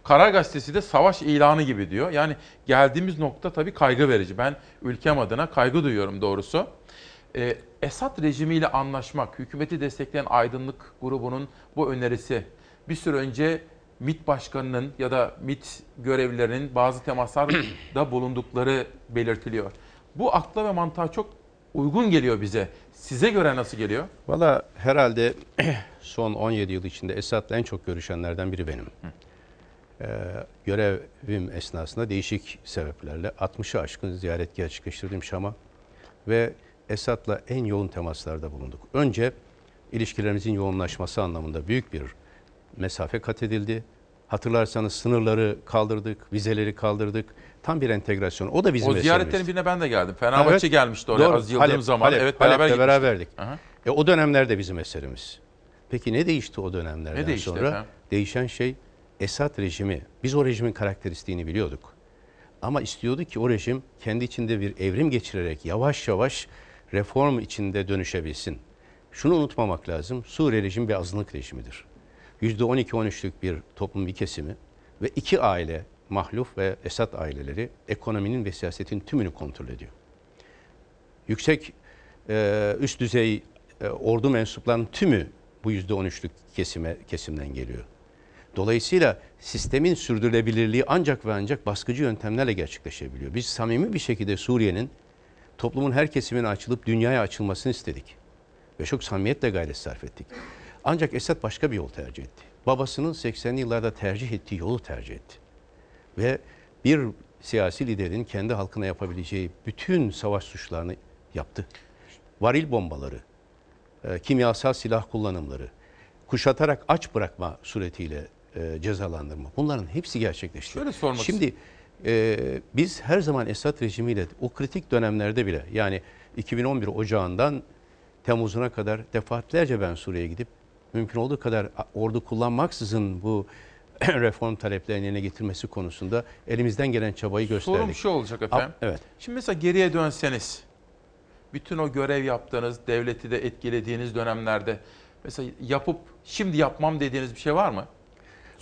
Karar Gazetesi de savaş ilanı gibi diyor. Yani geldiğimiz nokta tabii kaygı verici. Ben ülkem adına kaygı duyuyorum doğrusu. Ee, Esad rejimiyle anlaşmak, hükümeti destekleyen aydınlık grubunun bu önerisi bir süre önce MİT Başkanı'nın ya da MİT görevlilerinin bazı temaslarda [clears throat] bulundukları belirtiliyor. Bu akla ve mantığa çok uygun geliyor bize. Size göre nasıl geliyor? Valla herhalde [clears throat] son 17 yıl içinde Esad'la en çok görüşenlerden biri benim. Ee, görevim esnasında değişik sebeplerle 60'ı aşkın ziyaret gerçekleştirdim Şam'a ve Esad'la en yoğun temaslarda bulunduk. Önce ilişkilerimizin yoğunlaşması anlamında büyük bir mesafe kat edildi. Hatırlarsanız sınırları kaldırdık, vizeleri kaldırdık. Tam bir entegrasyon. O da bizim o ziyaretlerin meselemiz. birine ben de geldim. Fenerbahçe Evet, gelmişti oraya doğru. Az Yıldırım Halep, zaman. Halep, evet Halep'te beraber gitmiştik. beraberdik. Aha. E, o dönemlerde bizim eserimiz. Peki ne değişti o dönemlerden Ne değişti sonra? efendim? Değişen şey Esad rejimi. Biz o rejimin karakteristiğini biliyorduk. Ama istiyordu ki o rejim kendi içinde bir evrim geçirerek yavaş yavaş reform içinde dönüşebilsin. Şunu unutmamak lazım. Suriye rejimi bir azınlık rejimidir. %12-13'lük bir toplum bir kesimi ve iki aile mahluf ve Esad aileleri ekonominin ve siyasetin tümünü kontrol ediyor. Yüksek e, üst düzey e, ordu mensuplarının tümü bu %13'lük kesime kesimden geliyor. Dolayısıyla sistemin sürdürülebilirliği ancak ve ancak baskıcı yöntemlerle gerçekleşebiliyor. Biz samimi bir şekilde Suriye'nin toplumun her kesimine açılıp dünyaya açılmasını istedik. Ve çok samimiyetle gayret sarf ettik. Ancak Esad başka bir yol tercih etti. Babasının 80'li yıllarda tercih ettiği yolu tercih etti. Ve bir siyasi liderin kendi halkına yapabileceği bütün savaş suçlarını yaptı. Varil bombaları, e, kimyasal silah kullanımları, kuşatarak aç bırakma suretiyle e, cezalandırma. Bunların hepsi gerçekleşti. Şöyle sormak Şimdi e, biz her zaman Esad rejimiyle o kritik dönemlerde bile yani 2011 Ocağı'ndan Temmuz'una kadar defaatlerce ben Suriye'ye gidip mümkün olduğu kadar ordu kullanmaksızın bu [clears throat] reform taleplerini yerine getirmesi konusunda elimizden gelen çabayı gösterdik. Sorum şu olacak efendim. A- Evet. Şimdi mesela geriye dönseniz, bütün o görev yaptığınız, devleti de etkilediğiniz dönemlerde mesela yapıp şimdi yapmam dediğiniz bir şey var mı?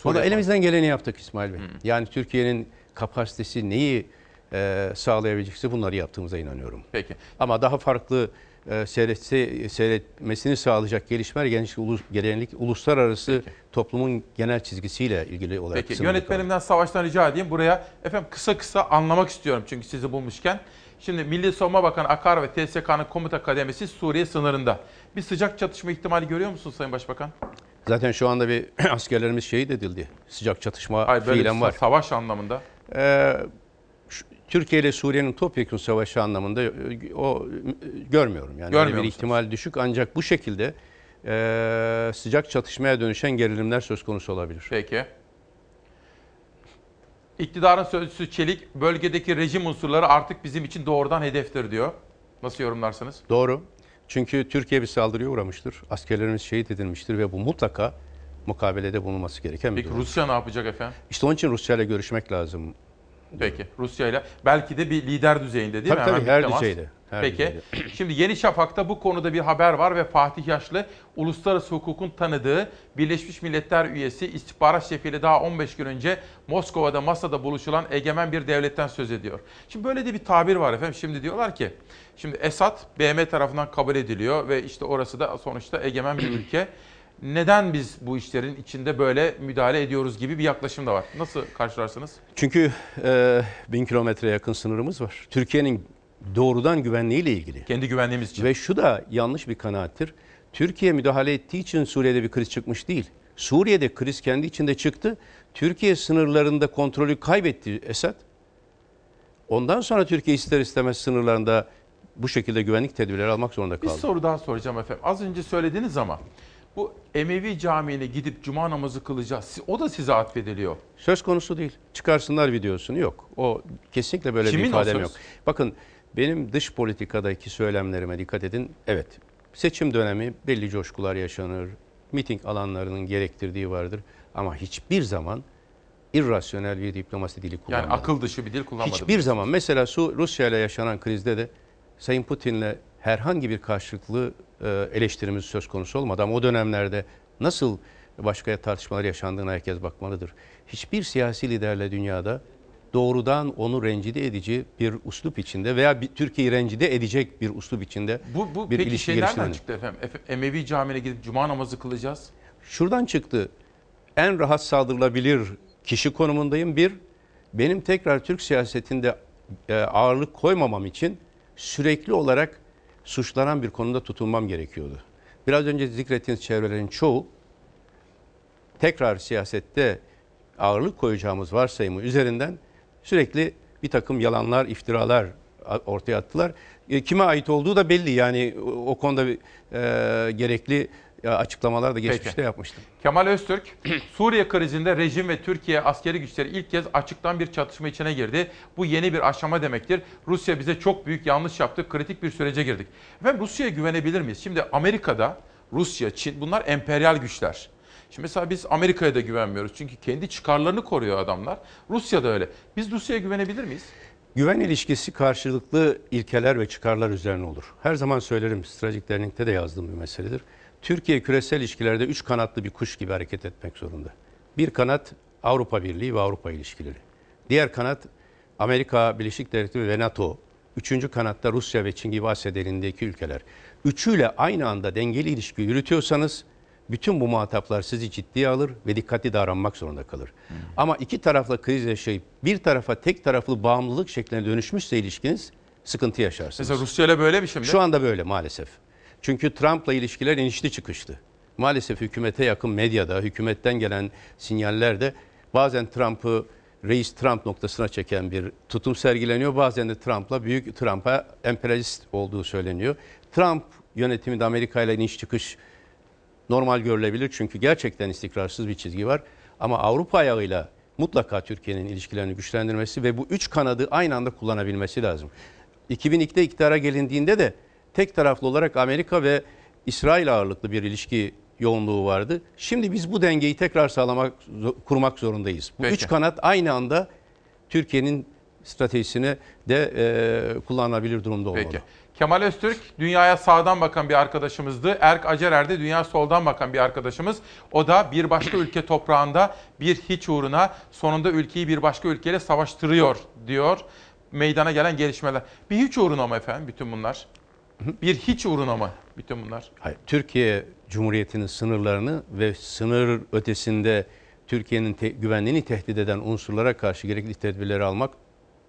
Valla Suriye elimizden geleni yaptık İsmail Bey. Yani Türkiye'nin kapasitesi neyi e, sağlayabilecekse bunları yaptığımıza inanıyorum. Peki. Ama daha farklı e, seyretse, seyretmesini sağlayacak gelişmeler genellikle, ulus, genellikle uluslararası toplumun genel çizgisiyle ilgili olarak Peki yönetmenimden Savaş'tan rica edeyim. Buraya efendim kısa kısa anlamak istiyorum çünkü sizi bulmuşken. Şimdi Milli Savunma Bakanı Akar ve TSK'nın komuta kademesi Suriye sınırında. Bir sıcak çatışma ihtimali görüyor musunuz Sayın Başbakan? Zaten şu anda bir [clears throat] askerlerimiz şehit edildi. Sıcak çatışma Hayır böyle fiilen var. savaş anlamında. Ee, Türkiye ile Suriye'nin topyekun savaşı anlamında e, o e, görmüyorum. Yani Görmüyor bir musunuz? ihtimal düşük ancak bu şekilde e, sıcak çatışmaya dönüşen gerilimler söz konusu olabilir. Peki. İktidarın sözcüsü Çelik, bölgedeki rejim unsurları artık bizim için doğrudan hedeftir diyor. Nasıl yorumlarsınız? Doğru. Çünkü Türkiye bir saldırıya uğramıştır. Askerlerimiz şehit edilmiştir ve bu mutlaka mukabelede bulunması gereken bir Peki durum. Rusya ne yapacak efendim? İşte onun için Rusya ile görüşmek lazım. Peki Rusya ile belki de bir lider düzeyinde değil Tabii mi? tabii, Hemen her temas. düzeyde, her Peki. düzeyde. Şimdi Yeni Şafak'ta bu konuda bir haber var ve Fatih Yaşlı uluslararası hukukun tanıdığı Birleşmiş Milletler üyesi istihbarat şefiyle daha 15 gün önce Moskova'da masada buluşulan egemen bir devletten söz ediyor. Şimdi böyle de bir tabir var efendim. Şimdi diyorlar ki şimdi Esad BM tarafından kabul ediliyor ve işte orası da sonuçta egemen bir ülke. Neden biz bu işlerin içinde böyle müdahale ediyoruz gibi bir yaklaşım da var. Nasıl karşılarsınız? Çünkü e, bin kilometre yakın sınırımız var. Türkiye'nin doğrudan güvenliğiyle ilgili. Kendi güvenliğimiz için. Ve şu da yanlış bir kanaattir. Türkiye müdahale ettiği için Suriye'de bir kriz çıkmış değil. Suriye'de kriz kendi içinde çıktı. Türkiye sınırlarında kontrolü kaybetti Esad. Ondan sonra Türkiye ister istemez sınırlarında bu şekilde güvenlik tedbirleri almak zorunda Bir kaldı. soru daha soracağım efendim. Az önce söylediniz ama bu Emevi Camii'ne gidip cuma namazı kılacağız. O da size atfediliyor. Söz konusu değil. Çıkarsınlar videosunu yok. O kesinlikle böyle Kimin bir ifadem yok. Bakın benim dış politikadaki söylemlerime dikkat edin. Evet seçim dönemi belli coşkular yaşanır. Miting alanlarının gerektirdiği vardır. Ama hiçbir zaman irrasyonel bir diplomasi dili Yani kullanmadım. akıl dışı bir dil kullanmadım. Hiçbir zaman mesela Rusya ile yaşanan krizde de Sayın Putin'le herhangi bir karşılıklı e, eleştirimiz söz konusu olmadı ama o dönemlerde nasıl başka tartışmalar yaşandığına herkes bakmalıdır. Hiçbir siyasi liderle dünyada doğrudan onu rencide edici bir uslup içinde veya bir Türkiye'yi rencide edecek bir uslup içinde Bu, bu bir peki ilişki geliştirmedi. çıktı efendim? Efe- Emevi Camii'ne gidip cuma namazı kılacağız. Şuradan çıktı. En rahat saldırılabilir kişi konumundayım. Bir, benim tekrar Türk siyasetinde e, ağırlık koymamam için sürekli olarak suçlanan bir konuda tutulmam gerekiyordu. Biraz önce zikrettiğiniz çevrelerin çoğu tekrar siyasette ağırlık koyacağımız varsayımı üzerinden sürekli bir takım yalanlar, iftiralar ortaya attılar. E, kime ait olduğu da belli yani o, konuda e, gerekli açıklamalar da geçmişte Peki. yapmıştım. Kemal Öztürk, [clears throat] Suriye krizinde rejim ve Türkiye askeri güçleri ilk kez açıktan bir çatışma içine girdi. Bu yeni bir aşama demektir. Rusya bize çok büyük yanlış yaptı, kritik bir sürece girdik. Efendim Rusya'ya güvenebilir miyiz? Şimdi Amerika'da, Rusya, Çin bunlar emperyal güçler. Şimdi mesela biz Amerika'ya da güvenmiyoruz çünkü kendi çıkarlarını koruyor adamlar. Rusya da öyle. Biz Rusya'ya güvenebilir miyiz? Güven ilişkisi karşılıklı ilkeler ve çıkarlar üzerine olur. Her zaman söylerim, stratejik dernekte de yazdığım bir meseledir. Türkiye küresel ilişkilerde üç kanatlı bir kuş gibi hareket etmek zorunda. Bir kanat Avrupa Birliği ve Avrupa ilişkileri. Diğer kanat Amerika Birleşik Devletleri ve NATO. Üçüncü kanatta Rusya ve Çin gibi Asya derinliğindeki ülkeler. Üçüyle aynı anda dengeli ilişki yürütüyorsanız bütün bu muhataplar sizi ciddiye alır ve dikkatli davranmak zorunda kalır. Ama iki tarafla kriz yaşayıp bir tarafa tek taraflı bağımlılık şekline dönüşmüşse ilişkiniz sıkıntı yaşarsınız. Mesela Rusya ile böyle bir şey mi? Şu anda böyle maalesef. Çünkü Trump'la ilişkiler inişli çıkıştı. Maalesef hükümete yakın medyada, hükümetten gelen sinyallerde bazen Trump'ı reis Trump noktasına çeken bir tutum sergileniyor. Bazen de Trump'la büyük Trump'a emperyalist olduğu söyleniyor. Trump yönetiminde Amerika ile iniş çıkış normal görülebilir çünkü gerçekten istikrarsız bir çizgi var. Ama Avrupa ayağıyla mutlaka Türkiye'nin ilişkilerini güçlendirmesi ve bu üç kanadı aynı anda kullanabilmesi lazım. 2002'de iktidara gelindiğinde de tek taraflı olarak Amerika ve İsrail ağırlıklı bir ilişki yoğunluğu vardı. Şimdi biz bu dengeyi tekrar sağlamak, kurmak zorundayız. Bu Peki. üç kanat aynı anda Türkiye'nin stratejisine de e, kullanılabilir durumda olmalı. Peki. Kemal Öztürk dünyaya sağdan bakan bir arkadaşımızdı. Erk Acerer de dünya soldan bakan bir arkadaşımız. O da bir başka ülke toprağında bir hiç uğruna sonunda ülkeyi bir başka ülkeyle savaştırıyor diyor. Meydana gelen gelişmeler. Bir hiç uğruna mı efendim bütün bunlar? Bir hiç uğruna mı bütün bunlar? Hayır, Türkiye Cumhuriyeti'nin sınırlarını ve sınır ötesinde Türkiye'nin te- güvenliğini tehdit eden unsurlara karşı gerekli tedbirleri almak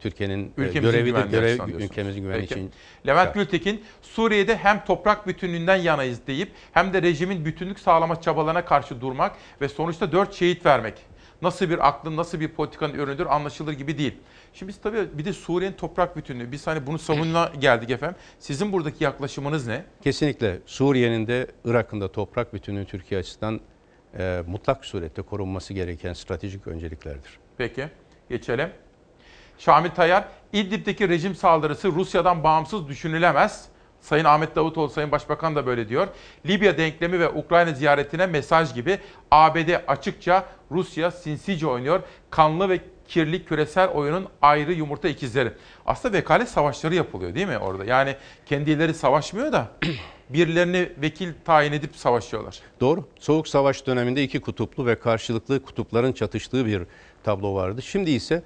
Türkiye'nin e, Ülkemizin görevidir. Görev, ülkemizin güvenliği Peki. için. Levent. Gültekin, Suriye'de hem toprak bütünlüğünden yanayız deyip hem de rejimin bütünlük sağlama çabalarına karşı durmak ve sonuçta dört şehit vermek. Nasıl bir aklın, nasıl bir politikanın ürünüdür anlaşılır gibi değil. Şimdi biz tabii bir de Suriye'nin toprak bütünlüğü. Biz hani bunu savunma geldik efendim. Sizin buradaki yaklaşımınız ne? Kesinlikle Suriye'nin de Irak'ın da toprak bütünlüğü Türkiye açısından e, mutlak surette korunması gereken stratejik önceliklerdir. Peki, geçelim. Şamil Tayyar, İdlib'deki rejim saldırısı Rusya'dan bağımsız düşünülemez. Sayın Ahmet Davutoğlu, Sayın Başbakan da böyle diyor. Libya denklemi ve Ukrayna ziyaretine mesaj gibi ABD açıkça Rusya sinsice oynuyor. Kanlı ve kirli küresel oyunun ayrı yumurta ikizleri. Aslında vekalet savaşları yapılıyor değil mi orada? Yani kendileri savaşmıyor da [clears throat] birilerini vekil tayin edip savaşıyorlar. Doğru. Soğuk Savaş döneminde iki kutuplu ve karşılıklı kutupların çatıştığı bir tablo vardı. Şimdi ise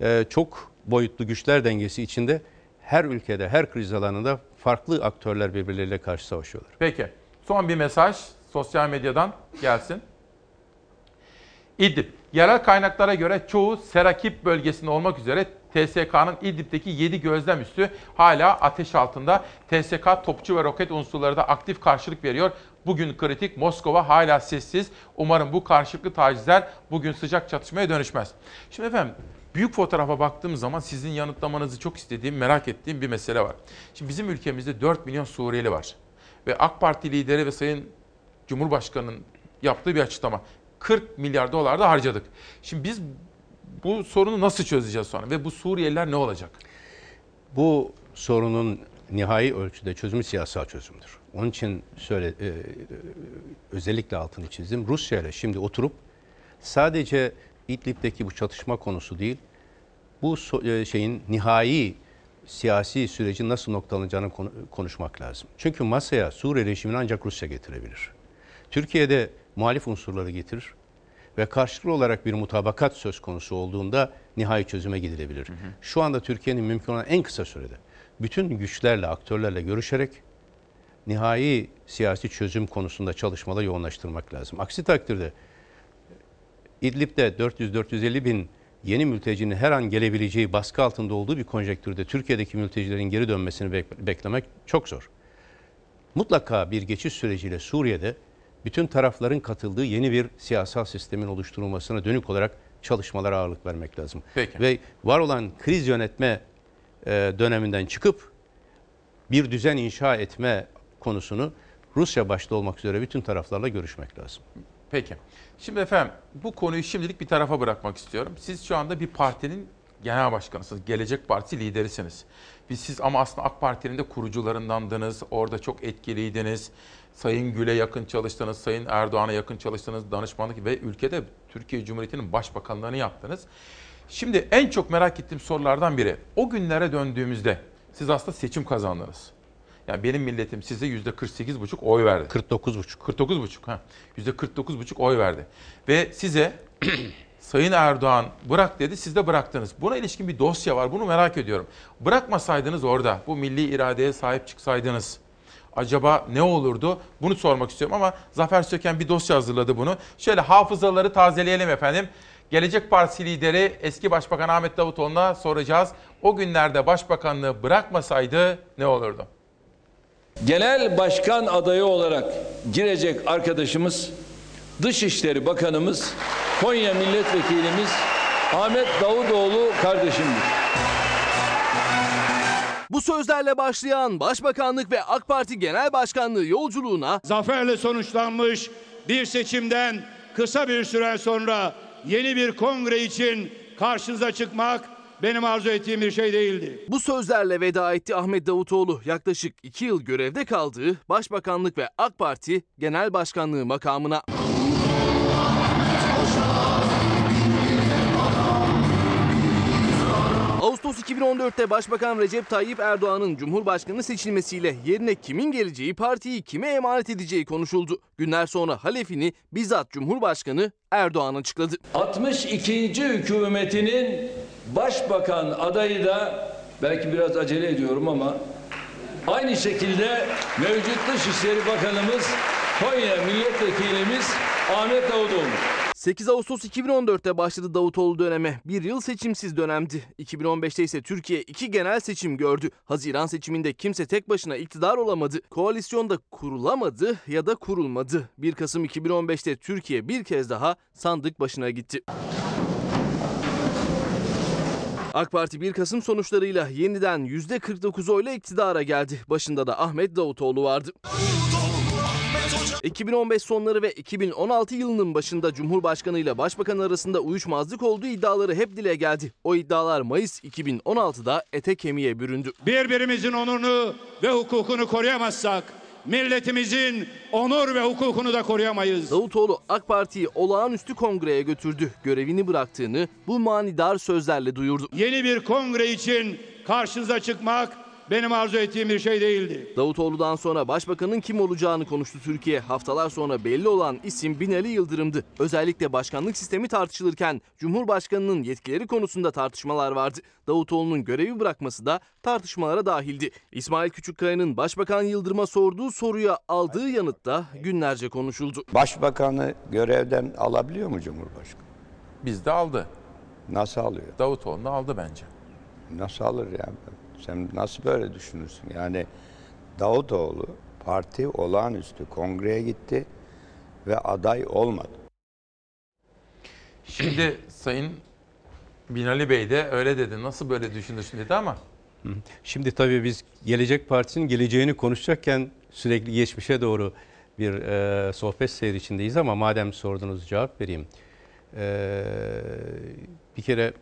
e, çok boyutlu güçler dengesi içinde her ülkede, her kriz alanında farklı aktörler birbirleriyle karşı savaşıyorlar. Peki. Son bir mesaj sosyal medyadan gelsin. İdlib. Yerel kaynaklara göre çoğu Serakip bölgesinde olmak üzere TSK'nın İdlib'deki 7 gözlem üssü hala ateş altında. TSK topçu ve roket unsurları da aktif karşılık veriyor. Bugün kritik Moskova hala sessiz. Umarım bu karşılıklı tacizler bugün sıcak çatışmaya dönüşmez. Şimdi efendim büyük fotoğrafa baktığım zaman sizin yanıtlamanızı çok istediğim, merak ettiğim bir mesele var. Şimdi bizim ülkemizde 4 milyon Suriyeli var. Ve AK Parti lideri ve Sayın Cumhurbaşkanı'nın yaptığı bir açıklama. 40 milyar dolar da harcadık. Şimdi biz bu sorunu nasıl çözeceğiz sonra ve bu Suriyeliler ne olacak? Bu sorunun nihai ölçüde çözümü siyasal çözümdür. Onun için söyle, e, özellikle altını çizdim. Rusya ile şimdi oturup sadece İdlib'deki bu çatışma konusu değil, bu so- e, şeyin nihai siyasi sürecin nasıl noktalanacağını konu- konuşmak lazım. Çünkü masaya Suriye rejimini ancak Rusya getirebilir. Türkiye'de muhalif unsurları getirir ve karşılıklı olarak bir mutabakat söz konusu olduğunda nihai çözüme gidilebilir. Şu anda Türkiye'nin mümkün olan en kısa sürede bütün güçlerle, aktörlerle görüşerek nihai siyasi çözüm konusunda çalışmaları yoğunlaştırmak lazım. Aksi takdirde İdlib'de 400-450 bin yeni mültecinin her an gelebileceği baskı altında olduğu bir konjektürde Türkiye'deki mültecilerin geri dönmesini bek- beklemek çok zor. Mutlaka bir geçiş süreciyle Suriye'de bütün tarafların katıldığı yeni bir siyasal sistemin oluşturulmasına dönük olarak çalışmalara ağırlık vermek lazım. Peki. Ve var olan kriz yönetme e, döneminden çıkıp bir düzen inşa etme konusunu Rusya başta olmak üzere bütün taraflarla görüşmek lazım. Peki. Şimdi efendim bu konuyu şimdilik bir tarafa bırakmak istiyorum. Siz şu anda bir partinin genel başkanısınız. Gelecek Partisi liderisiniz. Biz siz ama aslında AK Parti'nin de kurucularındandınız. Orada çok etkiliydiniz. Sayın Gül'e yakın çalıştınız, Sayın Erdoğan'a yakın çalıştınız, danışmanlık ve ülkede Türkiye Cumhuriyeti'nin başbakanlığını yaptınız. Şimdi en çok merak ettiğim sorulardan biri. O günlere döndüğümüzde siz aslında seçim kazandınız. Yani benim milletim size yüzde 48,5 oy verdi. 49,5. 49,5 ha. Yüzde 49,5 oy verdi. Ve size Sayın Erdoğan bırak dedi, siz de bıraktınız. Buna ilişkin bir dosya var, bunu merak ediyorum. Bırakmasaydınız orada, bu milli iradeye sahip çıksaydınız, acaba ne olurdu? Bunu sormak istiyorum ama Zafer Söken bir dosya hazırladı bunu. Şöyle hafızaları tazeleyelim efendim. Gelecek Partisi lideri eski Başbakan Ahmet Davutoğlu'na soracağız. O günlerde başbakanlığı bırakmasaydı ne olurdu? Genel başkan adayı olarak girecek arkadaşımız Dışişleri Bakanımız Konya Milletvekilimiz Ahmet Davutoğlu kardeşimdir. Bu sözlerle başlayan Başbakanlık ve AK Parti Genel Başkanlığı yolculuğuna zaferle sonuçlanmış bir seçimden kısa bir süre sonra yeni bir kongre için karşınıza çıkmak benim arzu ettiğim bir şey değildi. bu sözlerle veda etti Ahmet Davutoğlu. Yaklaşık iki yıl görevde kaldığı Başbakanlık ve AK Parti Genel Başkanlığı makamına. Ağustos 2014'te Başbakan Recep Tayyip Erdoğan'ın Cumhurbaşkanı seçilmesiyle yerine kimin geleceği, partiyi kime emanet edeceği konuşuldu. Günler sonra halefini bizzat Cumhurbaşkanı Erdoğan açıkladı. 62. hükümetinin başbakan adayı da belki biraz acele ediyorum ama aynı şekilde mevcut Dışişleri Bakanımız Konya Milletvekilimiz Ahmet Davutoğlu. 8 Ağustos 2014'te başladı Davutoğlu döneme. Bir yıl seçimsiz dönemdi. 2015'te ise Türkiye iki genel seçim gördü. Haziran seçiminde kimse tek başına iktidar olamadı. Koalisyon da kurulamadı ya da kurulmadı. 1 Kasım 2015'te Türkiye bir kez daha sandık başına gitti. AK Parti 1 Kasım sonuçlarıyla yeniden %49 oyla iktidara geldi. Başında da Ahmet Davutoğlu vardı. Hoca 2015 sonları ve 2016 yılının başında Cumhurbaşkanı ile Başbakan arasında uyuşmazlık olduğu iddiaları hep dile geldi. O iddialar Mayıs 2016'da ete kemiğe büründü. Birbirimizin onurunu ve hukukunu koruyamazsak milletimizin onur ve hukukunu da koruyamayız. Davutoğlu AK Parti'yi olağanüstü kongreye götürdü. Görevini bıraktığını bu manidar sözlerle duyurdu. Yeni bir kongre için karşınıza çıkmak benim arzu ettiğim bir şey değildi. Davutoğlu'dan sonra başbakanın kim olacağını konuştu Türkiye. Haftalar sonra belli olan isim Binali Yıldırım'dı. Özellikle başkanlık sistemi tartışılırken Cumhurbaşkanının yetkileri konusunda tartışmalar vardı. Davutoğlu'nun görevi bırakması da tartışmalara dahildi. İsmail Küçükkaya'nın Başbakan Yıldırım'a sorduğu soruya aldığı yanıtta günlerce konuşuldu. Başbakanı görevden alabiliyor mu Cumhurbaşkanı? Bizde aldı. Nasıl alıyor? Davutoğlu'nu aldı bence. Nasıl alır ya? Sen nasıl böyle düşünürsün? Yani Davutoğlu parti olağanüstü kongreye gitti ve aday olmadı. Şimdi Sayın Binali Bey de öyle dedi. Nasıl böyle düşünürsün dedi ama. Şimdi tabii biz Gelecek Partisi'nin geleceğini konuşacakken sürekli geçmişe doğru bir e, sohbet seyri içindeyiz ama madem sordunuz cevap vereyim. E, bir kere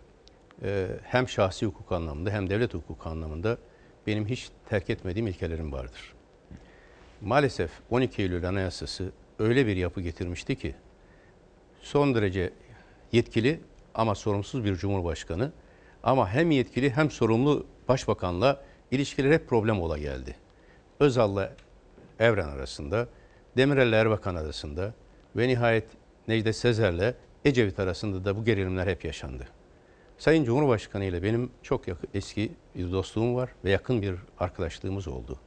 hem şahsi hukuk anlamında hem devlet hukuku anlamında benim hiç terk etmediğim ilkelerim vardır. Maalesef 12 Eylül Anayasası öyle bir yapı getirmişti ki son derece yetkili ama sorumsuz bir cumhurbaşkanı ama hem yetkili hem sorumlu başbakanla ilişkiler hep problem ola geldi. Özal'la Evren arasında, Demirel'le Erbakan arasında ve nihayet Necdet Sezer'le Ecevit arasında da bu gerilimler hep yaşandı. Sayın Cumhurbaşkanı ile benim çok yakın, eski bir dostluğum var ve yakın bir arkadaşlığımız oldu.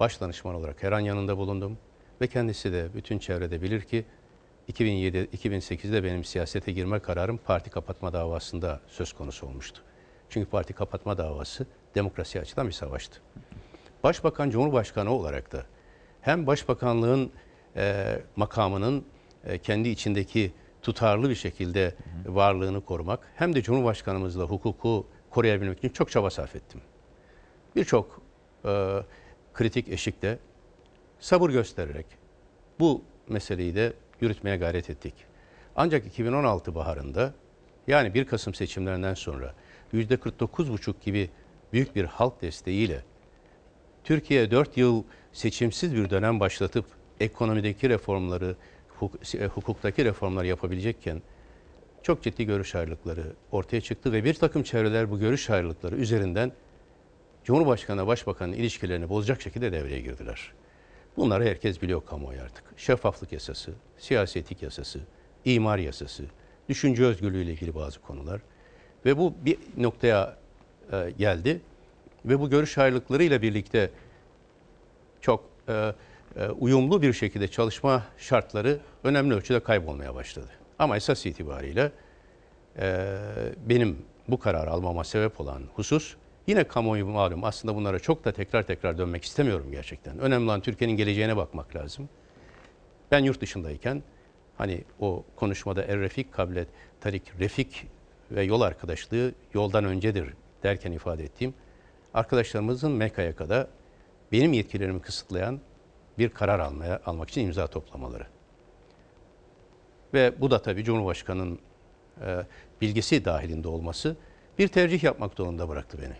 Baş danışman olarak her an yanında bulundum ve kendisi de bütün çevrede bilir ki 2007-2008'de benim siyasete girme kararım parti kapatma davasında söz konusu olmuştu. Çünkü parti kapatma davası demokrasi açıdan bir savaştı. Başbakan Cumhurbaşkanı olarak da hem başbakanlığın e, makamının e, kendi içindeki tutarlı bir şekilde varlığını korumak hem de Cumhurbaşkanımızla hukuku koruyabilmek için çok çaba sarf ettim. Birçok e, kritik eşikte sabır göstererek bu meseleyi de yürütmeye gayret ettik. Ancak 2016 baharında yani 1 Kasım seçimlerinden sonra %49,5 gibi büyük bir halk desteğiyle Türkiye 4 yıl seçimsiz bir dönem başlatıp ekonomideki reformları, hukuktaki reformları yapabilecekken çok ciddi görüş ayrılıkları ortaya çıktı ve bir takım çevreler bu görüş ayrılıkları üzerinden Cumhurbaşkanı Başbakanın ilişkilerini bozacak şekilde devreye girdiler. Bunları herkes biliyor kamuoyu artık. Şeffaflık yasası, siyasi etik yasası, imar yasası, düşünce özgürlüğü ile ilgili bazı konular. Ve bu bir noktaya e, geldi. Ve bu görüş ayrılıklarıyla birlikte çok e, e, uyumlu bir şekilde çalışma şartları önemli ölçüde kaybolmaya başladı. Ama esas itibariyle e, benim bu kararı almama sebep olan husus Yine kamuoyu malum aslında bunlara çok da tekrar tekrar dönmek istemiyorum gerçekten. Önemli olan Türkiye'nin geleceğine bakmak lazım. Ben yurt dışındayken hani o konuşmada Er Refik Kablet, Tarik Refik ve yol arkadaşlığı yoldan öncedir derken ifade ettiğim arkadaşlarımızın MKYK'da benim yetkilerimi kısıtlayan bir karar almaya almak için imza toplamaları. Ve bu da tabii Cumhurbaşkanı'nın e, bilgisi dahilinde olması bir tercih yapmak zorunda bıraktı beni.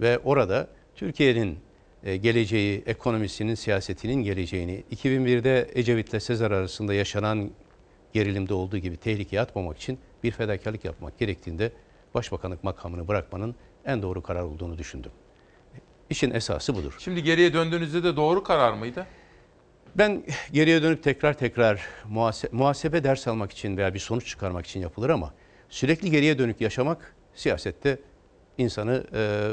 Ve orada Türkiye'nin e, geleceği, ekonomisinin, siyasetinin geleceğini 2001'de Ecevit'le Sezar arasında yaşanan gerilimde olduğu gibi tehlikeye atmamak için bir fedakarlık yapmak gerektiğinde başbakanlık makamını bırakmanın en doğru karar olduğunu düşündüm. İşin esası budur. Şimdi geriye döndüğünüzde de doğru karar mıydı? Ben geriye dönüp tekrar tekrar muhasebe, muhasebe ders almak için veya bir sonuç çıkarmak için yapılır ama sürekli geriye dönük yaşamak siyasette insanı e,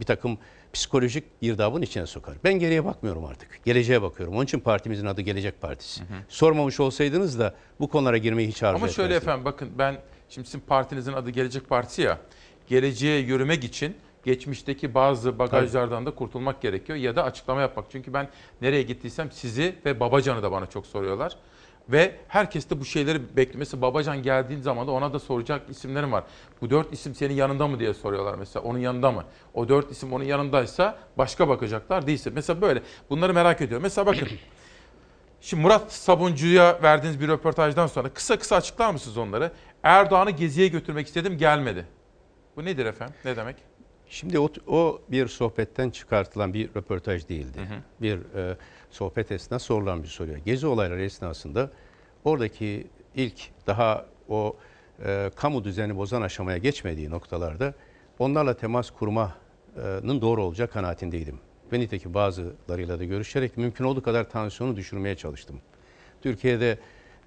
bir takım psikolojik girdabın içine sokar. Ben geriye bakmıyorum artık. Geleceğe bakıyorum. Onun için partimizin adı Gelecek Partisi. Hı hı. Sormamış olsaydınız da bu konulara girmeyi hiç arzu Ama şöyle etmezdim. efendim bakın ben şimdi sizin partinizin adı Gelecek Partisi ya. Geleceğe yürümek için geçmişteki bazı bagajlardan Tabii. da kurtulmak gerekiyor ya da açıklama yapmak. Çünkü ben nereye gittiysem sizi ve Babacan'ı da bana çok soruyorlar. Ve herkes de bu şeyleri beklemesi. Babacan geldiğin zaman da ona da soracak isimlerim var. Bu dört isim senin yanında mı diye soruyorlar mesela. Onun yanında mı? O dört isim onun yanındaysa başka bakacaklar değilse. Mesela böyle. Bunları merak ediyorum. Mesela bakın. [clears throat] Şimdi Murat Sabuncu'ya verdiğiniz bir röportajdan sonra kısa kısa açıklar mısınız onları? Erdoğan'ı geziye götürmek istedim gelmedi. Bu nedir efendim? Ne demek? Şimdi o, o bir sohbetten çıkartılan bir röportaj değildi. Hı hı. Bir e, sohbet esnasında sorulan bir soruyor. Gezi olayları esnasında oradaki ilk daha o e, kamu düzeni bozan aşamaya geçmediği noktalarda onlarla temas kurmanın doğru olacak kanaatindeydim. Ve nitekim bazılarıyla da görüşerek mümkün olduğu kadar tansiyonu düşürmeye çalıştım. Türkiye'de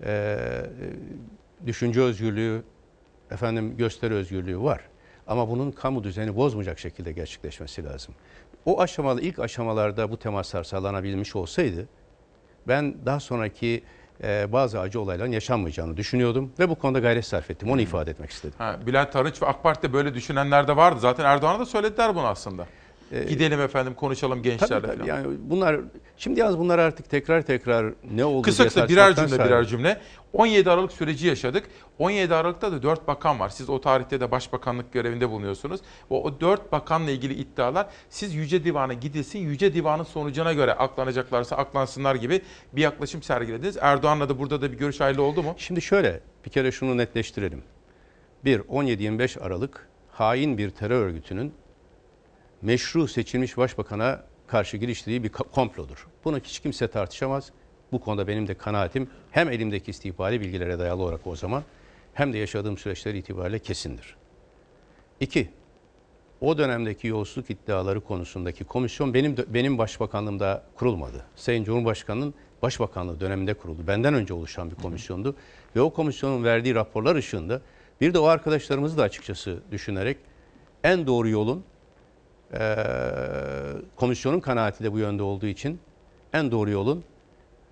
e, düşünce özgürlüğü, efendim gösteri özgürlüğü var. Ama bunun kamu düzeni bozmayacak şekilde gerçekleşmesi lazım. O aşamalı ilk aşamalarda bu temaslar sağlanabilmiş olsaydı ben daha sonraki e, bazı acı olayların yaşanmayacağını düşünüyordum ve bu konuda gayret sarf ettim. Onu ifade etmek istedim. Ha, Bülent Arınç ve AK Parti'de böyle düşünenler de vardı. Zaten Erdoğan'a da söylediler bunu aslında. Gidelim efendim konuşalım gençlerle Tabii, tabii. Yani bunlar şimdi yalnız bunlar artık tekrar tekrar ne oldu Kısa diye kısa birer cümle birer cümle. 17 Aralık süreci yaşadık. 17 Aralık'ta da 4 bakan var. Siz o tarihte de başbakanlık görevinde bulunuyorsunuz. O, o 4 bakanla ilgili iddialar siz Yüce Divan'a gidilsin. Yüce Divan'ın sonucuna göre aklanacaklarsa aklansınlar gibi bir yaklaşım sergilediniz. Erdoğan'la da burada da bir görüş ayrılığı oldu mu? Şimdi şöyle bir kere şunu netleştirelim. Bir 17-25 Aralık hain bir terör örgütünün meşru seçilmiş başbakana karşı giriştiği bir komplodur. Bunu hiç kimse tartışamaz. Bu konuda benim de kanaatim hem elimdeki istihbari bilgilere dayalı olarak o zaman hem de yaşadığım süreçler itibariyle kesindir. İki, o dönemdeki yolsuzluk iddiaları konusundaki komisyon benim benim başbakanlığımda kurulmadı. Sayın Cumhurbaşkanı'nın başbakanlığı döneminde kuruldu. Benden önce oluşan bir komisyondu. Ve o komisyonun verdiği raporlar ışığında bir de o arkadaşlarımızı da açıkçası düşünerek en doğru yolun eee, komisyonun kanaati de bu yönde olduğu için en doğru yolun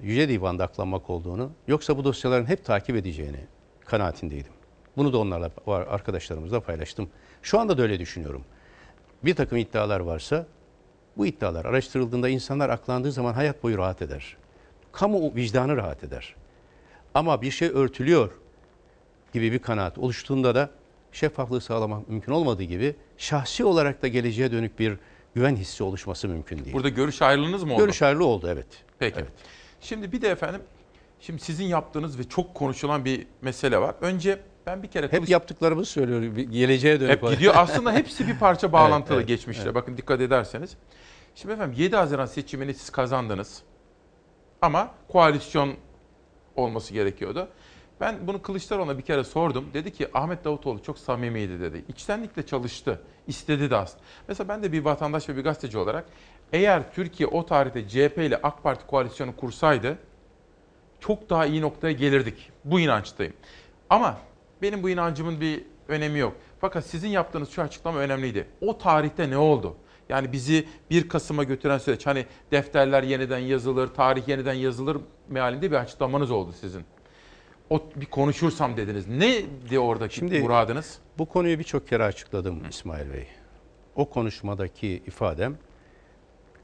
Yüce Divan'da aklanmak olduğunu yoksa bu dosyaların hep takip edeceğini kanaatindeydim. Bunu da onlarla arkadaşlarımızla paylaştım. Şu anda da öyle düşünüyorum. Bir takım iddialar varsa bu iddialar araştırıldığında insanlar aklandığı zaman hayat boyu rahat eder. Kamu vicdanı rahat eder. Ama bir şey örtülüyor gibi bir kanaat oluştuğunda da şeffaflığı sağlamak mümkün olmadığı gibi şahsi olarak da geleceğe dönük bir güven hissi oluşması mümkün değil. Burada görüş ayrılığınız mı oldu? Görüş ayrılığı oldu evet. Peki. Şimdi bir de efendim, şimdi sizin yaptığınız ve çok konuşulan bir mesele var. Önce ben bir kere Hep yaptıklarımızı söylüyorum. Geleceğe dönük Hep olarak. gidiyor. Aslında hepsi bir parça [laughs] bağlantılı Evet, evet, geçmişle. evet. Bakın dikkat ederseniz. Şimdi efendim 7 Haziran seçimini siz kazandınız. Ama koalisyon olması gerekiyordu. Ben bunu Kılıçdaroğlu'na bir kere sordum. Dedi ki Ahmet Davutoğlu çok samimiydi dedi. İçtenlikle çalıştı. istedi de aslında. Mesela ben de bir vatandaş ve bir gazeteci olarak eğer Türkiye o tarihte CHP ile AK Parti koalisyonu kursaydı çok daha iyi noktaya gelirdik. Bu inançtayım. Ama benim bu inancımın bir önemi yok. Fakat sizin yaptığınız şu açıklama önemliydi. O tarihte ne oldu? Yani bizi 1 Kasım'a götüren süreç hani defterler yeniden yazılır, tarih yeniden yazılır mealinde bir açıklamanız oldu sizin. O bir konuşursam dediniz. Neydi oradaki Şimdi muradınız? bu konuyu birçok kere açıkladım İsmail Bey. O konuşmadaki ifadem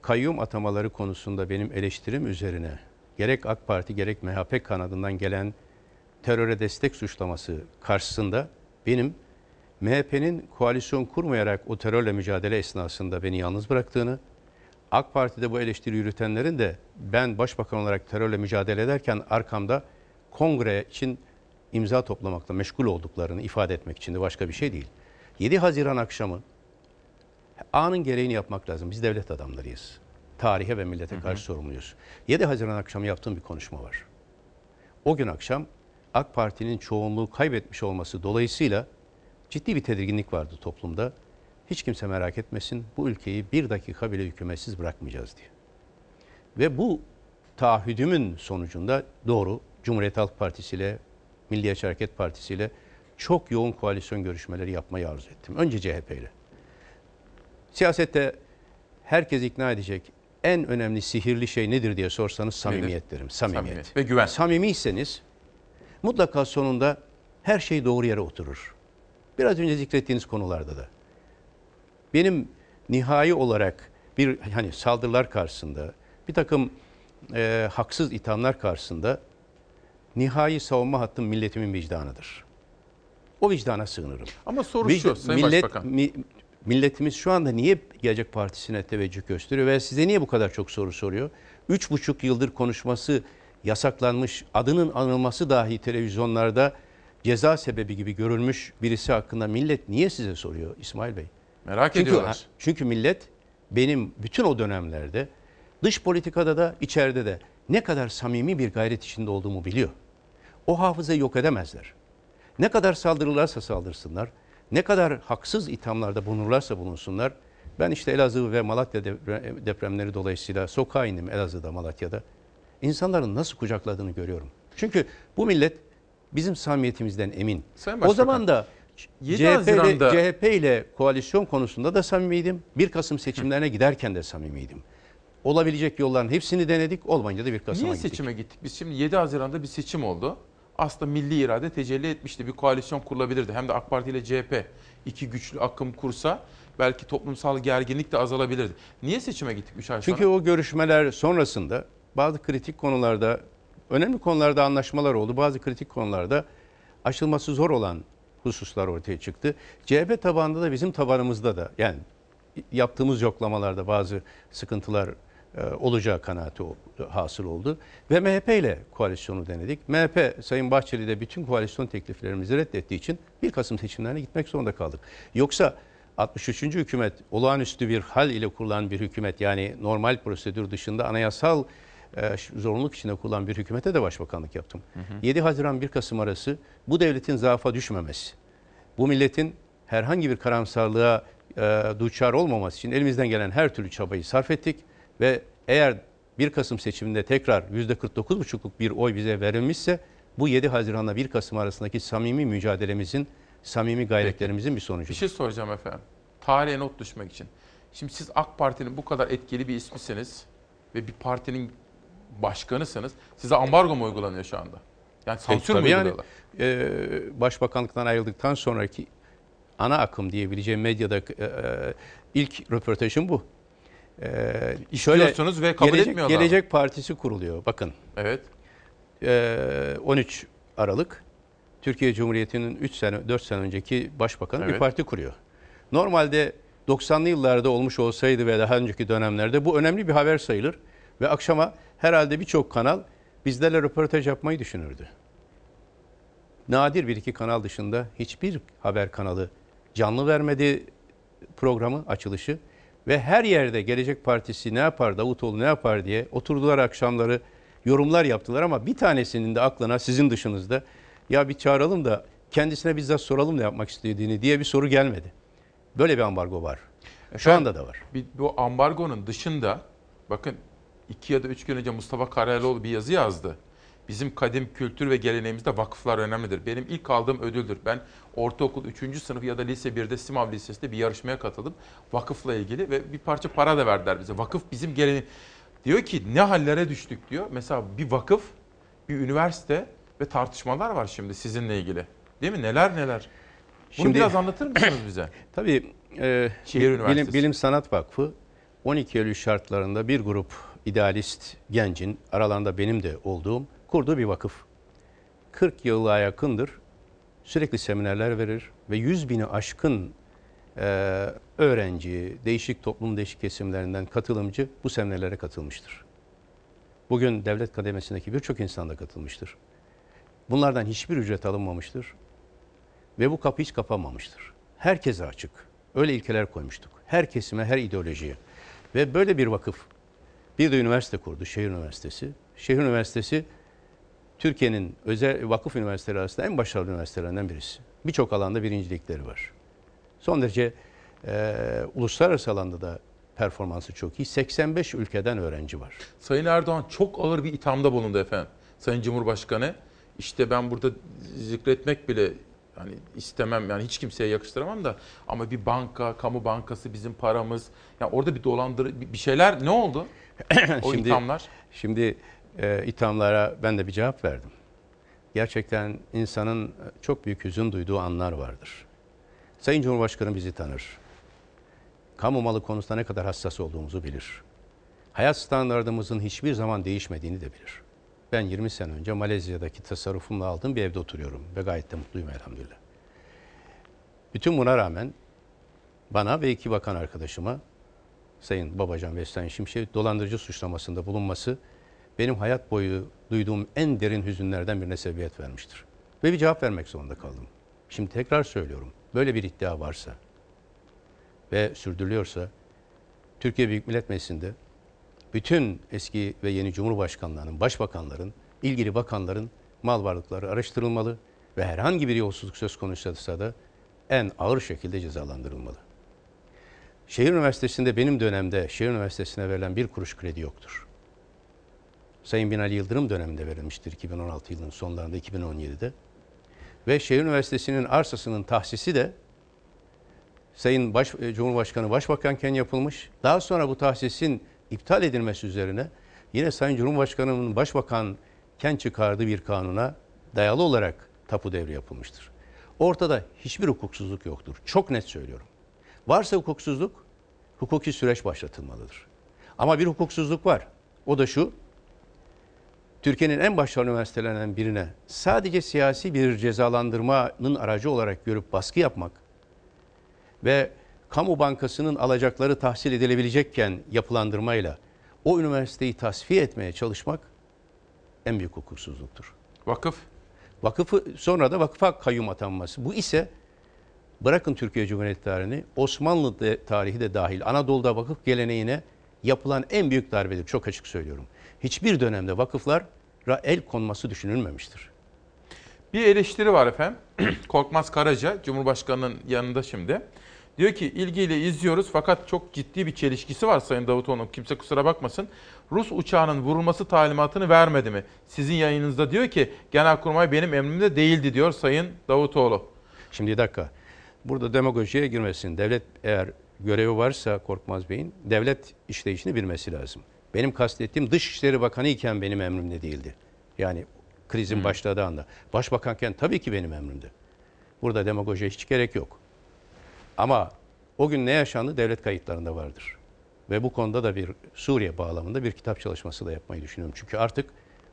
kayyum atamaları konusunda benim eleştirim üzerine gerek AK Parti gerek MHP kanadından gelen teröre destek suçlaması karşısında benim MHP'nin koalisyon kurmayarak o terörle mücadele esnasında beni yalnız bıraktığını, AK Parti'de bu eleştiri yürütenlerin de ben başbakan olarak terörle mücadele ederken arkamda kongre için imza toplamakla meşgul olduklarını ifade etmek için de başka bir şey değil. 7 Haziran akşamı anın gereğini yapmak lazım. Biz devlet adamlarıyız. Tarihe ve millete karşı sorumluyuz. 7 Haziran akşamı yaptığım bir konuşma var. O gün akşam AK Parti'nin çoğunluğu kaybetmiş olması dolayısıyla ciddi bir tedirginlik vardı toplumda. Hiç kimse merak etmesin bu ülkeyi bir dakika bile hükümetsiz bırakmayacağız diye. Ve bu taahhüdümün sonucunda doğru Cumhuriyet Halk Partisi ile Milliyetçi Hareket Partisi ile çok yoğun koalisyon görüşmeleri yapmayı arzu ettim. Önce CHP ile. Siyasette herkes ikna edecek en önemli sihirli şey nedir diye sorsanız samimiyet derim. Samimiyet. Samimiyet ve güven. Samimiyseniz mutlaka sonunda her şey doğru yere oturur. Biraz önce zikrettiğiniz konularda da. Benim nihai olarak bir hani saldırılar karşısında bir takım e, haksız ithamlar karşısında nihai savunma hattım milletimin vicdanıdır. O vicdana sığınırım. Ama soru şu Vicdan- Sayın millet, Başbakan. mi- milletimiz şu anda niye Gelecek Partisi'ne teveccüh gösteriyor ve size niye bu kadar çok soru soruyor? Üç buçuk yıldır konuşması yasaklanmış, adının anılması dahi televizyonlarda ceza sebebi gibi görülmüş birisi hakkında millet niye size soruyor İsmail Bey? Merak çünkü, ediyorlar. Çünkü millet benim bütün o dönemlerde dış politikada da içeride de ne kadar samimi bir gayret içinde olduğumu biliyor. O hafızayı yok edemezler. Ne kadar saldırırlarsa saldırsınlar, ne kadar haksız ithamlarda bulunurlarsa bulunsunlar. Ben işte Elazığ ve Malatya depre- depremleri dolayısıyla sokağa indim Elazığ'da, Malatya'da. İnsanların nasıl kucakladığını görüyorum. Çünkü bu millet bizim samimiyetimizden emin. O zaman da 7 CHP ile, CHP ile koalisyon konusunda da samimiydim. 1 Kasım seçimlerine giderken de samimiydim. Olabilecek yolların hepsini denedik. Olmayınca da 1 Kasım'a Niye gittik. seçime gittik? Biz şimdi 7 Haziran'da bir seçim oldu. Aslında milli irade tecelli etmişti. Bir koalisyon kurulabilirdi. Hem de AK Parti ile CHP iki güçlü akım kursa belki toplumsal gerginlik de azalabilirdi. Niye seçime gittik 3 ay sonra? Çünkü o görüşmeler sonrasında bazı kritik konularda, önemli konularda anlaşmalar oldu. Bazı kritik konularda aşılması zor olan hususlar ortaya çıktı. CHP tabanında da bizim tabanımızda da yani yaptığımız yoklamalarda bazı sıkıntılar olacağı kanaati hasıl oldu. Ve MHP ile koalisyonu denedik. MHP Sayın Bahçeli de bütün koalisyon tekliflerimizi reddettiği için 1 Kasım seçimlerine gitmek zorunda kaldık. Yoksa 63. hükümet olağanüstü bir hal ile kurulan bir hükümet yani normal prosedür dışında anayasal e, zorunluluk içinde kurulan bir hükümete de başbakanlık yaptım. 7 Haziran 1 Kasım arası bu devletin zaafa düşmemesi, bu milletin herhangi bir karamsarlığa e, duçar olmaması için elimizden gelen her türlü çabayı sarf ettik ve eğer 1 Kasım seçiminde tekrar %49,5'luk bir oy bize verilmişse bu 7 Haziran'la 1 Kasım arasındaki samimi mücadelemizin, samimi gayretlerimizin bir sonucu. Bir şey soracağım efendim. Tarihe not düşmek için. Şimdi siz AK Parti'nin bu kadar etkili bir ismisiniz ve bir partinin başkanısınız. Size ambargo mu uygulanıyor şu anda? Yani sansür mü yani e, başbakanlıktan ayrıldıktan sonraki ana akım diyebileceğim medyada e, e, ilk röportajım bu. E, İstiyorsunuz ve kabul Gelecek, etmiyorlar. Gelecek Partisi kuruluyor. Bakın. Evet. E, 13 Aralık Türkiye Cumhuriyeti'nin 3 sene 4 sene önceki başbakanı bir Evet. parti kuruyor. Normalde 90'lı yıllarda olmuş olsaydı ve daha önceki dönemlerde bu önemli bir haber sayılır ve akşama herhalde birçok kanal bizlerle röportaj yapmayı düşünürdü. Nadir bir iki kanal dışında hiçbir haber kanalı canlı vermedi programı açılışı ve her yerde Gelecek Partisi ne yapar, Davutoğlu ne yapar diye oturdular akşamları yorumlar yaptılar ama bir tanesinin de aklına sizin dışınızda ya bir çağıralım da kendisine bizzat soralım ne yapmak istediğini diye bir soru gelmedi. Böyle bir ambargo var. Şu Efendim, anda da var. Bir, bu ambargonun dışında bakın iki ya da üç gün önce Mustafa Karayaloğlu bir yazı yazdı. Bizim kadim kültür ve geleneğimizde vakıflar önemlidir. Benim ilk aldığım ödüldür. Ben ortaokul 3. sınıf ya da lise 1'de Simav Lisesi'nde bir yarışmaya katıldım. Vakıfla ilgili ve bir parça para da verdiler bize. Vakıf bizim geleneği. Diyor ki ne hallere düştük diyor. Mesela bir vakıf, bir üniversite ve tartışmalar var şimdi sizinle ilgili. Değil mi? Neler neler. Bunu Şimdi- biraz anlatır mısınız [coughs] bize? Tabii e, Şehir Bilim, Üniversitesi. Bilim Sanat Vakfı 12 Eylül şartlarında bir grup idealist gencin aralarında benim de olduğum kurduğu bir vakıf. 40 yıla yakındır sürekli seminerler verir ve 100 bini aşkın e, öğrenci, değişik toplum değişik kesimlerinden katılımcı bu seminerlere katılmıştır. Bugün devlet kademesindeki birçok insan da katılmıştır. Bunlardan hiçbir ücret alınmamıştır ve bu kapı hiç kapanmamıştır. Herkese açık. Öyle ilkeler koymuştuk. Her kesime, her ideolojiye. Ve böyle bir vakıf bir de üniversite kurdu, Şehir Üniversitesi. Şehir Üniversitesi Türkiye'nin özel vakıf üniversiteleri arasında en başarılı üniversitelerinden birisi. Birçok alanda birincilikleri var. Son derece e, uluslararası alanda da performansı çok iyi. 85 ülkeden öğrenci var. Sayın Erdoğan çok ağır bir ithamda bulundu efendim. Sayın Cumhurbaşkanı işte ben burada zikretmek bile hani istemem yani hiç kimseye yakıştıramam da ama bir banka, kamu bankası bizim paramız. Yani orada bir dolandırı bir şeyler ne oldu? [clears throat] o ithamlar. Şimdi e, ithamlara ben de bir cevap verdim. Gerçekten insanın çok büyük hüzün duyduğu anlar vardır. Sayın Cumhurbaşkanı bizi tanır. Kamu malı konusunda ne kadar hassas olduğumuzu bilir. Hayat standartımızın hiçbir zaman değişmediğini de bilir. Ben 20 sene önce Malezya'daki tasarrufumla aldığım bir evde oturuyorum ve gayet de mutluyum elhamdülillah. Bütün buna rağmen bana ve iki bakan arkadaşıma Sayın Babacan ve Sayın Şimşek dolandırıcı suçlamasında bulunması benim hayat boyu duyduğum en derin hüzünlerden birine sebebiyet vermiştir. Ve bir cevap vermek zorunda kaldım. Şimdi tekrar söylüyorum. Böyle bir iddia varsa ve sürdürülüyorsa Türkiye Büyük Millet Meclisi'nde bütün eski ve yeni cumhurbaşkanlarının, başbakanların, ilgili bakanların mal varlıkları araştırılmalı ve herhangi bir yolsuzluk söz konusuysa da en ağır şekilde cezalandırılmalı. Şehir Üniversitesi'nde benim dönemde şehir üniversitesine verilen bir kuruş kredi yoktur. Sayın Binali Yıldırım döneminde verilmiştir 2016 yılının sonlarında 2017'de. Ve şehir üniversitesinin arsasının tahsisi de Sayın Baş, e, Cumhurbaşkanı Başbakanken yapılmış. Daha sonra bu tahsisin iptal edilmesi üzerine yine Sayın Cumhurbaşkanı'nın Başbakanken çıkardığı bir kanuna dayalı olarak tapu devri yapılmıştır. Ortada hiçbir hukuksuzluk yoktur. Çok net söylüyorum. Varsa hukuksuzluk, hukuki süreç başlatılmalıdır. Ama bir hukuksuzluk var. O da şu, Türkiye'nin en başarılı üniversitelerinden birine sadece siyasi bir cezalandırmanın aracı olarak görüp baskı yapmak ve kamu bankasının alacakları tahsil edilebilecekken yapılandırmayla o üniversiteyi tasfiye etmeye çalışmak en büyük hukuksuzluktur. Vakıf? Vakıfı sonra da vakıfa kayyum atanması. Bu ise bırakın Türkiye Cumhuriyeti tarihini Osmanlı de, tarihi de dahil Anadolu'da vakıf geleneğine yapılan en büyük darbedir. Çok açık söylüyorum. Hiçbir dönemde vakıflara el konması düşünülmemiştir. Bir eleştiri var efendim. [clears throat] Korkmaz Karaca, Cumhurbaşkanı'nın yanında şimdi. Diyor ki ilgiyle izliyoruz fakat çok ciddi bir çelişkisi var Sayın Davutoğlu'nun. Kimse kusura bakmasın. Rus uçağının vurulması talimatını vermedi mi? Sizin yayınınızda diyor ki Genelkurmay benim emrimde değildi diyor Sayın Davutoğlu. Şimdi bir dakika. Burada demagojiye girmesin. Devlet eğer görevi varsa Korkmaz Bey'in devlet işleyişini bilmesi lazım. Benim kastettiğim Dışişleri Bakanı iken benim emrimde değildi. Yani krizin hmm. başladığı anda. Başbakanken tabii ki benim emrimde. Burada demagojiye hiç gerek yok. Ama o gün ne yaşandı devlet kayıtlarında vardır. Ve bu konuda da bir Suriye bağlamında bir kitap çalışması da yapmayı düşünüyorum. Çünkü artık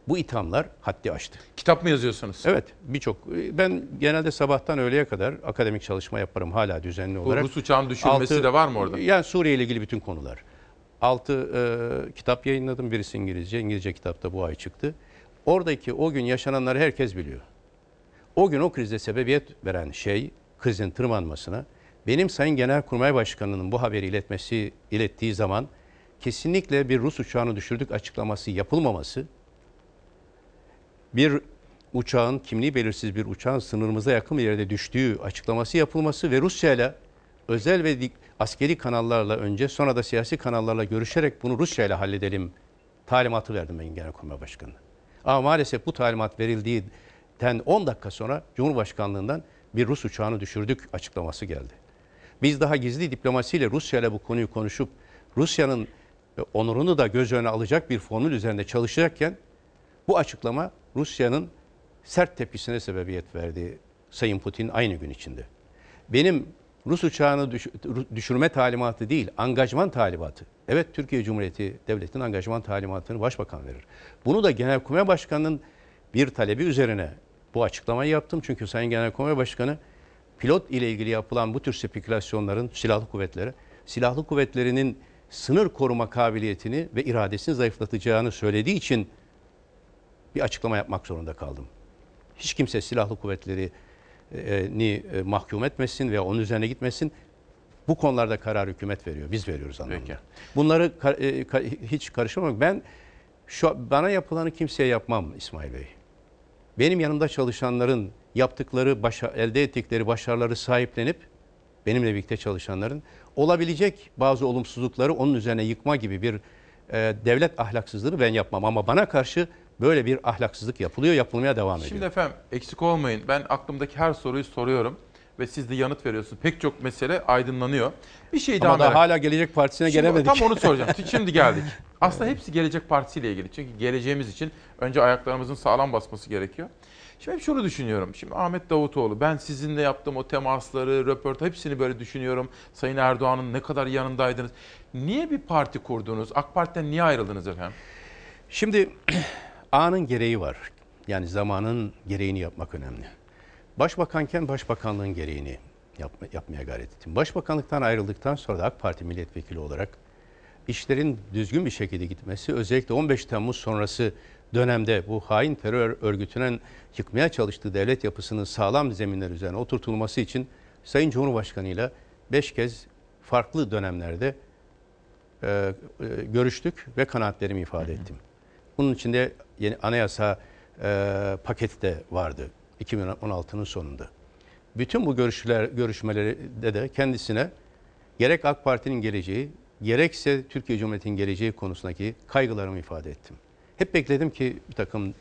bu ithamlar haddi aştı. Kitap mı yazıyorsunuz? Evet birçok. Ben genelde sabahtan öğleye kadar akademik çalışma yaparım hala düzenli olarak. Bu Rus uçağın düşürmesi Altı, de var mı orada? Yani Suriye ile ilgili bütün konular. Altı e, kitap yayınladım. Birisi İngilizce. İngilizce kitap da bu ay çıktı. Oradaki o gün yaşananları herkes biliyor. O gün o krizde sebebiyet veren şey krizin tırmanmasına benim Sayın Genelkurmay Başkanı'nın bu haberi iletmesi ilettiği zaman kesinlikle bir Rus uçağını düşürdük açıklaması yapılmaması, bir uçağın kimliği belirsiz bir uçağın sınırımıza yakın bir yerde düştüğü açıklaması yapılması ve Rusya ile özel ve askeri kanallarla önce sonra da siyasi kanallarla görüşerek bunu Rusya ile halledelim talimatı verdim ben Genelkurmay Başkanı'na. Ama maalesef bu talimat verildiğinden 10 dakika sonra Cumhurbaşkanlığından bir Rus uçağını düşürdük açıklaması geldi. Biz daha gizli diplomasiyle Rusya ile bu konuyu konuşup Rusya'nın e, onurunu da göz önüne alacak bir formül üzerinde çalışacakken bu açıklama Rusya'nın sert tepkisine sebebiyet verdi Sayın Putin aynı gün içinde. Benim Rus uçağını düş düşürme talimatı değil, angajman talimatı. Evet Türkiye Cumhuriyeti Devleti'nin angajman talimatını başbakan verir. Bunu da Genelkurmay Başkanı'nın bir talebi üzerine bu açıklamayı yaptım. Çünkü Sayın Genelkurmay Başkanı pilot ile ilgili yapılan bu tür spekülasyonların silahlı kuvvetlere, silahlı kuvvetlerinin sınır koruma kabiliyetini ve iradesini zayıflatacağını söylediği için bir açıklama yapmak zorunda kaldım. Hiç kimse silahlı kuvvetleri ni e, mahkum etmesin veya onun üzerine gitmesin. Bu konularda karar hükümet veriyor. Biz veriyoruz anlamında. Peki. Bunları e, hiç karışamam. Ben şu bana yapılanı kimseye yapmam İsmail Bey. Benim yanımda çalışanların yaptıkları, başa, elde ettikleri başarıları sahiplenip benimle birlikte çalışanların olabilecek bazı olumsuzlukları onun üzerine yıkma gibi bir e, devlet ahlaksızlığını ben yapmam. Ama bana karşı böyle bir ahlaksızlık yapılıyor, yapılmaya devam ediyor. Şimdi efendim eksik olmayın. Ben aklımdaki her soruyu soruyorum ve siz de yanıt veriyorsunuz. Pek çok mesele aydınlanıyor. Bir şey daha Ama merak... hala Gelecek Partisi'ne Şimdi, gelemedik. Tam onu soracağım. [laughs] Şimdi geldik. Aslında hepsi Gelecek Partisi ile ilgili. Çünkü geleceğimiz için önce ayaklarımızın sağlam basması gerekiyor. Şimdi hep şunu düşünüyorum. Şimdi Ahmet Davutoğlu ben sizinle yaptığım o temasları, röportaj hepsini böyle düşünüyorum. Sayın Erdoğan'ın ne kadar yanındaydınız. Niye bir parti kurdunuz? AK Parti'den niye ayrıldınız efendim? Şimdi anın gereği var. Yani zamanın gereğini yapmak önemli. Başbakanken başbakanlığın gereğini yapma, yapmaya gayret ettim. Başbakanlıktan ayrıldıktan sonra da AK Parti milletvekili olarak işlerin düzgün bir şekilde gitmesi, özellikle 15 Temmuz sonrası dönemde bu hain terör örgütünün yıkmaya çalıştığı devlet yapısının sağlam zeminler üzerine oturtulması için Sayın Cumhurbaşkanı ile 5 kez farklı dönemlerde e, e, görüştük ve kanaatlerimi ifade ettim. Bunun içinde yeni anayasa e, paketi de vardı 2016'nın sonunda. Bütün bu görüşler, görüşmelerde de kendisine gerek AK Parti'nin geleceği, gerekse Türkiye Cumhuriyeti'nin geleceği konusundaki kaygılarımı ifade ettim. Hep bekledim ki bir takım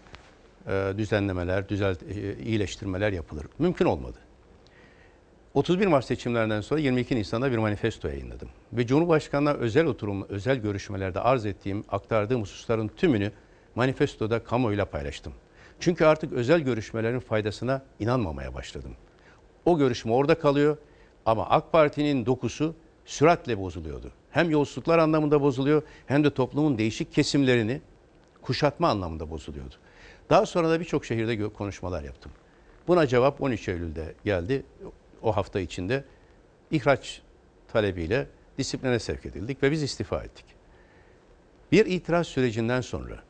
e, düzenlemeler, düzelt, e, iyileştirmeler yapılır. Mümkün olmadı. 31 Mart seçimlerinden sonra 22 Nisan'da bir manifesto yayınladım. Ve Cumhurbaşkanı'na özel oturum, özel görüşmelerde arz ettiğim, aktardığım hususların tümünü manifestoda kamuoyuyla paylaştım. Çünkü artık özel görüşmelerin faydasına inanmamaya başladım. O görüşme orada kalıyor ama AK Parti'nin dokusu süratle bozuluyordu. Hem yolsuzluklar anlamında bozuluyor hem de toplumun değişik kesimlerini kuşatma anlamında bozuluyordu. Daha sonra da birçok şehirde konuşmalar yaptım. Buna cevap 13 Eylül'de geldi. O hafta içinde ihraç talebiyle disipline sevk edildik ve biz istifa ettik. Bir itiraz sürecinden sonra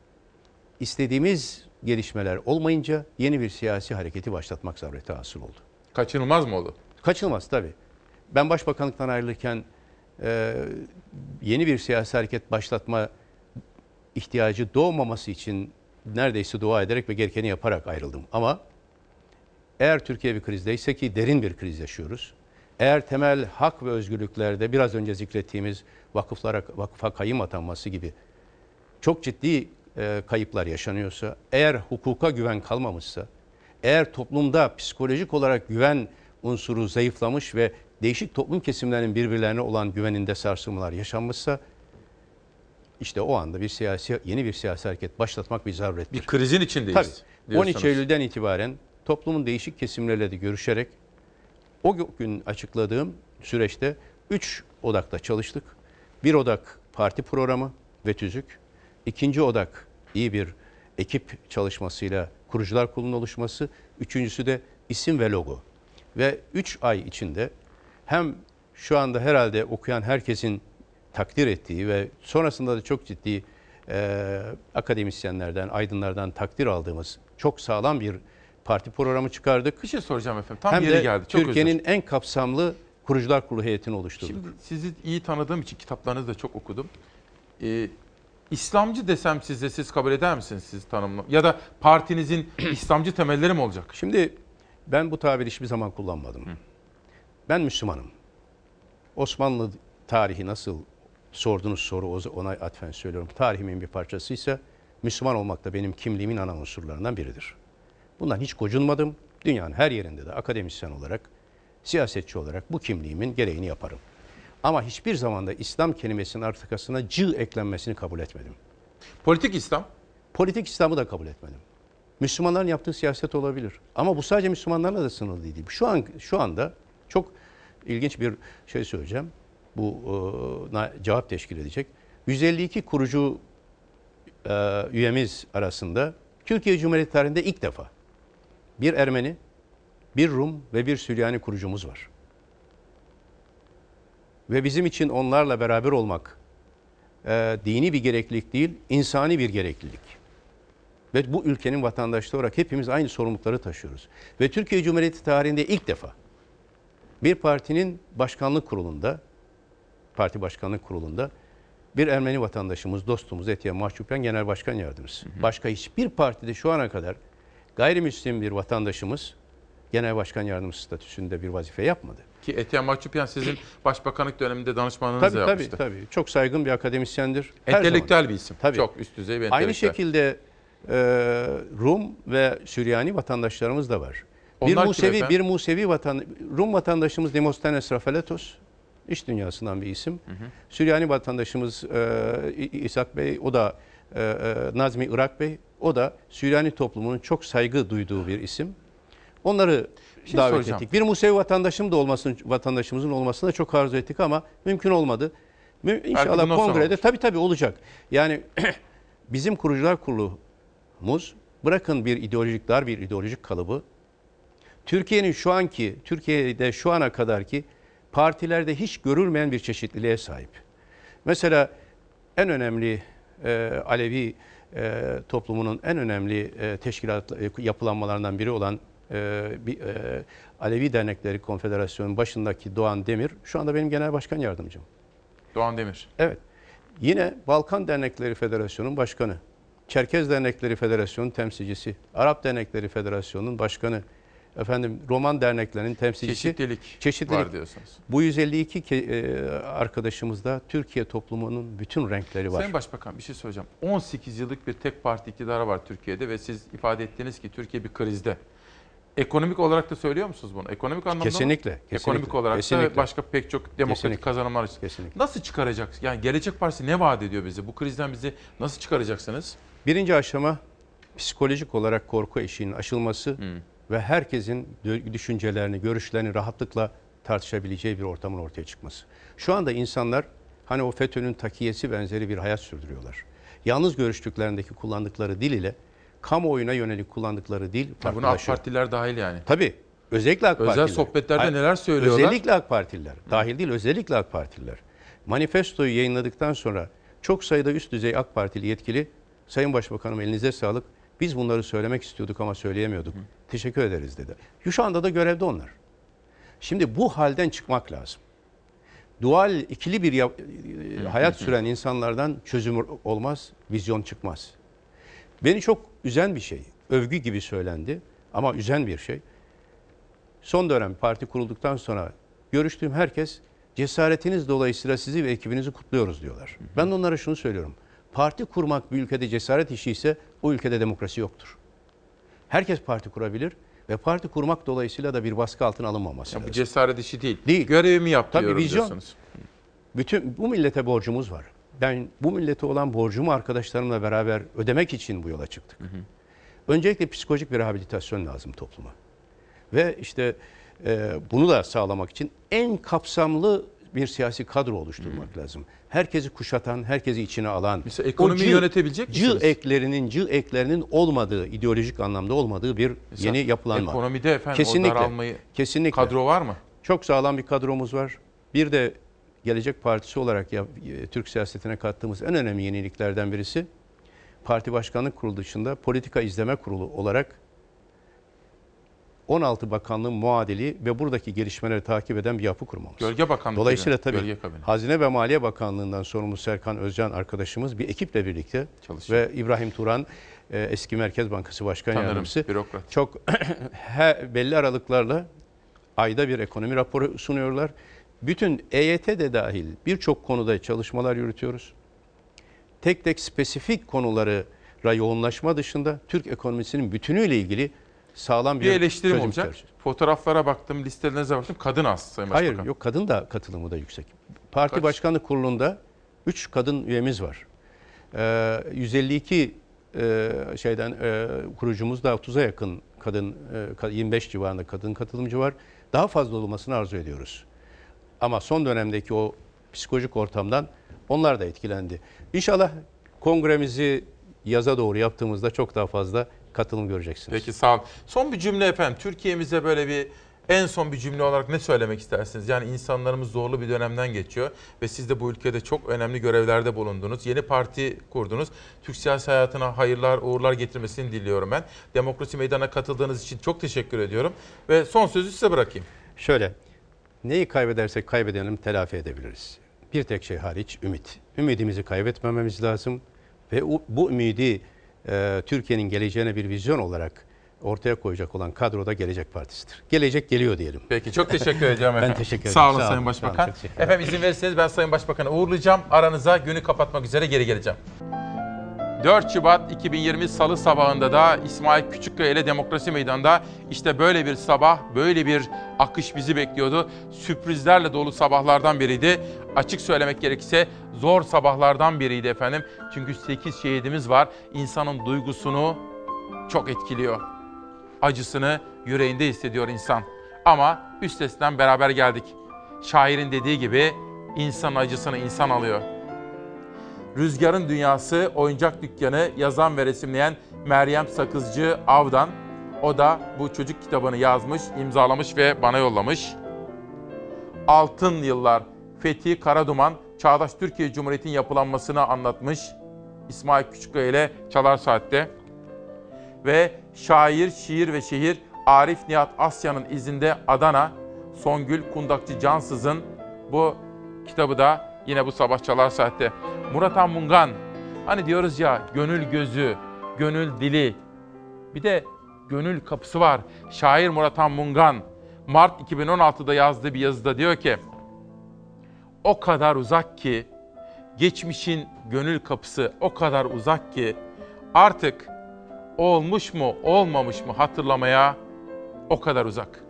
istediğimiz gelişmeler olmayınca yeni bir siyasi hareketi başlatmak zarureti hasıl oldu. Kaçınılmaz mı oldu? Kaçınılmaz tabii. Ben başbakanlıktan ayrılırken e, yeni bir siyasi hareket başlatma ihtiyacı doğmaması için neredeyse dua ederek ve gerekeni yaparak ayrıldım. Ama eğer Türkiye bir krizdeyse ki derin bir kriz yaşıyoruz. Eğer temel hak ve özgürlüklerde biraz önce zikrettiğimiz vakıflara, vakıfa kayım atanması gibi çok ciddi e, kayıplar yaşanıyorsa, eğer hukuka güven kalmamışsa, eğer toplumda psikolojik olarak güven unsuru zayıflamış ve değişik toplum kesimlerinin birbirlerine olan güveninde sarsılmalar yaşanmışsa, işte o anda bir siyasi yeni bir siyasi hareket başlatmak bir zarurettir. Bir krizin içindeyiz Tabii. 13 diyorsunuz. Eylül'den itibaren toplumun değişik kesimleriyle de görüşerek o gün açıkladığım süreçte 3 odakta çalıştık. Bir odak parti programı ve tüzük. İkinci odak iyi bir ekip çalışmasıyla kurucular kurulunun oluşması. Üçüncüsü de isim ve logo. Ve 3 ay içinde hem şu anda herhalde okuyan herkesin takdir ettiği ve sonrasında da çok ciddi e, akademisyenlerden, aydınlardan takdir aldığımız çok sağlam bir parti programı çıkardık. Bir şey soracağım efendim. Tam Hem yeri geldi. Çok Türkiye'nin en kapsamlı kurucular kurulu heyetini oluşturduk. Şimdi sizi iyi tanıdığım için kitaplarınızı da çok okudum. Ee, İslamcı desem size siz kabul eder misiniz siz tanımla? Ya da partinizin [clears throat] İslamcı temelleri mi olacak? Şimdi ben bu tabiri hiçbir zaman kullanmadım. Ben Müslümanım. Osmanlı tarihi nasıl sorduğunuz soru ona atfen söylüyorum. Tarihimin bir parçasıysa Müslüman olmak da benim kimliğimin ana unsurlarından biridir. Bundan hiç gocunmadım. Dünyanın her yerinde de akademisyen olarak, siyasetçi olarak bu kimliğimin gereğini yaparım. Ama hiçbir zaman da İslam kelimesinin arkasına cı eklenmesini kabul etmedim. Politik İslam? Politik İslam'ı da kabul etmedim. Müslümanların yaptığı siyaset olabilir. Ama bu sadece Müslümanlarla da sınırlı değil. Şu an şu anda çok ilginç bir şey söyleyeceğim. Bu e, cevap teşkil edecek. 152 kurucu e, üyemiz arasında Türkiye Cumhuriyeti tarihinde ilk defa bir Ermeni, bir Rum ve bir Süryani kurucumuz var. Ve bizim için onlarla beraber olmak e, dini bir gereklilik değil, insani bir gereklilik. Ve bu ülkenin vatandaşları olarak hepimiz aynı sorumlulukları taşıyoruz. Ve Türkiye Cumhuriyeti tarihinde ilk defa bir partinin başkanlık kurulunda, parti başkanlık kurulunda bir Ermeni vatandaşımız, dostumuz Etiye Mahçupyan Genel Başkan Yardımcısı. Başka hiçbir partide şu ana kadar gayrimüslim bir vatandaşımız Genel Başkan Yardımcısı statüsünde bir vazife yapmadı. Ki Etiyen Mahçupyan sizin [clears throat] başbakanlık döneminde danışmanlığınızı Tabii tabii yapmıştı. tabii. Çok saygın bir akademisyendir. Entelektüel bir isim. Tabii. Çok üst düzey bir Aynı entelektüel. şekilde e, Rum ve Süryani vatandaşlarımız da var. Onlar bir Musevi bir Musevi vatan Rum vatandaşımız Demosthenes Rafaletos iş dünyasından bir isim. Süryani vatandaşımız e, İshak Bey o da e, e, Nazmi Irak Bey o da Süryani toplumunun çok saygı duyduğu bir isim. Onları şey davet soracağım. ettik. Bir Musevi vatandaşım da olmasını vatandaşımızın olmasını da çok arzu ettik ama mümkün olmadı. İnşallah kongrede tabii tabii olacak. Yani [clears throat] bizim kurucular kurulumuz bırakın bir ideolojik dar bir ideolojik kalıbı Türkiye'nin şu anki Türkiye'de şu ana kadar ki partilerde hiç görülmeyen bir çeşitliliğe sahip. Mesela en önemli e, Alevi e, toplumunun en önemli e, teşkilat e, yapılanmalarından biri olan e, bir, e, Alevi Dernekleri Konfederasyonu'nun başındaki Doğan Demir şu anda benim genel başkan yardımcım. Doğan Demir. Evet. Yine Balkan Dernekleri Federasyonu'nun başkanı, Çerkez Dernekleri Federasyonu'nun temsilcisi, Arap Dernekleri Federasyonu'nun başkanı, efendim Roman derneklerinin temsilcisi. Çeşitlilik, Çeşitlilik. var diyorsunuz. Bu 152 ke- e, arkadaşımızda Türkiye toplumunun bütün renkleri var. Sayın Başbakan bir şey söyleyeceğim. 18 yıllık bir tek parti iktidarı var Türkiye'de ve siz ifade ettiniz ki Türkiye bir krizde. Ekonomik olarak da söylüyor musunuz bunu? Ekonomik anlamda mı? Kesinlikle, kesinlikle, Ekonomik olarak da kesinlikle. ve başka pek çok demokratik Kesinlikle. kazanımlar için. Kesinlikle. Nasıl çıkaracak? Yani Gelecek Partisi ne vaat ediyor bize? Bu krizden bizi nasıl çıkaracaksınız? Birinci aşama psikolojik olarak korku eşiğinin aşılması ve herkesin düşüncelerini, görüşlerini rahatlıkla tartışabileceği bir ortamın ortaya çıkması. Şu anda insanlar hani o FETÖ'nün takiyesi benzeri bir hayat sürdürüyorlar. Yalnız görüştüklerindeki kullandıkları dil ile kamuoyuna yönelik kullandıkları dil Ya Buna AK farklılaşıyor. Partiler dahil yani. Tabii. Özellikle AK Özel Partililer. sohbetlerde Hayır, neler söylüyorlar? Özellikle AK Partililer. Dahil değil, özellikle AK Partililer. Manifestoyu yayınladıktan sonra çok sayıda üst düzey AK Partili yetkili, Sayın Başbakanım elinize sağlık, biz bunları söylemek istiyorduk ama söyleyemiyorduk. Teşekkür ederiz dedi. Şu anda da görevde onlar. Şimdi bu halden çıkmak lazım. Dual ikili bir hayat süren insanlardan çözüm olmaz, vizyon çıkmaz. Beni çok üzen bir şey. Övgü gibi söylendi ama üzen bir şey. Son dönem parti kurulduktan sonra görüştüğüm herkes cesaretiniz dolayısıyla sizi ve ekibinizi kutluyoruz diyorlar. Ben de onlara şunu söylüyorum. Parti kurmak bir ülkede cesaret işi ise o ülkede demokrasi yoktur. Herkes parti kurabilir ve parti kurmak dolayısıyla da bir baskı altına alınmaması Ya bu lazım. cesaret işi değil. Değil. Görevimi yap Tabii diyorum vizyon. diyorsunuz. Bütün bu millete borcumuz var. Ben bu millete olan borcumu arkadaşlarımla beraber ödemek için bu yola çıktık. Öncelikle psikolojik bir rehabilitasyon lazım topluma. Ve işte e, bunu da sağlamak için en kapsamlı bir siyasi kadro oluşturmak lazım. Herkesi kuşatan, herkesi içine alan. Mesela ekonomiyi cı- yönetebilecek cı misiniz? eklerinin, cı eklerinin olmadığı, ideolojik anlamda olmadığı bir Mesela yeni yapılanma. ekonomide efendim o daralmayı- kesinlikle. kadro var mı? Çok sağlam bir kadromuz var. Bir de Gelecek Partisi olarak ya, e, Türk siyasetine kattığımız en önemli yeniliklerden birisi Parti Başkanlık Kurulu dışında Politika İzleme Kurulu olarak 16 bakanlığın muadili ve buradaki gelişmeleri takip eden bir yapı kurmamız. Gölge Bakanlık Dolayısıyla tabii gölge. Hazine ve Maliye Bakanlığı'ndan sorumlu Serkan Özcan arkadaşımız bir ekiple birlikte Çalışıyor. ve İbrahim Turan e, eski Merkez Bankası Başkan Tanırım, Yardımcısı bürokrat. çok [clears throat] belli aralıklarla ayda bir ekonomi raporu sunuyorlar. Bütün EYT de dahil birçok konuda çalışmalar yürütüyoruz. Tek tek spesifik konulara yoğunlaşma dışında Türk ekonomisinin bütünüyle ilgili sağlam bir, Bir eleştirim olacak. çerçevesi. Fotoğraflara baktım, listelerinize baktım. Kadın az Sayın Başbakan. Hayır yok kadın da katılımı da yüksek. Parti Kaç? Başkanlık Kurulu'nda 3 kadın üyemiz var. Ee, 152 e, şeyden e, kurucumuzda 30'a yakın kadın e, ka- 25 civarında kadın katılımcı var. Daha fazla olmasını arzu ediyoruz. Ama son dönemdeki o psikolojik ortamdan onlar da etkilendi. İnşallah kongremizi yaza doğru yaptığımızda çok daha fazla katılım göreceksiniz. Peki sağ olun. Son bir cümle efendim. Türkiye'mize böyle bir en son bir cümle olarak ne söylemek istersiniz? Yani insanlarımız zorlu bir dönemden geçiyor ve siz de bu ülkede çok önemli görevlerde bulundunuz. Yeni parti kurdunuz. Türk siyasi hayatına hayırlar, uğurlar getirmesini diliyorum ben. Demokrasi Meydanı'na katıldığınız için çok teşekkür ediyorum. Ve son sözü size bırakayım. Şöyle, neyi kaybedersek kaybedelim telafi edebiliriz. Bir tek şey hariç ümit. Ümidimizi kaybetmememiz lazım ve bu ümidi e, Türkiye'nin geleceğine bir vizyon olarak ortaya koyacak olan kadroda Gelecek Partisi'dir. Gelecek geliyor diyelim. Peki çok teşekkür Ben efendim. teşekkür ederim. Sağ olun Sağ Sayın Başbakan. sağ olun, efendim izin verirseniz ben Sayın Başbakan'ı uğurlayacağım. Aranıza günü kapatmak üzere geri geleceğim. 4 Şubat 2020 Salı sabahında da İsmail Küçükkaya ile Demokrasi Meydanı'nda işte böyle bir sabah, böyle bir akış bizi bekliyordu. Sürprizlerle dolu sabahlardan biriydi. Açık söylemek gerekirse zor sabahlardan biriydi efendim. Çünkü 8 şehidimiz var. İnsanın duygusunu çok etkiliyor. Acısını yüreğinde hissediyor insan. Ama üstesinden beraber geldik. Şairin dediği gibi insan acısını insan alıyor. Rüzgarın Dünyası oyuncak dükkanı yazan ve resimleyen Meryem Sakızcı Avdan. O da bu çocuk kitabını yazmış, imzalamış ve bana yollamış. Altın Yıllar Fethi Karaduman çağdaş Türkiye Cumhuriyeti'nin yapılanmasını anlatmış. İsmail Küçükkaya ile Çalar Saat'te. Ve şair, şiir ve şehir Arif Nihat Asya'nın izinde Adana, Songül Kundakçı Cansız'ın bu kitabı da yine bu sabah Çalar Saat'te. Murat Han Mungan, hani diyoruz ya gönül gözü, gönül dili, bir de gönül kapısı var. Şair Murat Han Mungan, Mart 2016'da yazdığı bir yazıda diyor ki, o kadar uzak ki, geçmişin gönül kapısı o kadar uzak ki, artık olmuş mu olmamış mı hatırlamaya o kadar uzak.